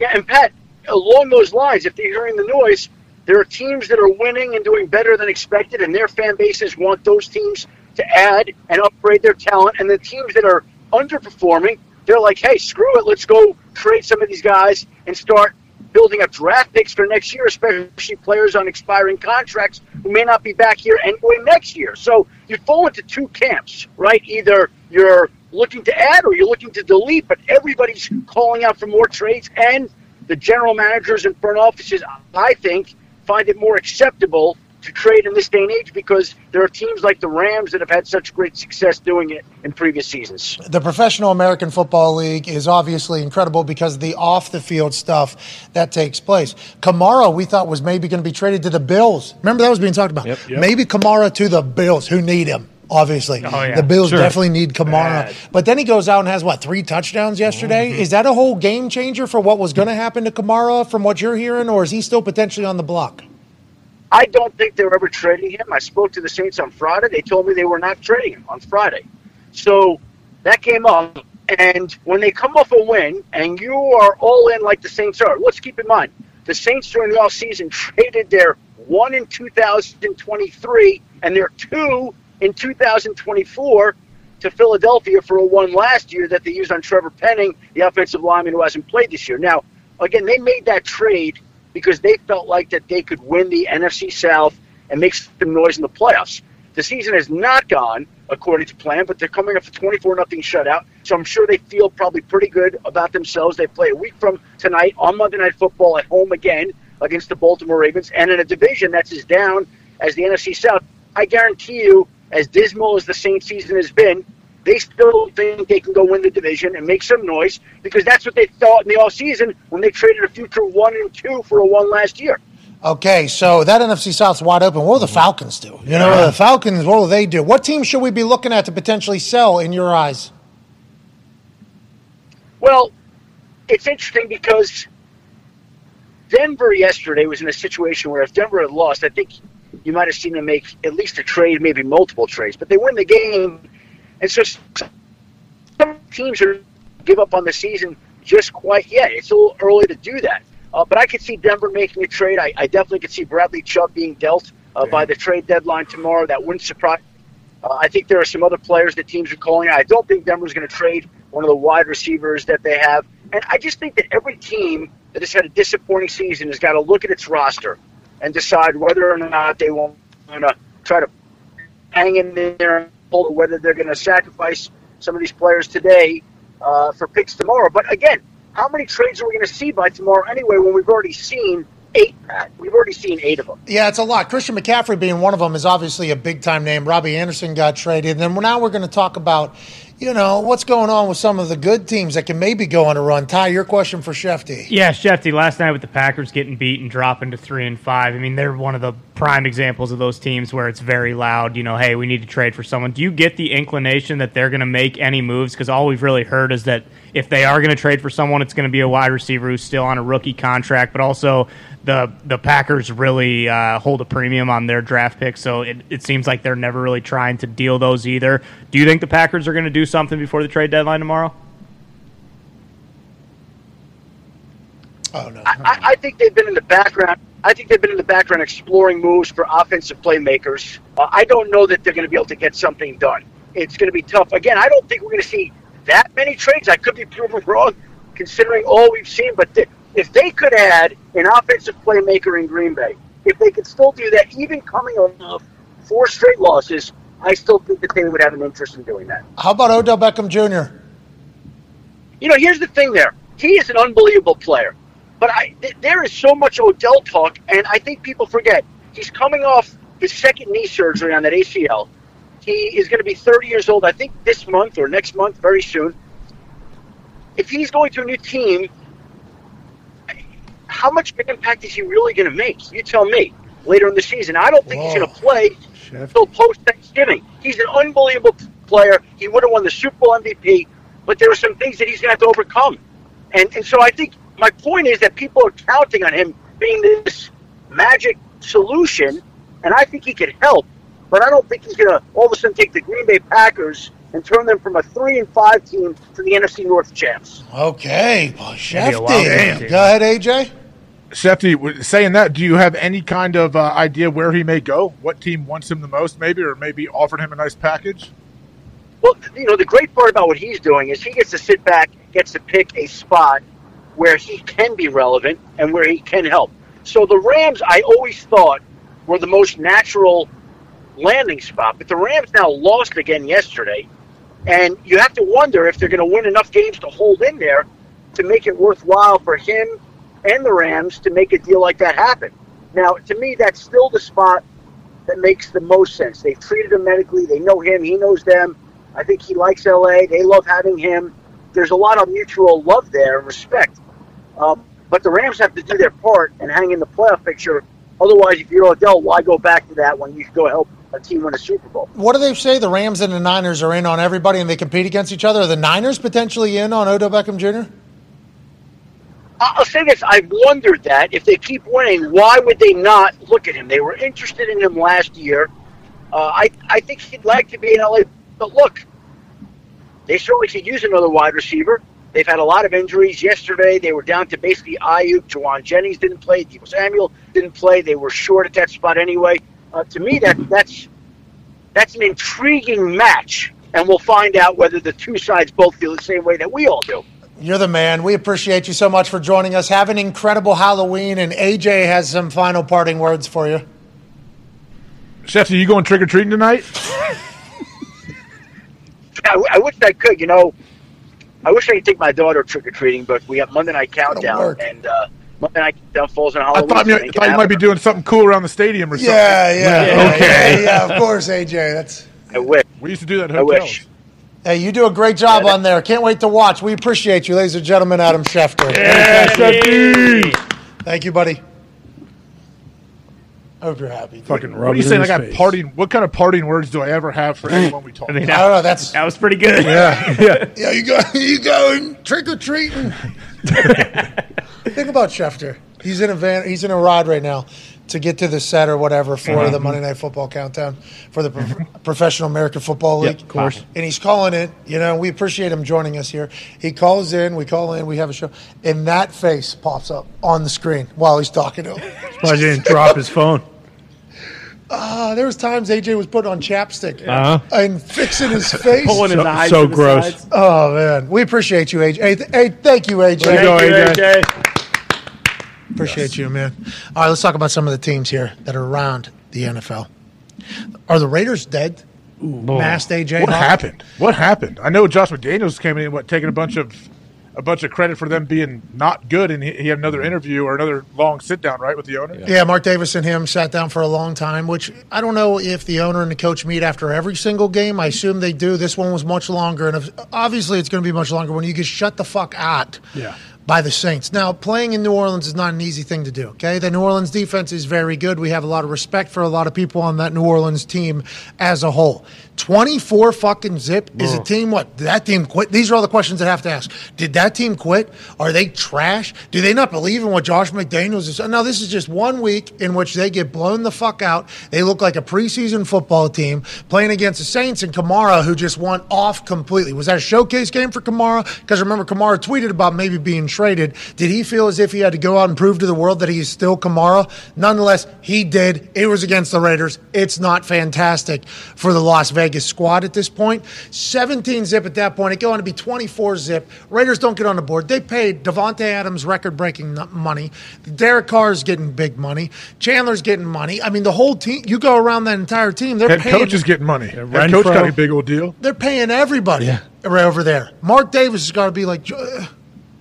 Yeah, and Pat, along those lines, if they're hearing the noise, there are teams that are winning and doing better than expected, and their fan bases want those teams to add and upgrade their talent. And the teams that are underperforming, they're like, hey, screw it, let's go trade some of these guys and start building up draft picks for next year, especially players on expiring contracts who may not be back here anyway next year. So you fall into two camps, right? Either you're looking to add or you're looking to delete, but everybody's calling out for more trades, and the general managers and front offices, I think, find it more acceptable to trade in this day and age because there are teams like the Rams that have had such great success doing it in previous seasons. the Professional American Football League is obviously incredible because of the off the field stuff that takes place. Kamara, we thought was maybe going to be traded to the Bills. Remember that was being talked about. Maybe Kamara to the Bills, who need him. Obviously, Oh, yeah. the Bills Sure. definitely need Kamara. But then he goes out and has what three touchdowns yesterday. Mm-hmm. Is that a whole game changer for what was going to happen to Kamara, from what you're hearing, or is he still potentially on the block? I don't think they're ever trading him. I spoke to the Saints on Friday. They told me they were not trading him on Friday. So that came up. And when they come off a win and you are all in like the Saints are, let's keep in mind the Saints during the offseason traded their one in 2023 and their two in 2024 to Philadelphia for a one last year that they used on Trevor Penning, the offensive lineman who hasn't played this year. Now, again, they made that trade because they felt like that they could win the NFC South and make some noise in the playoffs. The season has not gone according to plan, but they're coming off a 24 nothing shutout. So I'm sure they feel probably pretty good about themselves. They play a week from tonight on Monday Night Football at home again against the Baltimore Ravens, and in a division that's as down as the NFC South. I guarantee you, as dismal as the Saints season has been, they still think they can go win the division and make some noise because that's what they thought in the offseason when they traded a future one and two for a one last year. Okay, so that NFC South's wide open. What will the mm-hmm. Falcons do? You know, the Falcons, what will they do? What team should we be looking at to potentially sell in your eyes? Well, it's interesting because Denver yesterday was in a situation where if Denver had lost, I think you might have seen them make at least a trade, maybe multiple trades, but they win the game. And so some teams are give up on the season just quite yet. It's a little early to do that. Uh, but I could see Denver making a trade. I, I definitely could see Bradley Chubb being dealt uh, by the trade deadline tomorrow. That wouldn't surprise. Uh, I think there are some other players that teams are calling. I don't think Denver's going to trade one of the wide receivers that they have. And I just think that every team that has had a disappointing season has got to look at its roster and decide whether or not they want to try to hang in there, or whether they're going to sacrifice some of these players today uh, for picks tomorrow. But again, how many trades are we going to see by tomorrow anyway when we've already seen eight, Pat? We've already seen eight of them. Yeah, it's a lot. Christian McCaffrey being one of them is obviously a big time name. Robbie Anderson got traded. And then now we're going to talk about, you know, what's going on with some of the good teams that can maybe go on a run. Ty, your question for Shefty. Yeah, Shefty, last night with the Packers getting beat and dropping to three and five. I mean, they're one of the prime examples of those teams where it's very loud. You know, hey, we need to trade for someone. Do you get the inclination that they're going to make any moves? Because all we've really heard is that if they are going to trade for someone, it's going to be a wide receiver who's still on a rookie contract, but also the the Packers really uh, hold a premium on their draft picks, so it, it seems like they're never really trying to deal those either. Do you think the Packers are going to do something before the trade deadline tomorrow? Oh no, I, I- I think they've been in the background. I think they've been in the background exploring moves for offensive playmakers. Uh, I don't know that they're going to be able to get something done. It's going to be tough. Again, I don't think we're going to see that many trades. I could be proven wrong, considering all we've seen. But th- if they could add an offensive playmaker in Green Bay, if they could still do that, even coming off four straight losses, I still think that they would have an interest in doing that. How about Odell Beckham Jr.? You know, here's the thing there. He is an unbelievable player. But I, th- there is so much Odell talk, and I think people forget. He's coming off his second knee surgery on that ACL. He is going to be 30 years old, I think, this month or next month, very soon. If he's going to a new team, how much of impact is he really going to make? You tell me later in the season. I don't think he's going to play until post Thanksgiving. He's an unbelievable player. He would have won the Super Bowl MVP, but there are some things that he's going to have to overcome. And and so I think my point is that people are counting on him being this magic solution, and I think he could help. But I don't think he's going to all of a sudden take the Green Bay Packers and turn them from a three and five team to the NFC North champs. Okay, well, Maybe a wild card Shefty. Go ahead, AJ. Shefty, saying that, do you have any kind of uh, idea where he may go? What team wants him the most, maybe, or maybe offered him a nice package? Well, you know, the great part about what he's doing is he gets to sit back, gets to pick a spot where he can be relevant and where he can help. So the Rams, I always thought, were the most natural landing spot, but the Rams now lost again yesterday, and you have to wonder if they're going to win enough games to hold in there to make it worthwhile for him and the Rams to make a deal like that happen. Now, to me, that's still the spot that makes the most sense. They've treated him medically. They know him. He knows them. I think he likes LA. They love having him. There's a lot of mutual love there and respect. Uh, but the Rams have to do their part and hang in the playoff picture. Otherwise, if you're Odell, why go back to that when you can go help a team win a Super Bowl? What do they say? The Rams and the Niners are in on everybody and they compete against each other. Are the Niners potentially in on Odell Beckham Jr.? I'll say this: I've wondered that if they keep winning, why would they not look at him? They were interested in him last year. Uh, I I think he'd like to be in LA, but look, they certainly could use another wide receiver. They've had a lot of injuries. Yesterday, they were down to basically Aiyuk. Jauan Jennings didn't play. Deebo Samuel didn't play. They were short at that spot anyway. Uh, to me, that that's that's an intriguing match, and we'll find out whether the two sides both feel the same way that we all do. You're the man. We appreciate you so much for joining us. Have an incredible Halloween, and AJ has some final parting words for you. Chef, are you going trick or treating tonight? <laughs> I, I wish I could. You know, I wish I could take my daughter trick or treating, but we have Monday night countdown, and uh, Monday night countdown falls on I Halloween. thought, so you, I I thought you might be doing something cool around the stadium or something. Yeah, yeah, yeah, Okay. yeah, yeah, Of course, AJ. That's. I wish. We used to do that in I wish. Hey, you do a great job on there. Can't wait to watch. We appreciate you, ladies and gentlemen. Adam Schefter. Thank you, buddy. I hope you're happy. Fucking What are you saying? I got face. parting. What kind of parting words do I ever have for anyone we talk? <laughs> I mean, to? I don't know. That's that was pretty good. Yeah, <laughs> yeah. yeah. You go, <laughs> you go trick or treating. Think about Schefter. He's in a van. He's in a ride right now to get to the set or whatever for the Monday Night Football countdown for the pro- Professional American Football League. of course. And he's calling it. You know, we appreciate him joining us here. He calls in. We call in. We have a show, and that face pops up on the screen while he's talking to him. Surprised he didn't drop his phone. Uh, <laughs> there was times AJ was putting on chapstick Uh-huh. and fixing his <laughs> face. Pulling his So- eyes so gross. sides. Oh man, we appreciate you, AJ. Hey, th- hey thank you, AJ. Way to go, Thank you, AJ. AJ. Appreciate you, man. All right, let's talk about some of the teams here that are around the NFL. Are the Raiders dead? Masked AJ. What Hawk? happened? What happened? I know Josh McDaniels came in, what, taking a bunch of a bunch of credit for them being not good, and he, he had another interview or another long sit down, right, with the owner. Yeah, Mark Davis and him sat down for a long time, which I don't know if the owner and the coach meet after every single game. I assume they do. This one was much longer, and if, obviously it's going to be much longer when you get shut the fuck out Yeah. By the Saints. Now, playing in New Orleans is not an easy thing to do, okay? The New Orleans defense is very good. We have a lot of respect for a lot of people on that New Orleans team as a whole. 24 fucking zip is a team what? Did that team quit? These are all the questions that I have to ask. Did that team quit? Are they trash? Do they not believe in what Josh McDaniels is? No, this is just one week in which they get blown the fuck out. They look like a preseason football team playing against the Saints and Kamara, who just went off completely. Was that a showcase game for Kamara? Because remember, Kamara tweeted about maybe being traded. Did he feel as if he had to go out and prove to the world that he is still Kamara? Nonetheless, he did. It was against the Raiders. It's not fantastic for the Las Vegas squad at this point. 17 zip at that point. It going to be 24 zip. Raiders don't get on the board. They paid Davante Adams record breaking money. Derek Carr is getting big money. Chandler's getting money. I mean, the whole team, you go around that entire team, they're Head paying. coach is getting money. Head Renfrow. coach got a big old deal. they're paying everybody right over there. Mark Davis has got to be like "Uh,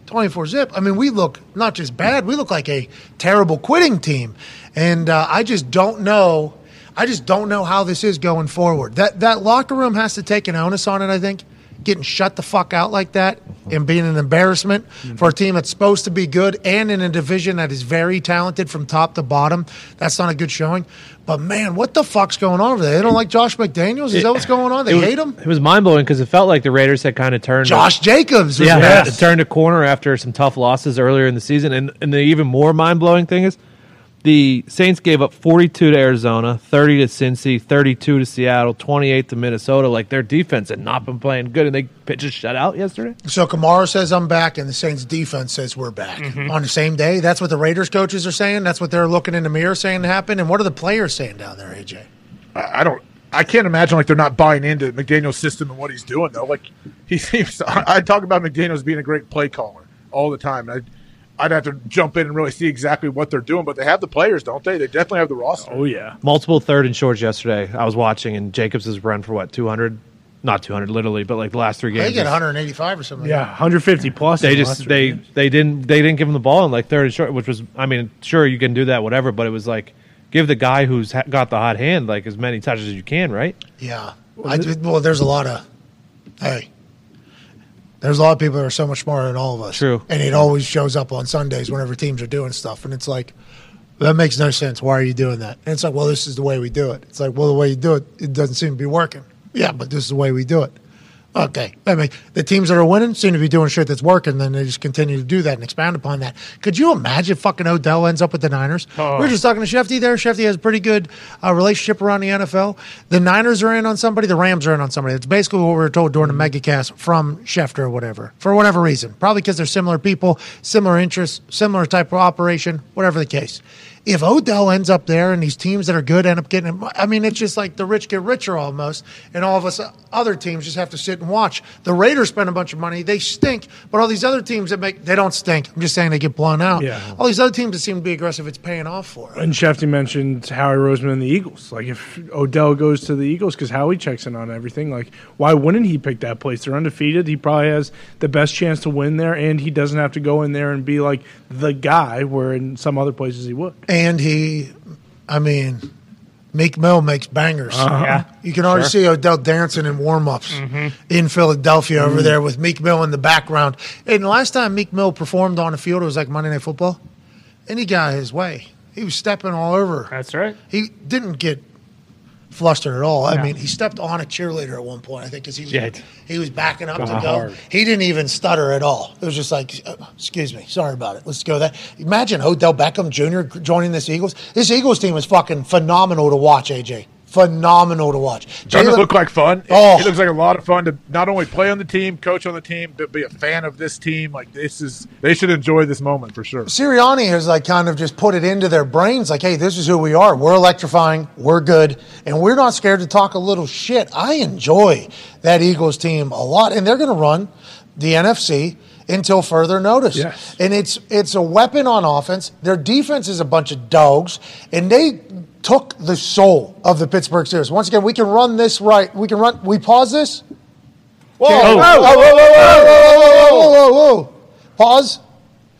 24 zip. I mean, we look not just bad, we look like a terrible quitting team. And uh, I just don't know. I just don't know how this is going forward. That that locker room has to take an onus on it. I think getting shut the fuck out like that and being an embarrassment for a team that's supposed to be good and in a division that is very talented from top to bottom. That's not a good showing. But man, what the fuck's going on over there? They don't like Josh McDaniels. Is that what's going on? They was, hate him. It was mind blowing because it felt like the Raiders had kind of turned. Josh Jacobs. Was yeah, yeah. turned a corner after some tough losses earlier in the season. And, and the even more mind blowing thing is the Saints gave up 42 to Arizona, 30 to Cincy, 32 to Seattle, 28 to Minnesota. Like their defense had not been playing good, and they pitched a shutout yesterday. So Kamara says I'm back, and the Saints defense says we're back mm-hmm. on the same day. That's what the Raiders coaches are saying. That's what they're looking in the mirror saying happened. And what are the players saying down there, AJ? I I don't. I can't imagine like they're not buying into McDaniel's system and what he's doing though. Like he <laughs> seems. I, I talk about McDaniel's being a great play caller all the time. I, I'd have to jump in and really see exactly what they're doing, but they have the players, don't they? They definitely have the roster. Oh yeah. Multiple third and shorts yesterday. I was watching, and Jacobs has run for what 200, not 200 literally, but like the last three games. They get 185 or something. Yeah, 150 plus. they in the just they games. they didn't they didn't give him the ball in like third and short, which was I mean sure you can do that whatever, but it was like give the guy who's ha- got the hot hand like as many touches as you can, right? Yeah. I, well, there's a lot of, hey, there's a lot of people that are so much smarter than all of us. True. And it always shows up on Sundays whenever teams are doing stuff. And it's like, that makes no sense. Why are you doing that? And it's like, well, this is the way we do it. It's like, well, the way you do it, it doesn't seem to be working. Yeah, but this is the way we do it. Okay. I mean, the teams that are winning seem to be doing shit that's working, then they just continue to do that and expand upon that. Could you imagine fucking Odell ends up with the Niners? Oh. We are just talking to Shefty there. Shefty has a pretty good uh, relationship around the NFL. The Niners are in on somebody, the Rams are in on somebody. That's basically what we were told during the megacast from Schefter or whatever, for whatever reason. Probably because they're similar people, similar interests, similar type of operation, whatever the case. If Odell ends up there and these teams that are good end up getting him, I mean, it's just like the rich get richer almost, and all of us other teams just have to sit and watch. The Raiders spend a bunch of money, they stink, but all these other teams that make, they don't stink. I'm just saying they get blown out. Yeah. All these other teams that seem to be aggressive, it's paying off for. them. And Shefty mentioned Howie Roseman and the Eagles. Like if Odell goes to the Eagles because Howie checks in on everything, like why wouldn't he pick that place? They're undefeated. He probably has the best chance to win there, and he doesn't have to go in there and be like the guy. Where in some other places he would. And he, I mean, Meek Mill makes bangers. Uh-huh. Yeah. You can already see Odell dancing in warm ups in Philadelphia over there with Meek Mill in the background. And the last time Meek Mill performed on the field, it was like Monday Night Football, and he got his way. He was stepping all over. That's right. He didn't get flustered at all. I No. mean, he stepped on a cheerleader at one point, I think, because he was Yeah. he was backing up to go. hard. He didn't even stutter at all. It was just like, excuse me, sorry about it. Let's go that. Imagine Odell Beckham Jr. joining this Eagles. This Eagles team is fucking phenomenal to watch. AJ, phenomenal to watch. Doesn't it Jalen- look like fun? Oh. It looks like a lot of fun to not only play on the team, coach on the team, but be a fan of this team. Like this is, they should enjoy this moment for sure. Sirianni has like kind of just put it into their brains, like, hey, this is who we are. We're electrifying. We're good, and we're not scared to talk a little shit. I enjoy that Eagles team a lot, and they're going to run the NFC until further notice. Yes. And it's it's a weapon on offense. Their defense is a bunch of dogs, and they took the soul of the Pittsburgh Steelers. Once again, we can run this right. We can run. We pause this. Whoa! Oh. whoa! Whoa! Whoa! Whoa! Whoa! Whoa! Whoa! Whoa! Pause.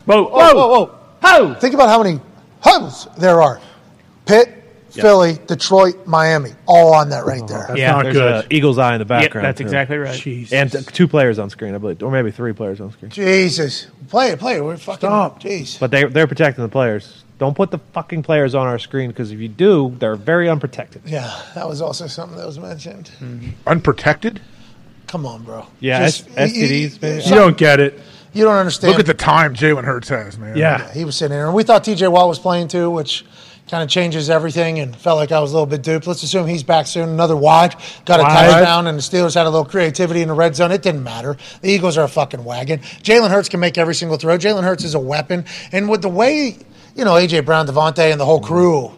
Whoa, Whoa! Whoa! Whoa! Ho! Think about how many hubs there are. Pitt, Philly, Detroit, Miami, all on that right there. That's Yeah. not There's good. a Eagles eye in the Yeah, background. that's too. exactly right. Jesus. And t- two players on screen, I believe, or maybe three players on screen. Jesus. Play it, play it. We're fucking. Stop. Jeez. But they they're protecting the players. Don't put the fucking players on our screen because if you do, they're very unprotected. Yeah, that was also something that was mentioned. Mm-hmm. Unprotected. Come on, bro. Yeah, Just- S- STDs, maybe. you don't get it. You don't understand. Look at the time Jalen Hurts has, man. Yeah. He was sitting there, and we thought TJ Watt was playing too, which kind of changes everything, and felt like I was a little bit duped. Let's assume he's back soon. Another wide, got a Wide. touchdown, and the Steelers had a little creativity in the red zone. It didn't matter. The Eagles are a fucking wagon. Jalen Hurts can make every single throw. Jalen Hurts is a weapon, and with the way you know AJ Brown, DeVonta, and the whole crew.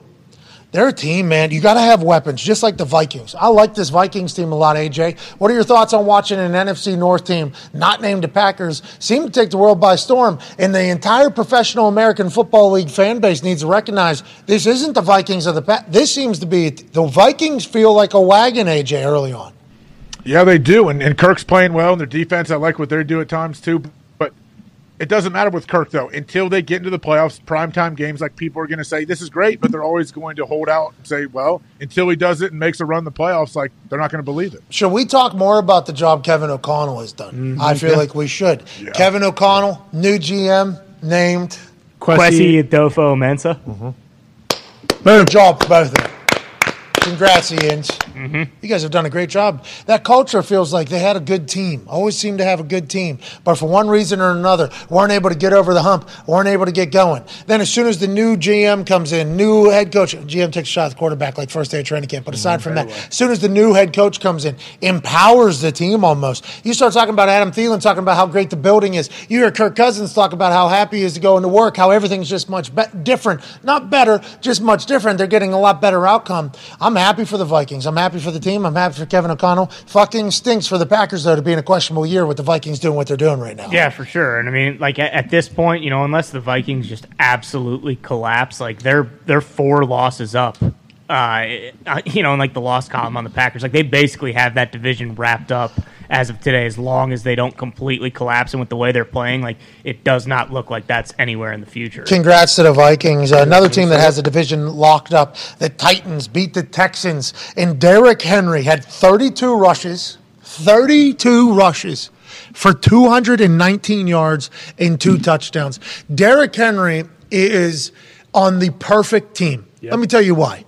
They're a team, man. You got to have weapons, just like the Vikings. I like this Vikings team a lot, AJ. What are your thoughts on watching an NFC North team, not named the Packers, seem to take the world by storm? And the entire professional American Football League fan base needs to recognize this isn't the Vikings of the past. This seems to be the Vikings feel like a wagon, AJ, early on. Yeah, they do, and, and Kirk's playing well, and their defense. I like what they do at times too. But it doesn't matter with Kirk though until they get into the playoffs, primetime games. Like people are going to say, this is great, but they're always going to hold out and say, well, until he does it and makes a run in the playoffs, like they're not going to believe it. Should we talk more about the job Kevin O'Connell has done? Mm-hmm. I feel like we should. Kevin O'Connell, new GM, named. Kwesi Adofo-Mensah. Good job, both of them. Congrats, Ians. Mm-hmm. You guys have done a great job. That culture feels like they had a good team. Always seem to have a good team, but for one reason or another, weren't able to get over the hump. weren't able to get going. Then, as soon as the new GM comes in, new head coach, GM takes a shot at the quarterback like first day of training camp. But mm-hmm. aside from that, as soon as the new head coach comes in, empowers the team almost. You start talking about Adam Thielen talking about how great the building is. You hear Kirk Cousins talk about how happy he is to go into work, how everything's just much be- different. Not better, just much different. They're getting a lot better outcome. I'm happy for the Vikings. I'm happy for the team. I'm happy for Kevin O'Connell. Fucking stinks for the Packers, though, to be in a questionable year with the Vikings doing what they're doing right now. Yeah, for sure. And I mean, like at, at this point, you know, unless the Vikings just absolutely collapse, like they're they're four losses up. Uh, you know, in like the loss column on the Packers, like they basically have that division wrapped up as of today. As long as they don't completely collapse, and with the way they're playing, like it does not look like that's anywhere in the future. Congrats to the Vikings. Another team that has a division locked up. The Titans beat the Texans, and Derrick Henry had 32 rushes, 32 rushes for 219 yards and two touchdowns. Derrick Henry is on the perfect team. Let me tell you why.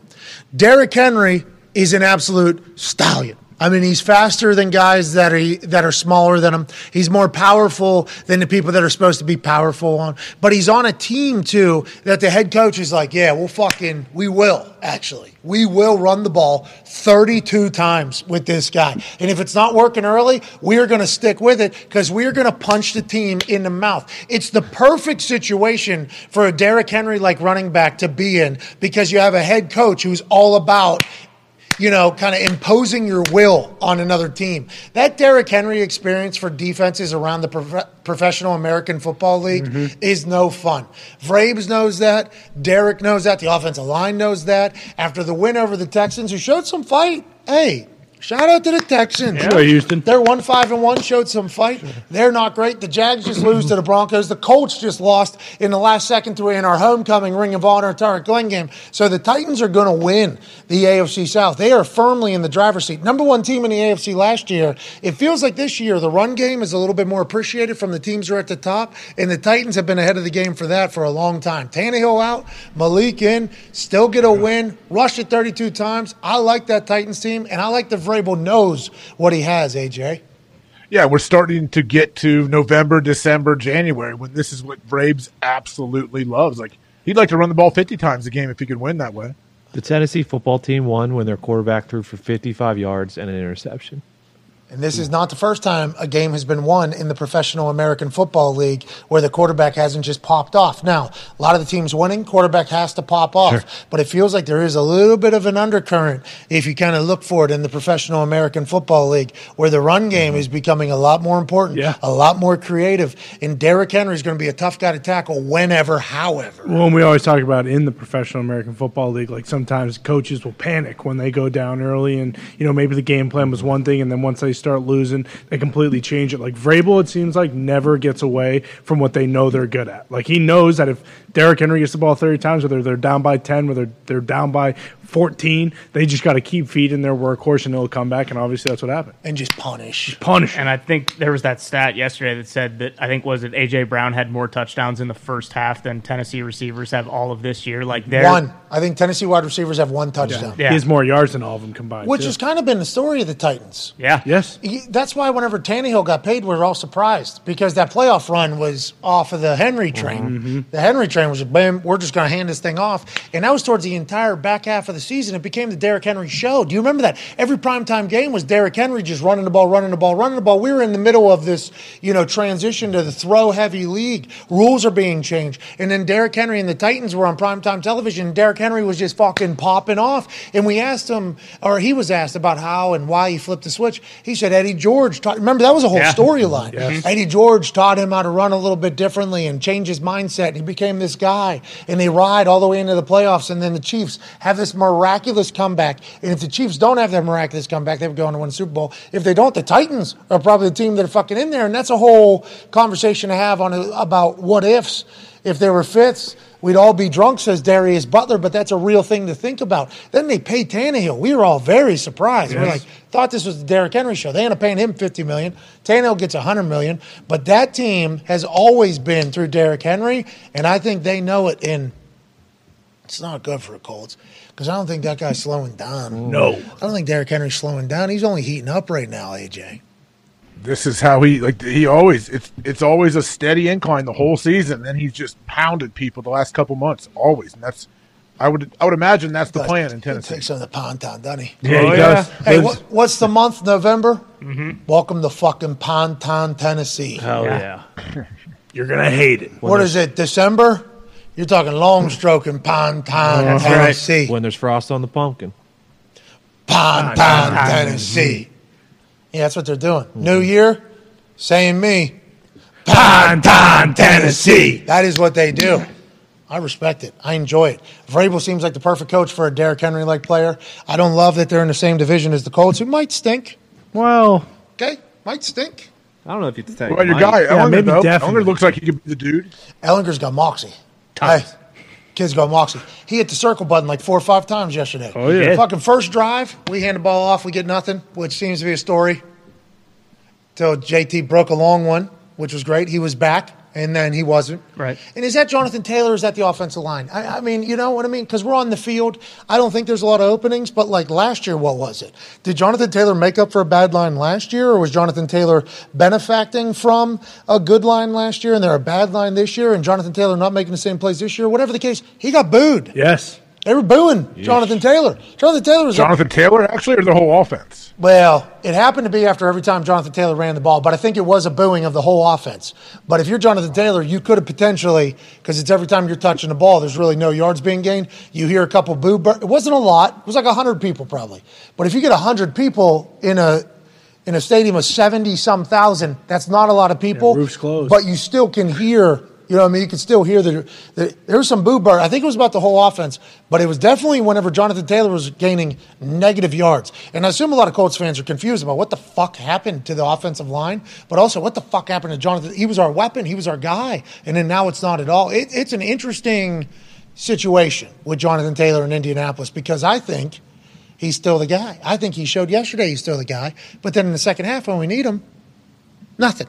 Derrick Henry is an absolute stallion. I mean, he's faster than guys that are that are smaller than him. He's more powerful than the people that are supposed to be powerful on. But he's on a team too that the head coach is like, yeah, we'll fucking, we will actually, we will run the ball 32 times with this guy. And if it's not working early, we are going to stick with it because we are going to punch the team in the mouth. It's the perfect situation for a Derrick Henry like running back to be in because you have a head coach who's all about you know, kind of imposing your will on another team. That Derrick Henry experience for defenses around the prof- professional American Football League mm-hmm. is no fun. Vrabes knows that. Derrick knows that. The offensive line knows that. After the win over the Texans, who showed some fight, hey. Shout out to the Texans. Sure, Houston. They're one five and one. Showed some fight. They're not great. The Jags just lose to the Broncos. The Colts just lost in the last second to in our homecoming Ring of Honor Tarik Glenn game. So the Titans are going to win the AFC South. They are firmly in the driver's seat. Number one team in the AFC last year. It feels like this year the run game is a little bit more appreciated from the teams who are at the top, and the Titans have been ahead of the game for that for a long time. Tannehill out, Malik in, still get a win, rushed it 32 times. I like that Titans team, and I like the Vrabel knows what he has. AJ. Yeah, we're starting to get to November, December, January when this is what Vrabes absolutely loves. Like he'd like to run the ball 50 times a game if he could win that way. The Tennessee football team won when their quarterback threw for 55 yards and an interception. And this is not the first time a game has been won in the Professional American Football League where the quarterback hasn't just popped off. Now, a lot of the teams winning, quarterback has to pop off. But it feels like there is a little bit of an undercurrent if you kind of look for it in the Professional American Football League where the run game mm-hmm. is becoming a lot more important, Yeah. a lot more creative. And Derrick Henry is going to be a tough guy to tackle whenever, however. Well, and we always talk about in the professional American Football League, like sometimes coaches will panic when they go down early, and you know maybe the game plan was one thing, and then once they start losing, they completely change it. Like Vrabel, it seems like never gets away from what they know they're good at. Like he knows that if Derrick Henry gets the ball thirty times, whether they're down by ten, whether they're down by fourteen, they just got to keep feeding their workhorse, and it'll come back. And obviously, that's what happened. And just punish. Punish. And I think there was that stat yesterday that said that I think was it AJ Brown had more touchdowns in the first half than Tennessee receivers have all of this year. Like they're One. I think Tennessee wide receivers have one touchdown. Yeah. He has more yards than all of them combined. Which too. has kind of been the story of the Titans. Yeah. yes. He- That's why whenever Tannehill got paid, we were all surprised because that playoff run was off of the Henry train. Mm-hmm. The Henry train was, a bam, we're just going to hand this thing off. And that was towards the entire back half of the season. It became the Derrick Henry show. Do you remember that? Every primetime game was Derrick Henry just running the ball, running the ball, running the ball. We were in the middle of this, you know, transition to the throw heavy league. Rules are being changed. And then Derrick Henry and the Titans were on primetime television. Derrick Henry was just fucking popping off. And we asked him, or he was asked about how and why he flipped the switch. He said Eddie George taught, remember that was a whole Yeah. storyline. Mm-hmm. Eddie George taught him how to run a little bit differently and change his mindset. And he became this guy. And they ride all the way into the playoffs. And then the Chiefs have this miraculous comeback. And if the Chiefs don't have that miraculous comeback, they would go on to win the Super Bowl. If they don't, the Titans are probably the team that are fucking in there. And that's a whole conversation to have on uh, about what ifs. If there were fifths, we'd all be drunk, says Darius Butler, but that's a real thing to think about. Then they paid Tannehill. We were all very surprised. We're like, thought this was the Derrick Henry show. They end up paying him fifty million. Tannehill gets hundred million. But that team has always been through Derrick Henry, and I think they know it. And it's not good for the Colts because I don't think that guy's slowing down. No. I don't think Derrick Henry's slowing down. He's only heating up right now, AJ. This is how he like he always it's it's always a steady incline the whole season. Then he's just pounded people the last couple months always, and that's I would I would imagine that's the plan in He Tennessee. takes on the Ponton, doesn't he? Yeah, Oh, he yeah. does. Hey, what, what's the month? November. Mm-hmm. Welcome to fucking Ponton, Tennessee. Hell Yeah. yeah. <laughs> You're gonna hate it. what is it? December. You're talking long stroke in Ponton, Tennessee. When there's frost on the pumpkin. Ponton, Tennessee. Mm-hmm. Yeah, that's what they're doing. Mm-hmm. New Year, saying me. Ponton, Tennessee. That is what they do. I respect it. I enjoy it. Vrabel seems like the perfect coach for a Derrick Henry like player. I don't love that they're in the same division as the Colts, who might stink. Well, Okay, might stink. I don't know if you have to take Well, your Mike. guy Ehlinger maybe though, definitely. Ehlinger looks like he could be the dude. Ehlinger's got moxie. Hey, kid's got moxie. He hit the circle button like four or five times yesterday. Oh, yeah. Fucking first drive, we hand the ball off, we get nothing, which seems to be a story. Till JT broke a long one, which was great. He was back. And then he wasn't. Right. And is that Jonathan Taylor? Or is that the offensive line? I, I mean, you know what I mean? Because we're on the field. I don't think there's a lot of openings. But like last year, what was it? Did Jonathan Taylor make up for a bad line last year, or was Jonathan Taylor benefacting from a good line last year and they're a bad line this year, and Jonathan Taylor not making the same plays this year? Whatever the case, he got booed. Yes. They were booing Jonathan Taylor. Jonathan Taylor was a- Jonathan Taylor, actually, or the whole offense? well, it happened to be after every time Jonathan Taylor ran the ball, but I think it was a booing of the whole offense. But if you're Jonathan Taylor, you could have potentially, because it's every time you're touching the ball, there's really no yards being gained. You hear a couple boo. Bur- it wasn't a lot. It was like hundred people probably. But if you get hundred people in a in a stadium of seventy some thousand, that's not a lot of people. roof's closed. But you still can hear. You know, what I mean, you can still hear the, the there was some boo burn. I think it was about the whole offense, but it was definitely whenever Jonathan Taylor was gaining negative yards. And I assume a lot of Colts fans are confused about what the fuck happened to the offensive line, but also what the fuck happened to Jonathan. He was our weapon, he was our guy, and then now it's not at all. It, it's an interesting situation with Jonathan Taylor in Indianapolis because I think he's still the guy. I think he showed yesterday he's still the guy, but then in the second half when we need him, nothing.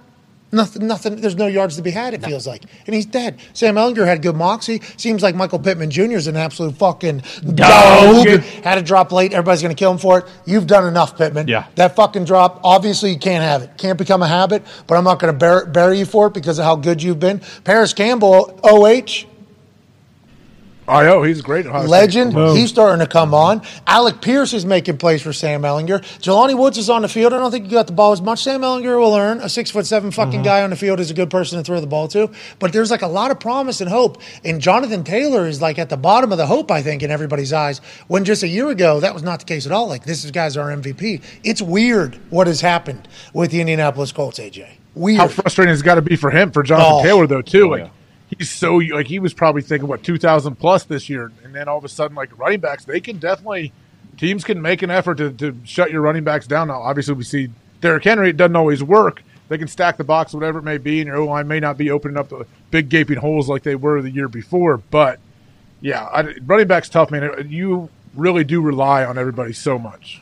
Nothing, nothing. There's no yards to be had. It feels like, and he's dead. Sam Ehlinger had good moxie. Seems like Michael Pittman Jr. is an absolute fucking dog. Had a drop late. Everybody's going to kill him for it. You've done enough, Pittman. Yeah. That fucking drop. Obviously, you can't have it. Can't become a habit. But I'm not going to bury, bury you for it because of how good you've been. Parris Campbell, OH, IO, he's great. at Ohio State. legend. He's starting to come on. Alec Pierce is making plays for Sam Ehlinger. Jelani Woods is on the field. I don't think he got the ball as much. Sam Ehlinger will learn. A six foot seven fucking mm-hmm. guy on the field is a good person to throw the ball to. But there's like a lot of promise and hope. And Jonathan Taylor is like at the bottom of the hope, I think, in everybody's eyes. When just a year ago, that was not the case at all. Like this is guys our MVP. It's weird what has happened with the Indianapolis Colts, AJ. Weird. How frustrating it's got to be for him, for Jonathan Oh. Taylor, though, too. Oh, like, yeah. He's so, like, he was probably thinking, what, 2,000 plus this year. And then all of a sudden, like, running backs, they can definitely, teams can make an effort to, to shut your running backs down. Now, obviously, we see Derrick Henry, it doesn't always work. They can stack the box, whatever it may be, and your line may not be opening up the big gaping holes like they were the year before. But, yeah, I, running back's tough, man. You really do rely on everybody so much.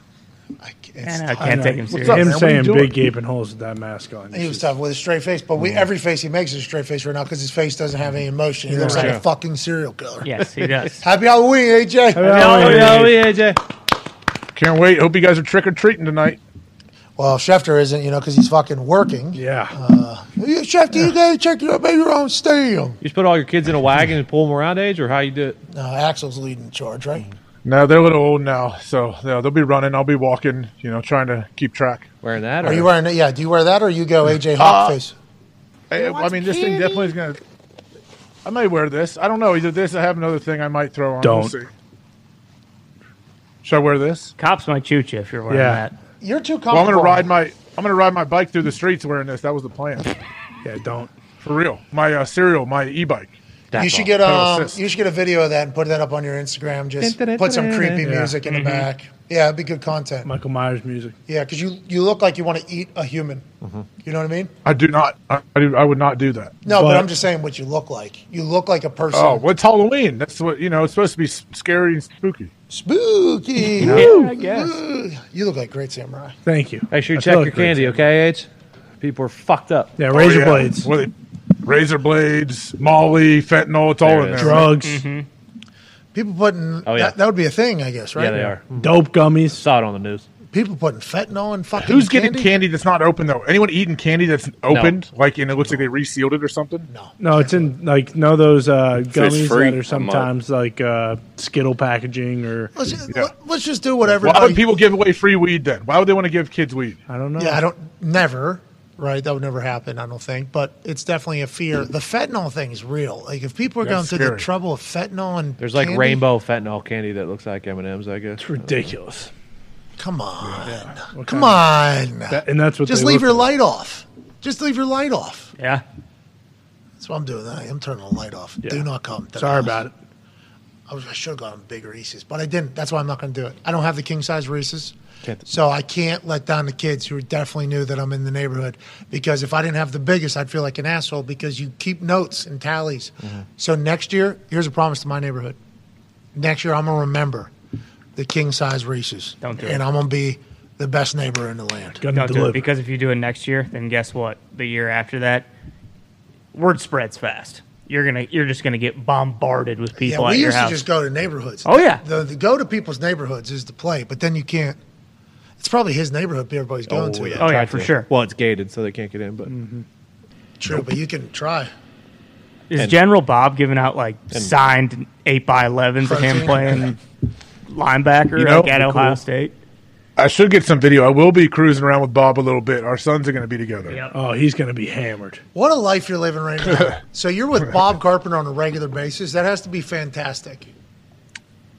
I, it's I can't take him What's up, Him man? What are you saying doing? big gaping holes with that mask on. He was tough with a straight face, but we, mm-hmm. every face he makes is a straight face right now because his face doesn't have any emotion. He looks like a fucking serial killer. Yes, he does. <laughs> Happy Halloween, AJ. Happy Halloween, AJ. Can't wait. Hope you guys are trick or treating tonight. Well, Schefter isn't, you know, because he's fucking working. Yeah. Uh, yeah, Schefter, you gotta check your make your own stadium. You just put all your kids in a wagon and pull them around, age, or how you do it? No, Axel's leading the charge, right? No, they're a little old now, so yeah, they'll be running. I'll be walking, you know, trying to keep track. Wearing that? Or Are you wearing it? Yeah. Do you wear that or you go AJ Uh, Hawk face? I, I mean, this thing definitely is gonna. I might wear this. I don't know. Either this, I have another thing I might throw on. We'll Don't. see. Should I wear this? Cops might shoot you if you're wearing Yeah. that. You're too Well, I'm gonna ride my. I'm gonna ride my bike through the streets wearing this. That was the plan, <laughs> Yeah, don't. for real. My uh, cereal, my e-bike. You should get um, assist. you should get a video of that and put that up on your Instagram. Just put some creepy music in the back. Yeah, it'd be good content. Michael Myers music. Yeah, because you you look like you want to eat a human. You know what I mean? I do not. I, I, do, I would not do that. No, but, But- I'm just saying what you look like. You look like a person. Oh, what's Halloween? That's what you know. It's supposed to be s- scary and spooky. spooky. Yeah, I guess. You look like great samurai. Thank you. Make sure you I check feel your like great candy, okay, Age? People are fucked up. Yeah, razor Oh, yeah. blades, What they- razor blades, Molly, fentanyl. It's all There in it there. is. drugs, People putting Oh, yeah. that, that would be a thing, I guess, right? Yeah, they are. dope gummies. Saw it on the news. People putting fentanyl in fucking Who's getting candy? candy? that's not open though? Anyone eating candy that's opened, like and it looks like they resealed it or something? No. No, it's in like no those uh, gummies free, that are sometimes like uh, Skittle packaging or Let's just, Yeah. let, us just do whatever. Why would people give away free weed then? Why would they want to give kids weed? I don't know. Yeah, I don't. Never. Right, that would never happen. I don't think, but it's definitely a fear. The fentanyl thing is real. Like if people are going That's through the trouble of fentanyl and There's like candy, rainbow fentanyl candy that looks like M and M's. I guess. It's ridiculous. Come on, What come on. That- and that's what Just they leave look your for. light off. Just leave your light off. Yeah. That's what I'm doing. I am turning the light off. Do not come. to the Sorry house. about it. I, was, I should have gotten bigger Reese's, but I didn't. That's why I'm not going to do it. I don't have the king size Reese's, Can't- so I can't let down the kids who definitely knew that I'm in the neighborhood. Because if I didn't have the biggest, I'd feel like an asshole. Because you keep notes and tallies. Mm-hmm. So next year, here's a promise to my neighborhood. Next year, I'm going to remember the king size Reese's, Don't do and it. I'm going to be the best neighbor in the land. Gonna Don't do deliver. it because if you do it next year, then guess what? The year after that, word spreads fast. You're gonna you're just gonna get bombarded with people. Yeah, people we at your used to just go to neighborhoods. Oh, yeah. the, the go to people's neighborhoods is the play, but then you can't. It's probably his neighborhood everybody's going oh, to. Oh, yeah, for to. sure. Well, it's gated, so they can't get in. But mm-hmm. True, but you can try. Is And- General Bob giving out like signed eight by elevens of him playing <laughs> linebacker You know, like, at cool. Ohio State? I should get some video. I will be cruising around with Bob a little bit. Our sons are going to be together. Oh, he's going to be hammered. What a life you're living right now. <laughs> so you're with Bob Carpenter on a regular basis. That has to be fantastic.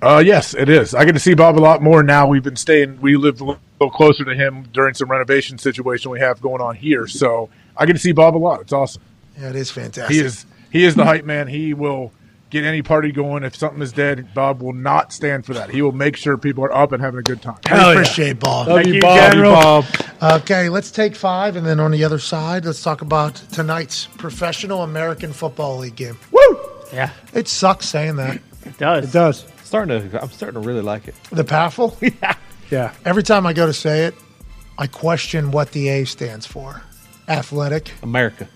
Uh, yes, it is. I get to see Bob a lot more now. We've been staying. We live a little closer to him during some renovation situation we have going on here, so I get to see Bob a lot. It's awesome. Yeah, it is fantastic. He is he is the hype man. He will get any party going. If something is dead, Bob will not stand for that. He will make sure people are up and having a good time. I appreciate Bob. Love you, General. Okay, let's take five, and then on the other side, let's talk about tonight's Professional American Football League game. Woo! Yeah, It sucks saying that. it does. It does. starting to, I'm starting to really like it. The PAFL? <laughs> Yeah. Yeah. Every time I go to say it, I question what the A stands for. Athletic, America.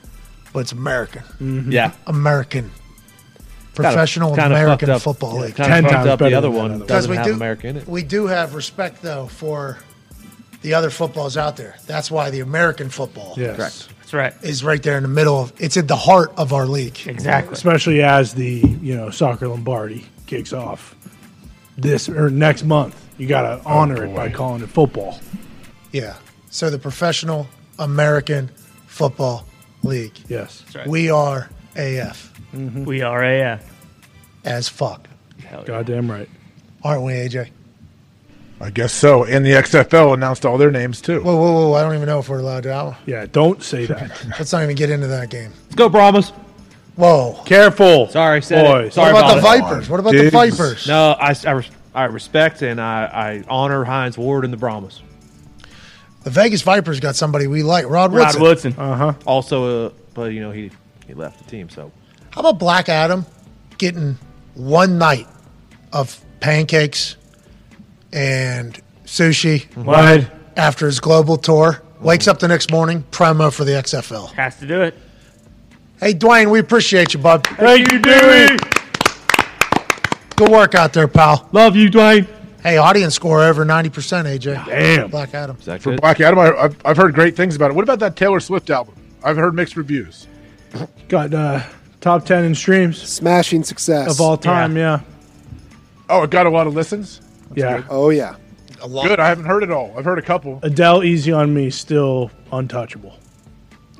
but it's American. Mm-hmm. Yeah. American. Professional Kinda American fucked up. Football Yeah, League. Kind Ten times up better the other one. Because we have do, America in it. we do have respect, though, for the other footballs out there. That's why the American football Yes. That's right. is right there in the middle of it's at the heart of our league. Exactly. Especially as the you know soccer Lombardi kicks off this or next month. You got to oh, honor it by calling it football. Yeah. So the Professional American Football League. Yes. right. We are AF We are AF. as fuck. Goddamn right. Aren't we, AJ? I guess so. And the XFL announced all their names too. Whoa, whoa, whoa. I don't even know if we're allowed to. Yeah. Don't say that. <laughs> Let's not even get into that game. Let's go, Brahmas. Whoa. Careful. Sorry, said it. Boys. Sorry what about, about the it. Vipers? What about Diggs. the Vipers? No, I, I, I respect and I, I honor Hines Ward and the Brahmas. The Vegas Vipers got somebody we like, Rod Rod Woodson. Woodson. Uh huh. Also, uh, but you know he he left the team, so How about Black Adam getting one night of pancakes and sushi What? after his global tour? Wakes up the next morning, promo for the XFL. Has to do it. Hey, Dwayne, we appreciate you, bud. Thank you, Dewey. Good work out there, pal. love you, Dwayne. Hey, audience score over 90%, AJ. Damn. Black Adam. Is that For good? Black Adam, I, I've, I've heard great things about it. What about that Taylor Swift album? I've heard mixed reviews. Got uh, top ten in streams Smashing success. of all time. Yeah. Oh, it got a lot of listens. Yeah. Oh yeah. A lot. Good. I haven't heard it all. I've heard a couple. Adele, "Easy on Me," still untouchable.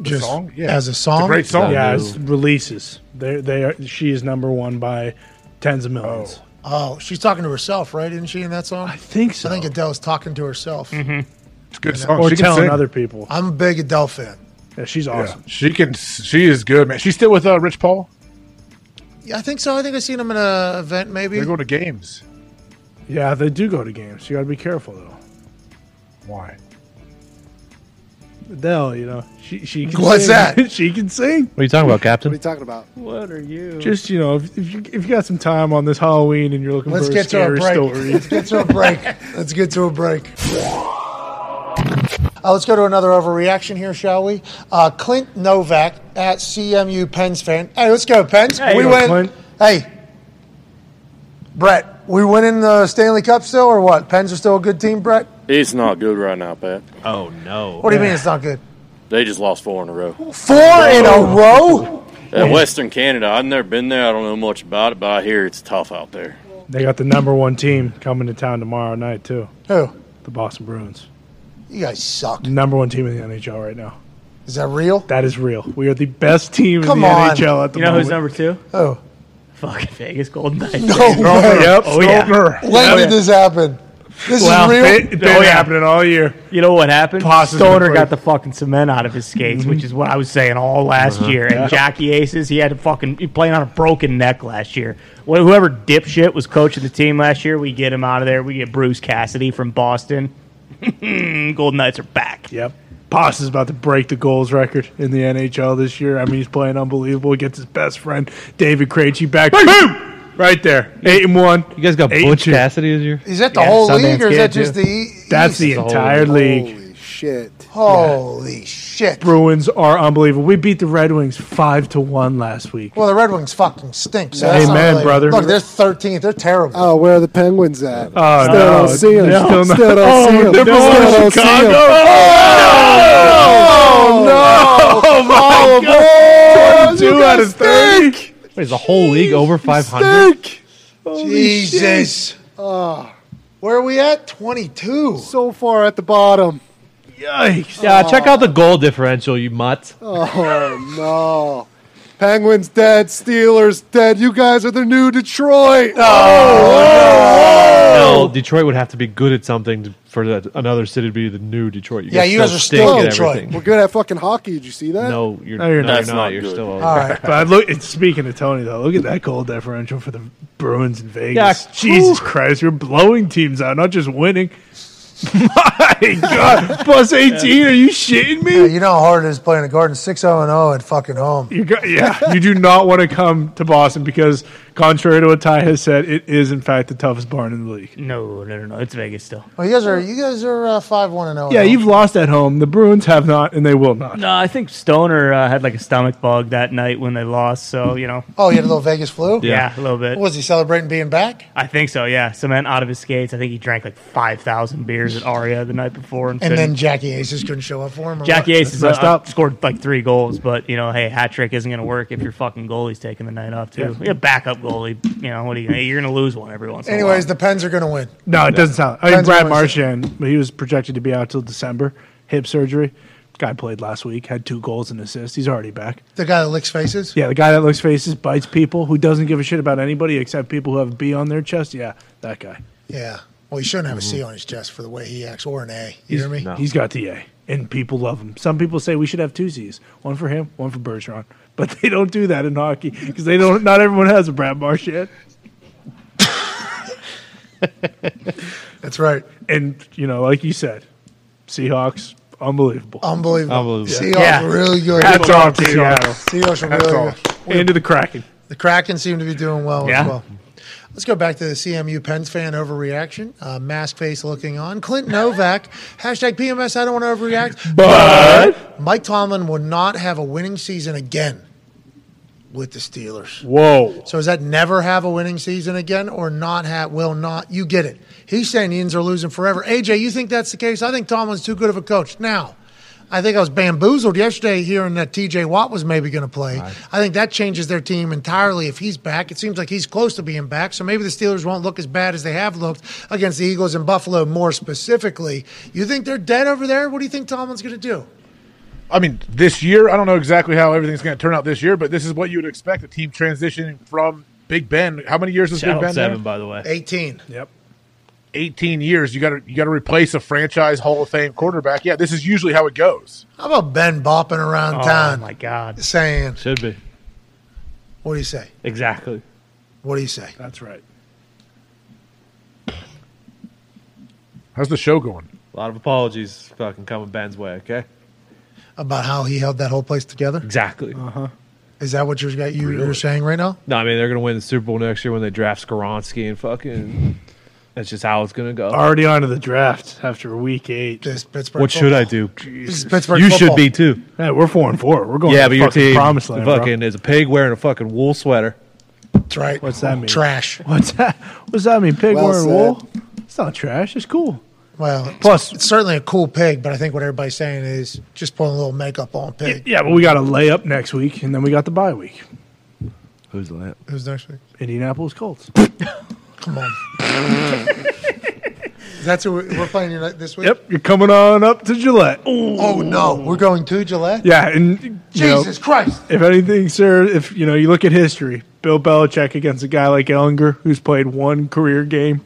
Just song? Yeah. as a It's song. a great song. Yeah, it's releases. They they are. She is number one by tens of millions. Oh, oh she's talking to herself, right? Isn't she in that song? I think so. I think Adele's talking to herself. Mm-hmm. It's a good song. or she can telling sing. other people. I'm a big Adele fan. Yeah, she's Yeah, awesome. she can. She is good, man. She's still with uh, Rich Paul. Yeah, I think so. I think I've seen him in an event, maybe. They go to games. Yeah, they do go to games. You got to be careful though. Why? Adele, you know, she she can What's sing. that? <laughs> she can sing. What are you talking about, Captain? What are you talking about? What are you? Just you know, if, if you if you got some time on this Halloween and you're looking Let's for a get to a scary break. story, Let's get to a break. Let's get to a break. Uh, let's go to another overreaction here, shall we? Uh, Clint Novak at CMU Pens fan. Hey, let's go, Pens. Hey, we go, win. Clint. Hey, Brett, we winning the Stanley Cup still, or what? Pens are still a good team, Brett. It's not good right now, Pat. Oh no! What do you mean it's not good? They just lost four in a row. Four in a row. At Western Canada, I've never been there. I don't know much about it, but I hear it's tough out there. they got the number one team coming to town tomorrow night too. Who? The Boston Bruins, You guys suck. number one team in the NHL right now. Is that real? That is real. We are the best team Come in the on. NHL at the you know moment. who's number two? Oh, Fucking Vegas Golden Knights. no way. Yep. Oh, yeah. Stronger. When did oh, this happen? This Well, is real. it, it's been Oh, yeah. happening all year. You know what happened? Passes Stoner got the fucking cement out of his skates, which is what I was saying all last uh-huh. year. And Jackie Aces, he had to fucking he playing on a broken neck last year. Wh- Whoever dipshit was coaching the team last year, we get him out of there. We get Bruce Cassidy from Boston. <laughs> Golden Knights are back. Yep. Poss is about to break the goals record in the NHL this year. I mean, he's playing unbelievable. He gets his best friend David Krejci back. Boom! Right there, eight and one. You guys got Eight and Butch two. Cassidy as your? Is that the Yeah, whole Sundance league, or is Kid, that just too. the? E- That's East? the the whole entire league. Holy shit. shit. Holy shit. Bruins are unbelievable. We beat the Red Wings five to one last week. Well, the Red Wings fucking stink. So that's Amen, really- brother. Look, they're 13th. They're terrible. Oh, where are the Penguins at? Oh, Still no. don't see 'em. No. Still, Still not- don't Oh, see 'em. they're Still below don't see 'em. Chicago. Oh, no. Oh, no. Oh, oh my God. Two out of 30. Wait, is the whole league over 500? Jesus. Ah. Where are we at? 22. So far at the bottom. Yikes. Yeah, check out the goal differential, you mutt. Oh no. Penguins dead, Steelers dead. You guys are the new Detroit. Oh, oh, no, Detroit would have to be good at something to, for that, another city to be the new Detroit. Yeah, you guys are stink still at Detroit. everything. We're good at fucking hockey. Did you see that? No, you're, No, you're no, not. you're That's not. not You're good. still. All right. But I look, it's, speaking of Tony, though, look at that goal differential for the Bruins in Vegas. Yeah. Jesus Christ, you're blowing teams out, not just winning. My God, plus 18. Are you shitting Yeah, me? you know how hard it is playing a Garden 6 0 0 at fucking home. You got, yeah, you do not want to come to Boston because, contrary to what Ty has said, it is in fact the toughest barn in the league. No, no, no, no. It's Vegas still. Well, you guys are you guys are uh, 5 1 and 0. Yeah, you've lost at home. The Bruins have not, and they will not. No, I think Stoner uh, had like a stomach bug that night when they lost. So you know, Oh, you had a little Vegas flu? yeah, a little bit. Was he celebrating being back? I think so. Yeah, cement out of his skates. I think he drank like five thousand beers at Aria the night before, and, And then Jackie Aces couldn't show up for him? Or Jackie what? Ace messed uh, up. scored like three goals, but you know, hey, hat trick isn't going to work if your fucking goalie's taking the night off too. Yeah, backup goalie. You know what? Are you, gonna- you're going to lose one every once. Anyways, in a the Pens are going to win. No, it doesn't sound. I mean, Depends Brad on what it's- Marchand, but he was projected to be out till December. Hip surgery. Guy played last week, had two goals and assists. He's already back. The guy that licks faces? Yeah, the guy that looks faces, bites people, who doesn't give a shit about anybody except people who have a B on their chest. Yeah, that guy. Yeah. Well, he shouldn't have a C mm-hmm. on his chest for the way he acts, or an A. You hear me? no. He's got the A, and people love him. Some people say we should have two Z's, one for him, one for Bergeron, but they don't do that in hockey because they don't. Not everyone has a Brad Marchand, That's right. and you know, like you said, Seahawks, unbelievable. Unbelievable. Unbelievable. Seahawks Yeah. really good. Hats off to Seattle Seahawks are Hats really off. good. and to the Kraken. The Kraken seem to be doing well Yeah. as well. Let's go back to the CMU Pens fan overreaction. Uh, mask face looking on. Clint Novak. <laughs> hashtag PMS. I don't want to overreact. But Mike Tomlin will not have a winning season again with the Steelers. whoa, So does that never have a winning season again, or not have? Will not. You get it. He's saying the Indians are losing forever. AJ, you think that's the case? I think Tomlin's too good of a coach. Now, I think I was bamboozled yesterday hearing that T.J. Watt was maybe going to play. I think that changes their team entirely if he's back. It seems like he's close to being back, so maybe the Steelers won't look as bad as they have looked against the Eagles and Buffalo. More specifically, you think they're dead over there? What do you think Tomlin's going to do? I mean, this year, I don't know exactly how everything's going to turn out this year, but this is what you would expect a team transitioning from Big Ben. How many years has Shout Big Ben seven, there? by the way. 18. yep. 18 years. You got to you got to replace a franchise Hall of Fame quarterback. Yeah, this is usually how it goes. How about Ben bopping around Oh town my god! saying, Should be. what do you say? Exactly. What do you say? That's right. How's the show going? A lot of apologies fucking coming Ben's way, okay? About how he held that whole place together? Exactly. Uh-huh. Is that what you're, you, you're saying right now? No, I mean, they're going to win the Super Bowl next year when they draft Skoronski and fucking. That's just how it's going to go. Already on to the draft after week eight. This Pittsburgh What should I do? This is Pittsburgh You football. should be too. Hey, we're four and four. We're going. Yeah, to but your fucking team promised land, bro. fucking is a pig wearing a fucking wool sweater. That's right. What's that mean? Trash. What's that? What's that mean? Pig Well wearing said. wool? It's not trash. It's cool. Well, Plus- it's certainly a cool pig, but I think what everybody's saying is just putting a little makeup on pig. Yeah, but we got a layup next week, and then we got the bye week. Who's that? Who's next week? Indianapolis Colts. <laughs> Come on. <laughs> That's who we're we're playing tonight- this week. yep, you're coming on up to Gillette. Oh no, we're going to Gillette. Yeah, and you know, Jesus Christ! if anything, sir, if you know you look at history, Bill Belichick against a guy like Ehlinger, who's played one career game,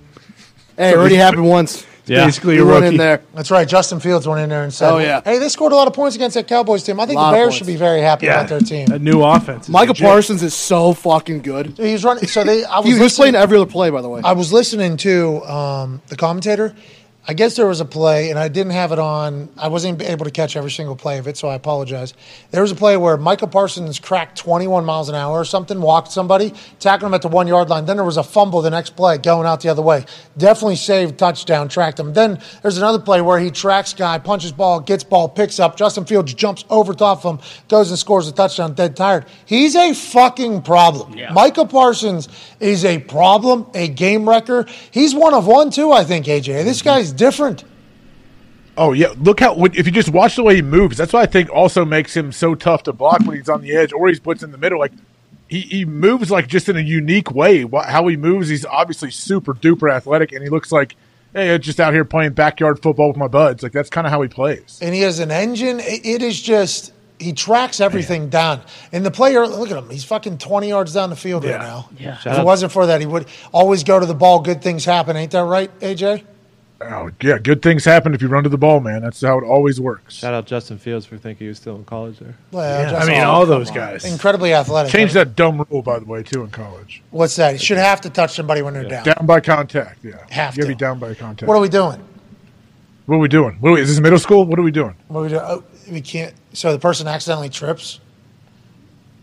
Hey, it already happened once. Yeah. basically He a went rookie. in there. That's right. Justin Fields went in there and said, Oh, yeah. hey, they scored a lot of points against that Cowboys team. I think the Lot of Bears points. should be very happy Yeah, about their team." a new offense. Michael legit. Parsons is so fucking good. He was running. So they. I was He was listening- playing every other play, by the way. I was listening to um, the commentator. I guess there was a play, and I didn't have it on. I wasn't able to catch every single play of it, so I apologize. There was a play where Micah Parsons cracked 21 miles an hour or something, walked somebody, tackled him at the one yard line. Then there was a fumble the next play going out the other way. Definitely saved touchdown, tracked him. Then there's another play where he tracks guy, punches ball, gets ball, picks up. Justin Fields jumps over top of him, goes and scores a touchdown, dead tired. He's a fucking problem. Micah Parsons is a problem, a game wrecker. He's one of one, too, I think, AJ. This guy's different. Oh yeah, look how if you just watch the way he moves, that's what I think also makes him so tough to block when he's on the edge or he's puts in the middle. Like he, he moves like just in a unique way. How he moves, he's obviously super duper athletic, and he looks like hey, just out here playing backyard football with my buds. Like that's kind of how he plays. and he has an engine. It it is just he tracks everything down. And the player, look at him. He's fucking twenty yards down the field right now. Yeah. If it wasn't for that, he would always go to the ball. Good things happen. Ain't that right, AJ? Oh yeah, good things happen if you run to the ball, man. That's how it always works. Shout out Justin Fields for thinking he was still in college there. Well, I mean, all those guys. incredibly athletic. Change that dumb rule, by the way, too, in college. What's that? You should have to touch somebody when they're down. Down by contact, yeah. Have you gotta be down by contact. What are we doing? What are we doing? What are we, is this middle school? What are we doing? What are we doing? Oh, we can't. So the person accidentally trips.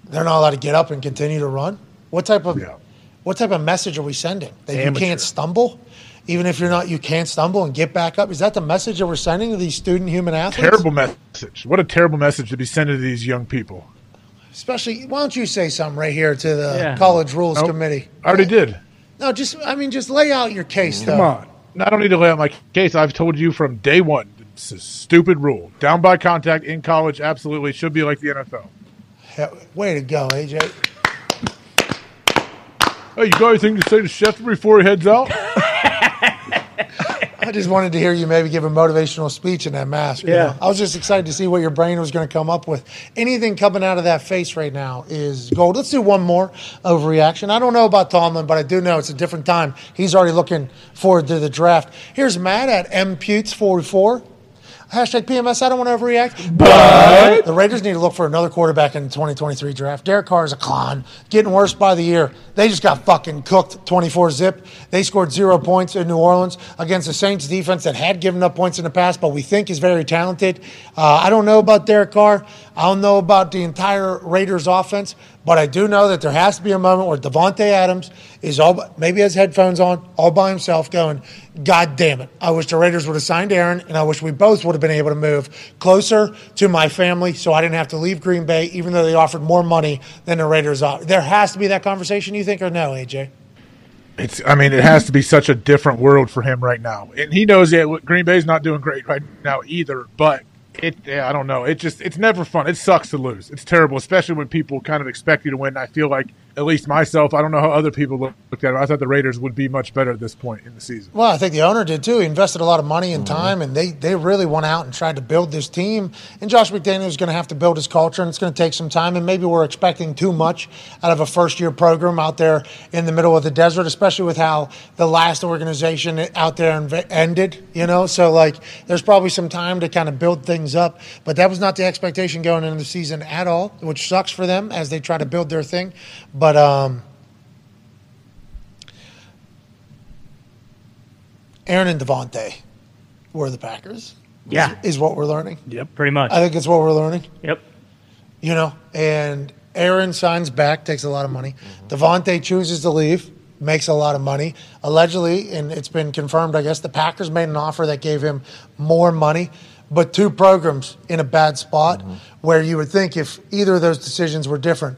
They're not allowed to get up and continue to run. What type of Yeah. what type of message are we sending? That you can't stumble, even if you're not. You can't stumble and get back up. Is that the message that we're sending to these student human athletes? Terrible message. What a terrible message to be sending to these young people. Especially, why don't you say something right here to the Yeah. college rules Nope. committee? I already did. No, just I mean, just lay out your case. Come though. on. I don't need to lay out my case. I've told you from day one. It's a stupid rule. Down by contact in college, absolutely should be like the NFL. Yeah, Way to go, AJ. Hey, you got anything to say to Schefter before he heads out? <laughs> I just wanted to hear you maybe give a motivational speech in that mask. you Yeah. know? I was just excited to see what your brain was going to come up with. Anything coming out of that face right now is gold. Let's do one more overreaction. I don't know about Tomlin, but I do know it's a different time. He's already looking forward to the draft. Here's Matt at mputes44. Hashtag PMS, I don't want to overreact. But the Raiders need to look for another quarterback in the 2023 draft. Derek Carr is a con, getting worse by the year. They just got fucking cooked 24 zip. They scored zero points in New Orleans against the Saints defense that had given up points in the past, but we think is very talented. Uh, I don't know about Derek Carr. I don't know about the entire Raiders offense, but I do know that there has to be a moment where Davante Adams is all maybe has headphones on, all by himself, going, God damn it. I wish the Raiders would have signed Aaron, and I wish we both would have been able to move closer to my family so I didn't have to leave Green Bay, even though they offered more money than the Raiders offered. There has to be that conversation, you think, or no, AJ? It's. I mean, it has to be such a different world for him right now, and he knows that Green Bay's not doing great right now either. But it. Yeah, I don't know. It just. It's never fun. It sucks to lose. It's terrible, especially when people kind of expect you to win. I feel like, at least myself, I don't know how other people looked at it. I thought the Raiders would be much better at this point in the season. Well, I think the owner did too. He invested a lot of money and mm-hmm. time, and they, they really went out and tried to build this team. And Josh McDaniels is going to have to build his culture, and it's going to take some time. And maybe we're expecting too much out of a first year program out there in the middle of the desert, especially with how the last organization out there inv- ended. You know, so like there's probably some time to kind of build things up. But that was not the expectation going into the season at all, which sucks for them as they try to build their thing. But um, Aaron and Davante were the Packers. Yeah. Is, is what we're learning. Yep. Pretty much. I think it's what we're learning. Yep. You know, and Aaron signs back, takes a lot of money. Davante chooses to leave, makes a lot of money. Allegedly, and it's been confirmed, I guess, the Packers made an offer that gave him more money, but two programs in a bad spot where you would think if either of those decisions were different,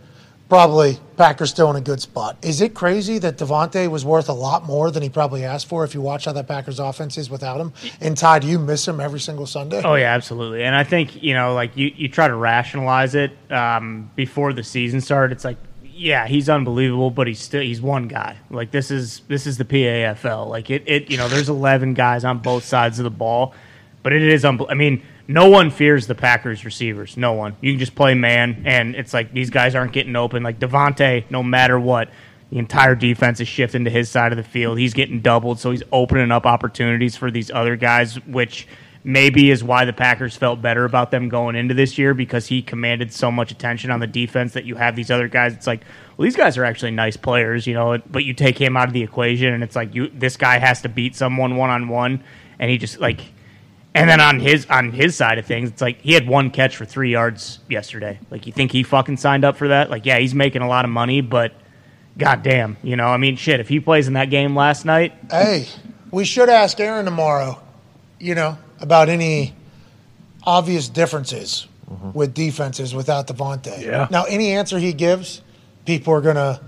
probably Packers still in a good spot. Is it crazy that Davante was worth a lot more than he probably asked for if you watch how that Packers offense is without him? And Ty, do you miss him every single Sunday? Oh yeah, absolutely. And I think you know, like you, you try to rationalize it um, before the season started. It's like, yeah, he's unbelievable, but he's still he's one guy. Like this is this is the PAFL. Like it, it you know, there's 11 guys on both sides of the ball, but it is. Unbel- I mean, no one fears the Packers receivers. No one. You can just play man, and it's like these guys aren't getting open. Like Davante, no matter what. The entire defense is shifting to his side of the field. He's getting doubled, so he's opening up opportunities for these other guys, which maybe is why the Packers felt better about them going into this year because he commanded so much attention on the defense that you have these other guys. It's like, well, these guys are actually nice players, you know, but you take him out of the equation and it's like you this guy has to beat someone one on one and he just like. And then on his on his side of things, it's like he had one catch for three yards yesterday. Like you think he fucking signed up for that? Like yeah, he's making a lot of money, but goddamn, you know, I mean, shit. If he plays in that game last night, Hey, we should ask Aaron tomorrow, you know, about any obvious differences mm-hmm. with defenses without Davante. Yeah. Now, any answer he gives, people are going to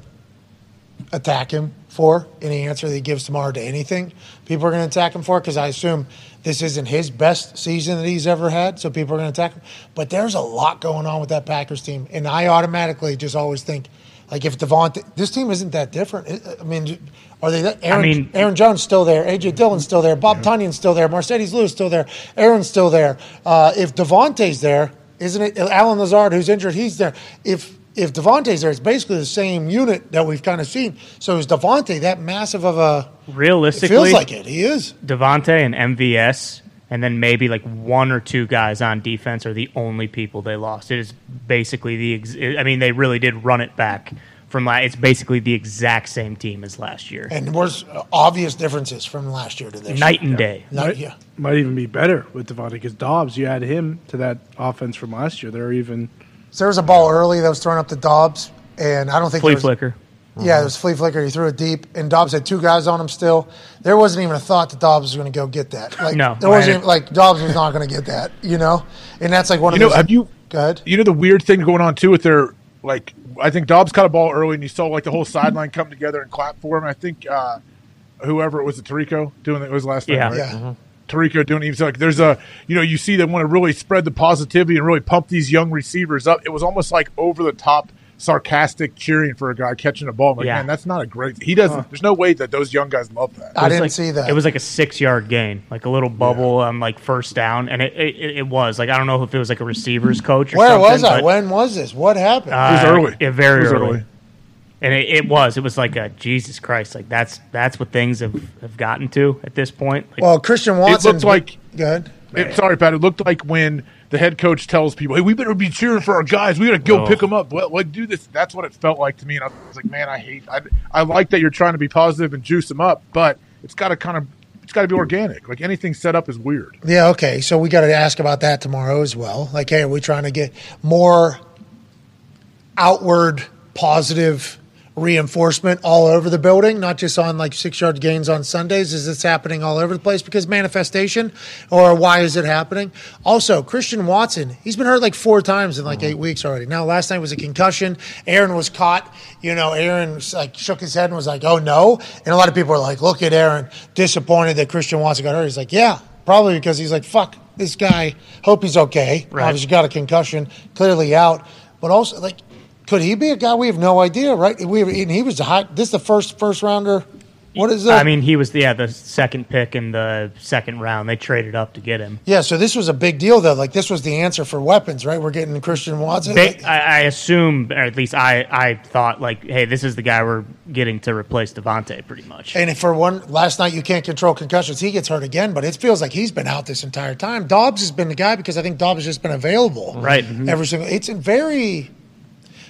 attack him for. Any answer that he gives tomorrow to anything, people are going to attack him for because I assume this isn't his best season that he's ever had. So people are going to attack him. But there's a lot going on with that Packers team. And I automatically just always think, like, if Davante, this team isn't that different. I- I mean, are they that? Aaron, mean- Aaron Jones still there. AJ Dillon's still there. Bob Tunyon's still there. Marcedes Lewis still there. Aaron's still there. Uh, if Davante's there, isn't it Allen Lazard who's injured? He's there. If if Davante's there, it's basically the same unit that we've kind of seen. So is Davante that massive of a? realistically, It feels like it. He is. Davante and MVS, and then maybe like one or two guys on defense are the only people they lost. It is basically the. Ex- I mean, they really did run it back from last. It's basically the exact same team as last year. And there's uh, obvious differences from last year to this. Night year. and day. Night, Might, yeah. might even be better with Davante because Doubs, you add him to that offense from last year. They're even So there was a ball early that was thrown up to Doubs, and I don't think Flea there was, flicker. Yeah, it was flea flicker. He threw it deep, and Doubs had two guys on him still. There wasn't even a thought that Doubs was going to go get that. Like, No, there wasn't even, like Doubs was not going to get that. You know, and that's like one You of know, those. have you Go ahead. You know the weird thing going on too with their like I think Doubs caught a ball early and you saw like the whole sideline come together and clap for him. I think uh, whoever it was, it Tirico doing it was last night. Yeah. right? Yeah. Tirico doing it. He's like there's a you know you see they want to really spread the positivity and really pump these young receivers up. It was almost like over the top sarcastic cheering for a guy catching a ball. I'm like Yeah. man, that's not a great. He doesn't. There's no way that those young guys love that. I didn't like- see that. It was like a six yard gain, like a little bubble on like first down, and it, it it was like I don't know if it was like a receivers coach. Or Where something, was I? but, When was this? What happened? uh, was early. Yeah, very It was early. early. And it, it was. It was like a Jesus Christ. Like that's that's what things have, have gotten to at this point. Like, well, Christian It Watson. looked like good. It, sorry, Pat. It looked like when the head coach tells people, "Hey, we better be cheering for our guys. We got to go Oh. pick them up. Well, like do this." That's what it felt like to me, and I was like, "Man, I hate. I, I like that you're trying to be positive and juice them up, but it's got to kind of, it's got to be organic. Like anything set up is weird." Yeah, okay. So we got to ask about that tomorrow as well. Like, hey, are we trying to get more outward positive reinforcement all over the building, not just on like six yard gains on Sundays? Is this happening all over the place because manifestation, or why is it happening? Also, Christian Watson, he's been hurt like four times in like eight weeks already. Now, last night was a concussion. Aaron was caught. You know, Aaron like shook his head and was like, "Oh no!" And a lot of people are like, "Look at Aaron, disappointed that Christian Watson got hurt." He's like, "Yeah." Probably because he's like, fuck, this guy, hope he's okay. Right. Obviously got a concussion, clearly out. But also, like, could he be a guy? We have no idea, right? We and he was a high. This is the first first rounder. What is that? I mean, he was the, yeah the second pick in the second round. They traded up to get him. yeah. So this was a big deal, though. Like, this was the answer for weapons, right? We're getting Christian Watson. They, I, I assume, or at least I, I thought, like, hey, this is the guy we're getting to replace Davante, pretty much. And for one, last night you can't control concussions. He gets hurt again, but it feels like he's been out this entire time. Doubs has been the guy because I think Doubs has just been available. Right. Mm-hmm. Every single. It's a very.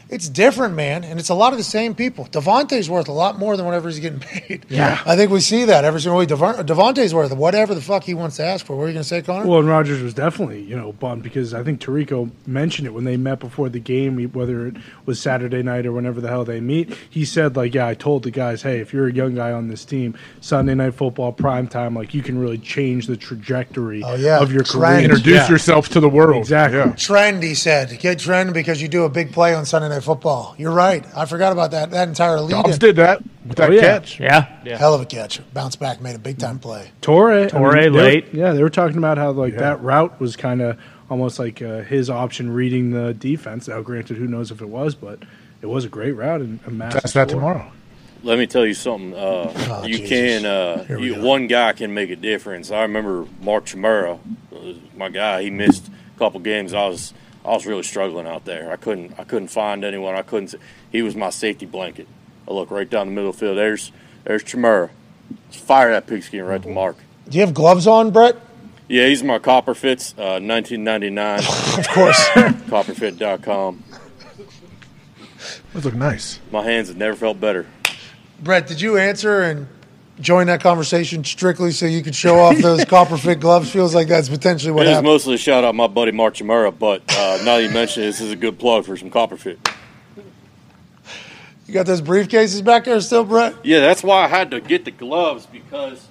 It's different, man, and it's a lot of the same people. Davante's worth a lot more than whatever he's getting <laughs> paid. Yeah. I think we see that every single week. Devon- Davante's worth whatever the fuck he wants to ask for. What are you going to say, Connor? Well, and Rodgers was definitely, you know, bummed because I think Tirico mentioned it when they met before the game, whether it was Saturday night or whenever the hell they meet. He said, like, yeah, I told the guys, hey, if you're a young guy on this team, Sunday night football, prime time, like, you can really change the trajectory Oh, yeah. of your Trend. career. Introduce Yeah. yourself to the world. Exactly. Yeah. trend, he said. Get trend because you do a big play on Sunday Night Football. You're right. I forgot about that. That entire lead. Doubs did that with that Oh, yeah. catch. yeah. Hell of a catch. Bounce back, made a big time play. Torre, Torre they were- late. yeah, they were talking about how like that route was kind of almost like uh, his option reading the defense. Now, granted, who knows if it was, but it was a great route and a massive. Test that tomorrow. Let me tell you something. Uh, Oh, you Jesus. can. Uh, you, go. one guy can make a difference. I remember Mark Chmura, uh, my guy. He missed a couple games. I was I was really struggling out there. I couldn't I couldn't find anyone. I couldn't. s- He was my safety blanket. I look right down the middle of the field. There's there's Chmura. Fire that pigskin right to Mark. Do you have gloves on, Brett? Yeah, he's my Copper Fits, uh, 1999. <laughs> Of course. <laughs> Copperfit.com. Those look nice. My hands have never felt better. Brett, did you answer and join that conversation strictly so you could show off <laughs> those copper fit gloves? Feels like that's potentially what It is happened. mostly a shout out my buddy Mark Chmura, but uh, now that you mention it, this is a good plug for some Copperfit. You got those briefcases back there still, Brett? Yeah, that's why I had to get the gloves because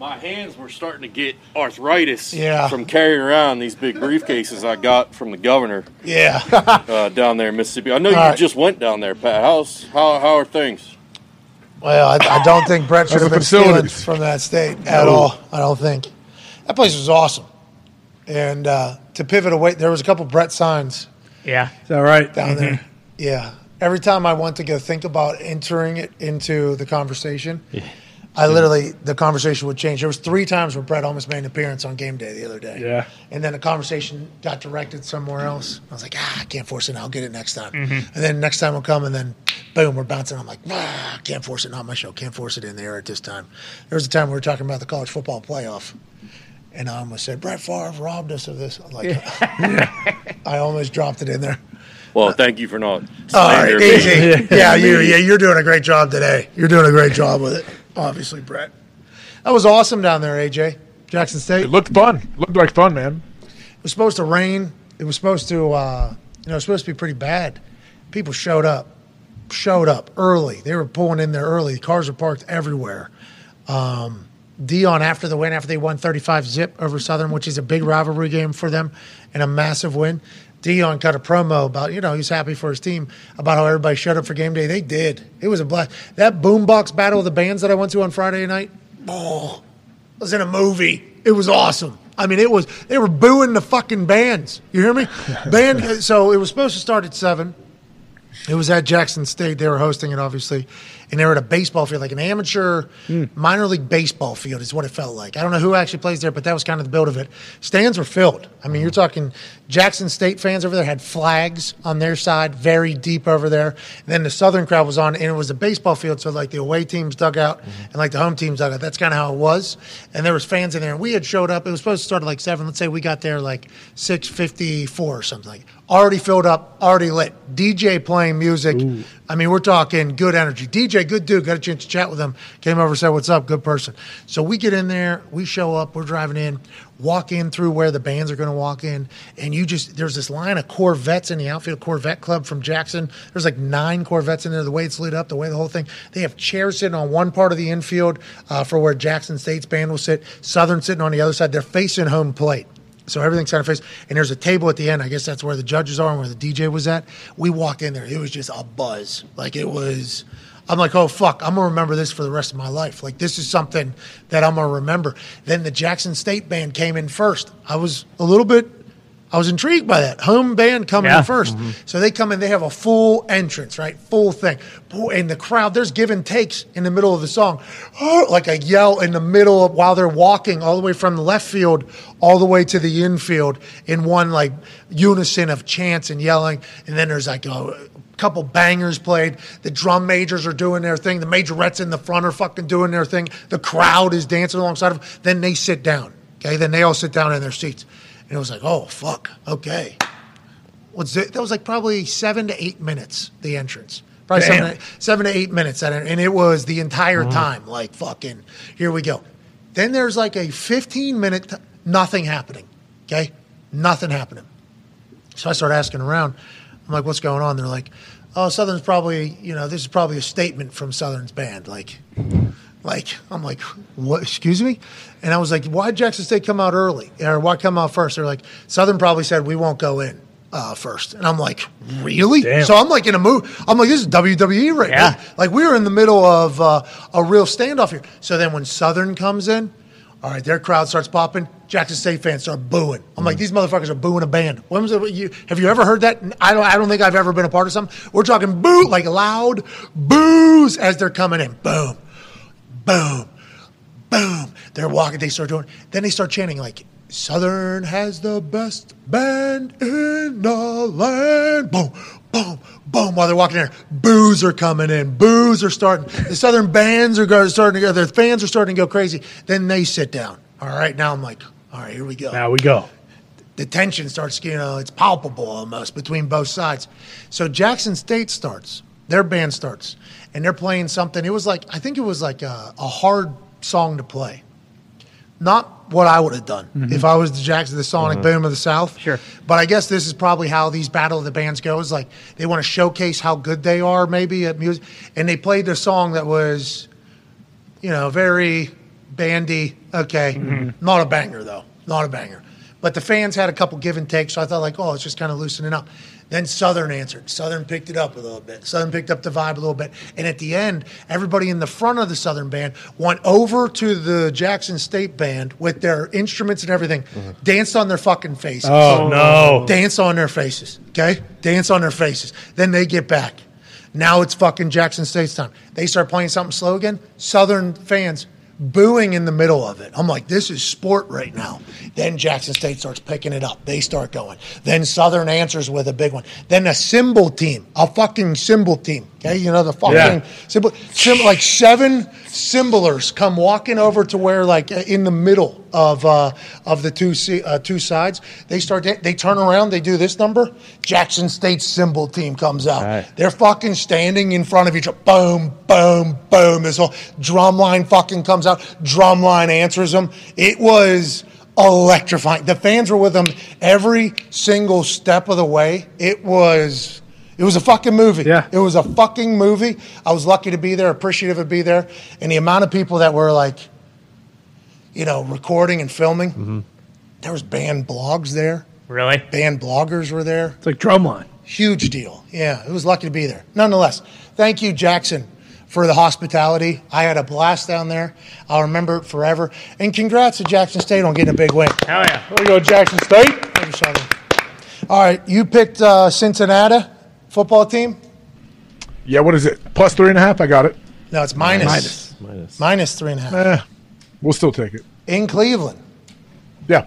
my hands were starting to get arthritis Yeah. from carrying around these big briefcases I got from the governor Yeah. uh, down there in Mississippi. I know All you right. just went down there, Pat. How's how how are things? Well, I, I don't think Brett should How's have been stealing from that state at all. I don't think. That place was awesome. And uh, to pivot away, there was a couple Brett signs Yeah. Is that right? down there. Yeah. Every time I want to go think about entering it into the conversation, I literally the conversation would change. There was three times where Brett almost made an appearance on game day the other day. Yeah. And then the conversation got directed somewhere else. I was like, ah, I can't force it. now. I'll get it next time. Mm-hmm. And then next time will come, and then boom, we're bouncing. I'm like, ah, can't force it. Not my show. Can't force it in there at this time. There was a time we were talking about the college football playoff. And I almost said, Brett Favre robbed us of this. I'm like, <laughs> I almost dropped it in there. Well, thank you for not. All right, easy. <laughs> Yeah, you, yeah, you're doing a great job today. You're doing a great job with it, obviously, Brett. That was awesome down there, AJ. Jackson State. It looked fun. Looked like fun, man. It was supposed to rain. It was supposed to, uh, you know, it was supposed to be pretty bad. People showed up, showed up early. They were pulling in there early. Cars were parked everywhere. Um, Deion, after the win, after they won 35 zip over Southern, which is a big rivalry game for them and a massive win, Deion cut a promo about, you know, he's happy for his team, about how everybody showed up for game day. They did. It was a blast. That boombox battle of the bands that I went to on Friday night, oh, was in a movie. It was awesome. I mean, it was. They were booing the fucking bands. You hear me? <laughs> Band. So it was supposed to start at seven. It was at Jackson State. They were hosting it, obviously, and they were at a baseball field, like an amateur minor league baseball field, is what it felt like. I don't know who actually plays there, but that was kind of the build of it. Stands were filled. I mean, you're talking Jackson State fans over there had flags on their side, very deep over there. And then the Southern crowd was on, and it was a baseball field, so like the away teams dug out and like the home teams dug out. That's kind of how it was. And there was fans in there, and we had showed up. It was supposed to start at like seven. Let's say we got there like six fifty four or something like. Already filled up, already lit. DJ playing music. I mean, we're talking good energy. DJ, good dude. Got a chance to chat with him. Came over, said, "What's up?" Good person. So we get in there. We show up. We're driving in. Walk in through where the bands are going to walk in, and you just there's this line of Corvettes in the outfield Corvette Club from Jackson. There's like nine Corvettes in there. The way it's lit up, the way the whole thing. They have chairs sitting on one part of the infield uh, for where Jackson State's band will sit. Southern sitting on the other side. They're facing home plate. So everything's kind of faced, and there's a table at the end. I guess that's where the judges are and where the DJ was at. We walked in there. It was just a buzz. Like it was. I'm like, oh fuck, I'm gonna remember this for the rest of my life. Like this is something that I'm gonna remember. Then the Jackson State band came in first. I was a little bit. I was intrigued by that home band coming Yeah. in 1st mm-hmm. So they come in, they have a full entrance, right? Full thing. Boy, And the crowd, there's give and takes in the middle of the song, oh, like a yell in the middle of while they're walking all the way from the left field all the way to the infield in one like unison of chants and yelling. And then there's like a couple bangers played. The drum majors are doing their thing. The majorettes in the front are fucking doing their thing. The crowd is dancing alongside of them. Then they sit down. Okay. Then they all sit down in their seats. And it was like, oh, fuck. Okay. What's it? That was like probably seven to eight minutes, the entrance. Probably seven to, seven to eight minutes. That, and it was the entire mm. time, like, fucking, here we go. Then there's like a 15 minute, t- nothing happening. Okay. Nothing happening. So I start asking around. I'm like, what's going on? They're like, oh, Southern's probably, you know, this is probably a statement from Southern's band. Like, like, I'm like, what? Excuse me? And I was like, why Jackson State come out early? Or why come out first? They're like, Southern probably said we won't go in uh, first. And I'm like, really? Damn. So I'm like in a mood. I'm like, this is WWE right Yeah. now. Like we were in the middle of uh, a real standoff here. So then when Southern comes in, all right, their crowd starts popping. Jackson State fans start booing. I'm like, these motherfuckers are booing a band. When was it? You, have you ever heard that? I don't. I don't think I've ever been a part of something. We're talking boo, like loud boos as they're coming in. Boom, boom, boom. They're walking. They start doing. Then they start chanting like, "Southern has the best band in the land." Boom, boom, boom. While they're walking there, boos are coming in. Boos are starting. The Southern bands are starting to go. Their fans are starting to go crazy. Then they sit down. All right, now I'm like, all right, here we go Now we go. the tension starts, you know, it's palpable almost between both sides. So Jackson State starts. Their band starts, and they're playing something. It was like I think it was like a, a hard song to play. Not what I would have done Mhm. if I was the Jackson, the Sonic Mhm. Boom of the South. Sure. But I guess this is probably how these Battle of the Bands goes. Like they want to showcase how good they are, maybe at music, and they played a song that was, you know, very bandy. Okay, Mm-hmm. not a banger though, not a banger. But the fans had a couple give and takes, so I thought like, oh, it's just kind of loosening up. Then Southern answered. Southern picked it up a little bit. Southern picked up the vibe a little bit. And at the end, everybody in the front of the Southern band went over to the Jackson State band with their instruments and everything, danced on their fucking faces. Oh, oh no. Dance on their faces. Okay? Dance on their faces. Then they get back. Now it's fucking Jackson State's time. They start playing something slow again. Southern fans booing in the middle of it. I'm like, this is sport right now. Then Jackson State starts picking it up. They start going. Then Southern answers with a big one. Then a cymbal team, a fucking cymbal team. Okay, you know the fucking Yeah. cymbal, cymbal, like seven symbolers come walking over to where, like, in the middle of uh, of the two uh, two sides. They start. They turn around. They do this number. Jackson State cymbal team comes out. They're fucking standing in front of each other. Boom, boom, boom. This whole drum line fucking comes out. Drum line answers them. It was electrifying. The fans were with them every single step of the way. It was. It was a fucking movie. Yeah. It was a fucking movie. I was lucky to be there, appreciative of be there, and the amount of people that were like, you know, recording and filming. Mm-hmm. There was band blogs there. Really? Band bloggers were there. It's like drumline. Huge deal. Yeah, it was lucky to be there. Nonetheless, thank you, Jackson, for the hospitality. I had a blast down there. I'll remember it forever. And congrats to Jackson State on getting a big win. Hell yeah. There we go, Jackson State. Thank you, Southern. All right, you picked uh, Cincinnati football team. Yeah, what is it? Plus three and a half? I got it. No, it's minus. Minus. Minus. Minus three and a half. Eh, we'll still take it. In Cleveland. Yeah.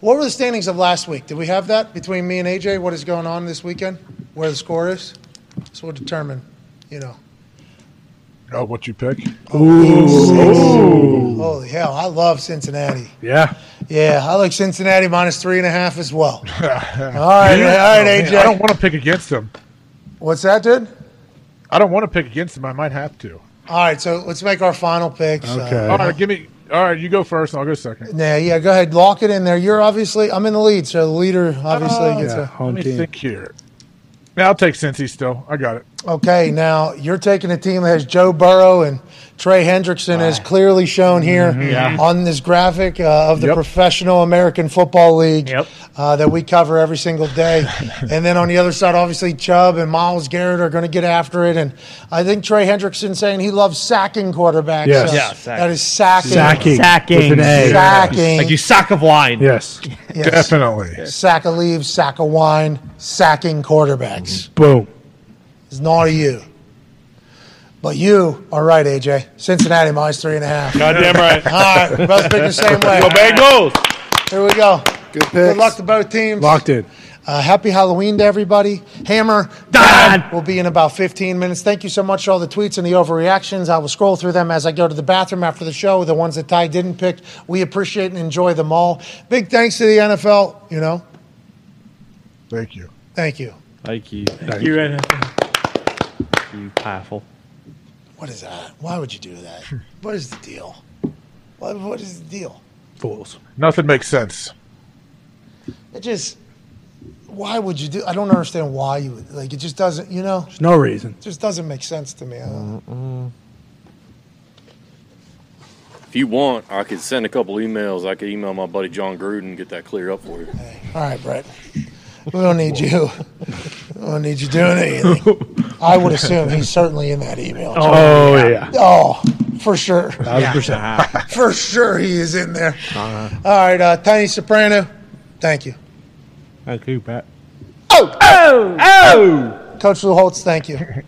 What were the standings of last week? Did we have that between me and AJ? What is going on this weekend? Where the score is? So we'll determine, you know. Oh, what you pick? Ooh. Holy hell, I love Cincinnati. Yeah. Yeah, I like Cincinnati minus three and a half as well. <laughs> all right, Yeah. all right, AJ. I don't want to pick against them. What's that, dude? I don't want to pick against them. I might have to. All right, so let's make our final picks. Uh, All right, give me. All right, you go first. and I'll go second. yeah, yeah, go ahead. Lock it in there. You're obviously, I'm in the lead, so the leader obviously gets a. Let me think here. Yeah, I'll take Cincy still. I got it. Okay, now you're taking a team that has Joe Burrow and Trey Hendrickson, as clearly shown here Mm-hmm. Yeah. on this graphic uh, of the Yep. Professional American Football League uh, that we cover every single day. <laughs> and then on the other side, obviously, Chubb and Myles Garrett are going to get after it. And I think Trey Hendrickson saying he loves sacking quarterbacks. Yes. So Yeah, sack. that is sacking. Sacking. Sacking. With an A. Sacking. Like you sack of wine. Yes. Yes. Definitely. Sack of leaves, sack of wine, sacking quarterbacks. Boom. It's not a you. But you are right, AJ. Cincinnati minus three and a half. Goddamn right. All right, we're both picking the same way. Go Bengals. Here we go. Good picks. Good luck to both teams. Locked in. Uh, happy Halloween to everybody. Hammer Dad will be in about 15 minutes. Thank you so much for all the tweets and the overreactions. I will scroll through them as I go to the bathroom after the show. The ones that Ty didn't pick, we appreciate and enjoy them all. Big thanks to the NFL. You know, Thank you. thank you. Thank you. Thank you, You powerful. What is that? Why would you do that? <laughs> What is the deal? What, what is the deal? Fools. Nothing makes sense. It just, why would you do? I don't understand why you would. Like, it just doesn't. You know, There's no reason. it just doesn't make sense to me. I If you want, I could send a couple emails. I could email my buddy Jon Gruden and get that cleared up for you. All right, Brett. We don't need you. We don't need you doing anything. I would assume he's certainly in that email. Oh, yeah. Oh, for sure. Thousand percent. <laughs> For sure he is in there. All right, uh, Tiny Soprano, thank you. Thank you, Pat. Oh! Oh! Oh! Coach Lou Holtz, thank you. <laughs>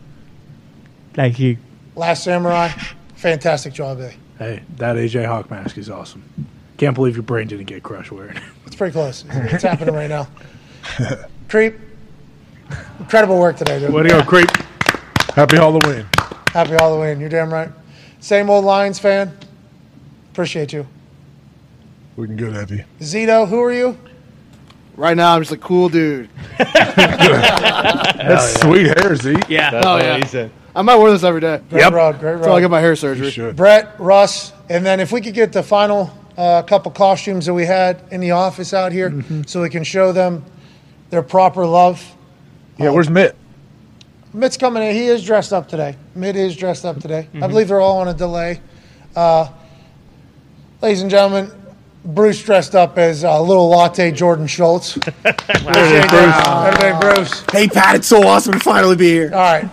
Thank you. Last Samurai, fantastic job, eh? Hey, that AJ Hawk mask is awesome. Can't believe your brain didn't get crushed wearing it. It's pretty close. It's happening right now. <laughs> <laughs> Creep, incredible work today, dude. Way to go, creep. Happy Halloween. Happy Halloween. You're damn right. Same old Lions fan. Appreciate you. Looking good, Evie. Zito, who are you? Right now, I'm just a cool dude. That's sweet hair, Zeke. Yeah. That's Oh, what yeah. he said. I might wear this every day. Great rod, great Until I rod. get my hair surgery. You should. Brett, Russ, and then if we could get the final uh, couple costumes that we had in the office out here, so we can show them their proper love. Yeah, where's Mitt? Mitt's coming in. He is dressed up today. Mitt is dressed up today. I believe they're all on a delay. Uh, ladies and gentlemen, Bruce dressed up as a little latte Jordan Schultz. <laughs> Appreciate that. Everybody, Bruce. Hey, Pat, it's so awesome to finally be here. All right.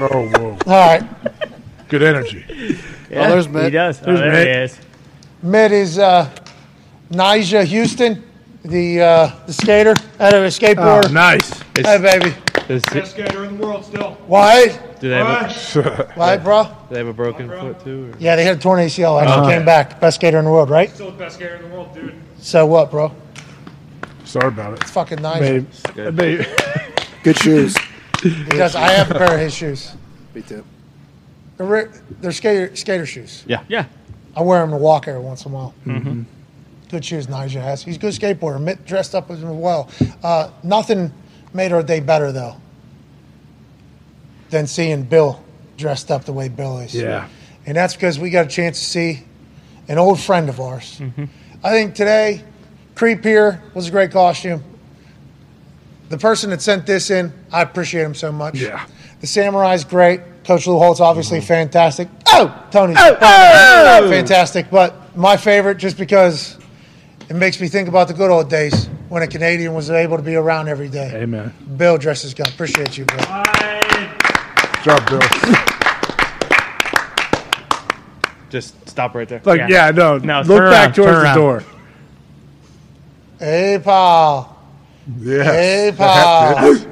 Oh, whoa. All right. Good energy. <laughs> Yeah, there's Mitt. He Mitt. does. Oh, There's there Mitt. he is. Mitt is uh, Nyjah Huston, the uh, the skater out of a Oh, skateboarder. nice. Hey, baby. Does, do Best skater in the world still. Why? Do they have a, Why, <laughs> bro? do they have a broken foot too? Or? Yeah, they had a torn ACL. Actually came back. Best skater in the world, right? Still the best skater in the world, dude. So what, bro? Sorry about it. It's fucking nice. Babe. Babe. <laughs> Good shoes. Because I have a pair of his shoes. Me too. They're, they're skater skater shoes. Yeah. Yeah. I wear them to walk every once in a while. Mm-hmm. Good shoes Nigel has. He's a good skateboarder. Mitt dressed up as well. Uh, nothing made our day better though than seeing Bill dressed up the way Bill is. Yeah. and that's because we got a chance to see an old friend of ours. I think today, Creep here was a great costume. The person that sent this in, I appreciate him so much. Yeah. The Samurai's great. Coach Lou Holtz obviously fantastic. Oh, Tony's fantastic. But my favorite, just because it makes me think about the good old days when a Canadian was able to be around every day. Amen. Bill dresses gun. Appreciate you, Bill. Good job, Bill. <laughs> Just stop right there. Like, Yeah. yeah, no. No, look turn back around, towards turn the door. Hey, pal. Yes. Hey, That pal. fits.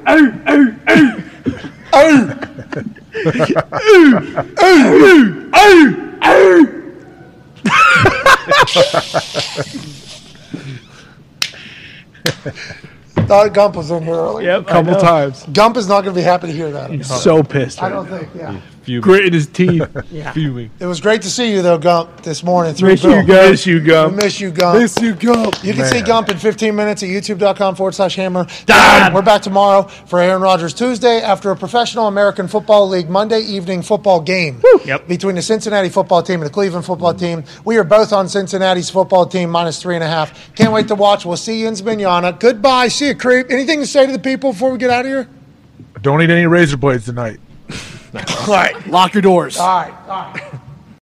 Thought Gump was in here earlier. Yep. a couple times. Gump is not going to be happy to hear that. He's so pissed. I Right don't now. think, yeah. Gritting his teeth. <laughs> Fuming. It was great to see you, though, Gump, this morning. Through Miss Bill. you, Gump. Miss you, We Gump. miss you, Gump. Miss you, Gump. You can see Gump in 15 minutes at youtube.com forward slash hammer. We're back tomorrow for Aaron Rodgers Tuesday after a professional American Football League Monday evening football game Yep. between the Cincinnati football team and the Cleveland football team. We are both on Cincinnati's football team, minus three and a half. Can't wait to watch. We'll see you in Zbignana. Goodbye. See you, Creep. Anything to say to the people before we get out of here? Don't eat any razor blades tonight. All right. Lock your doors. All right. All right.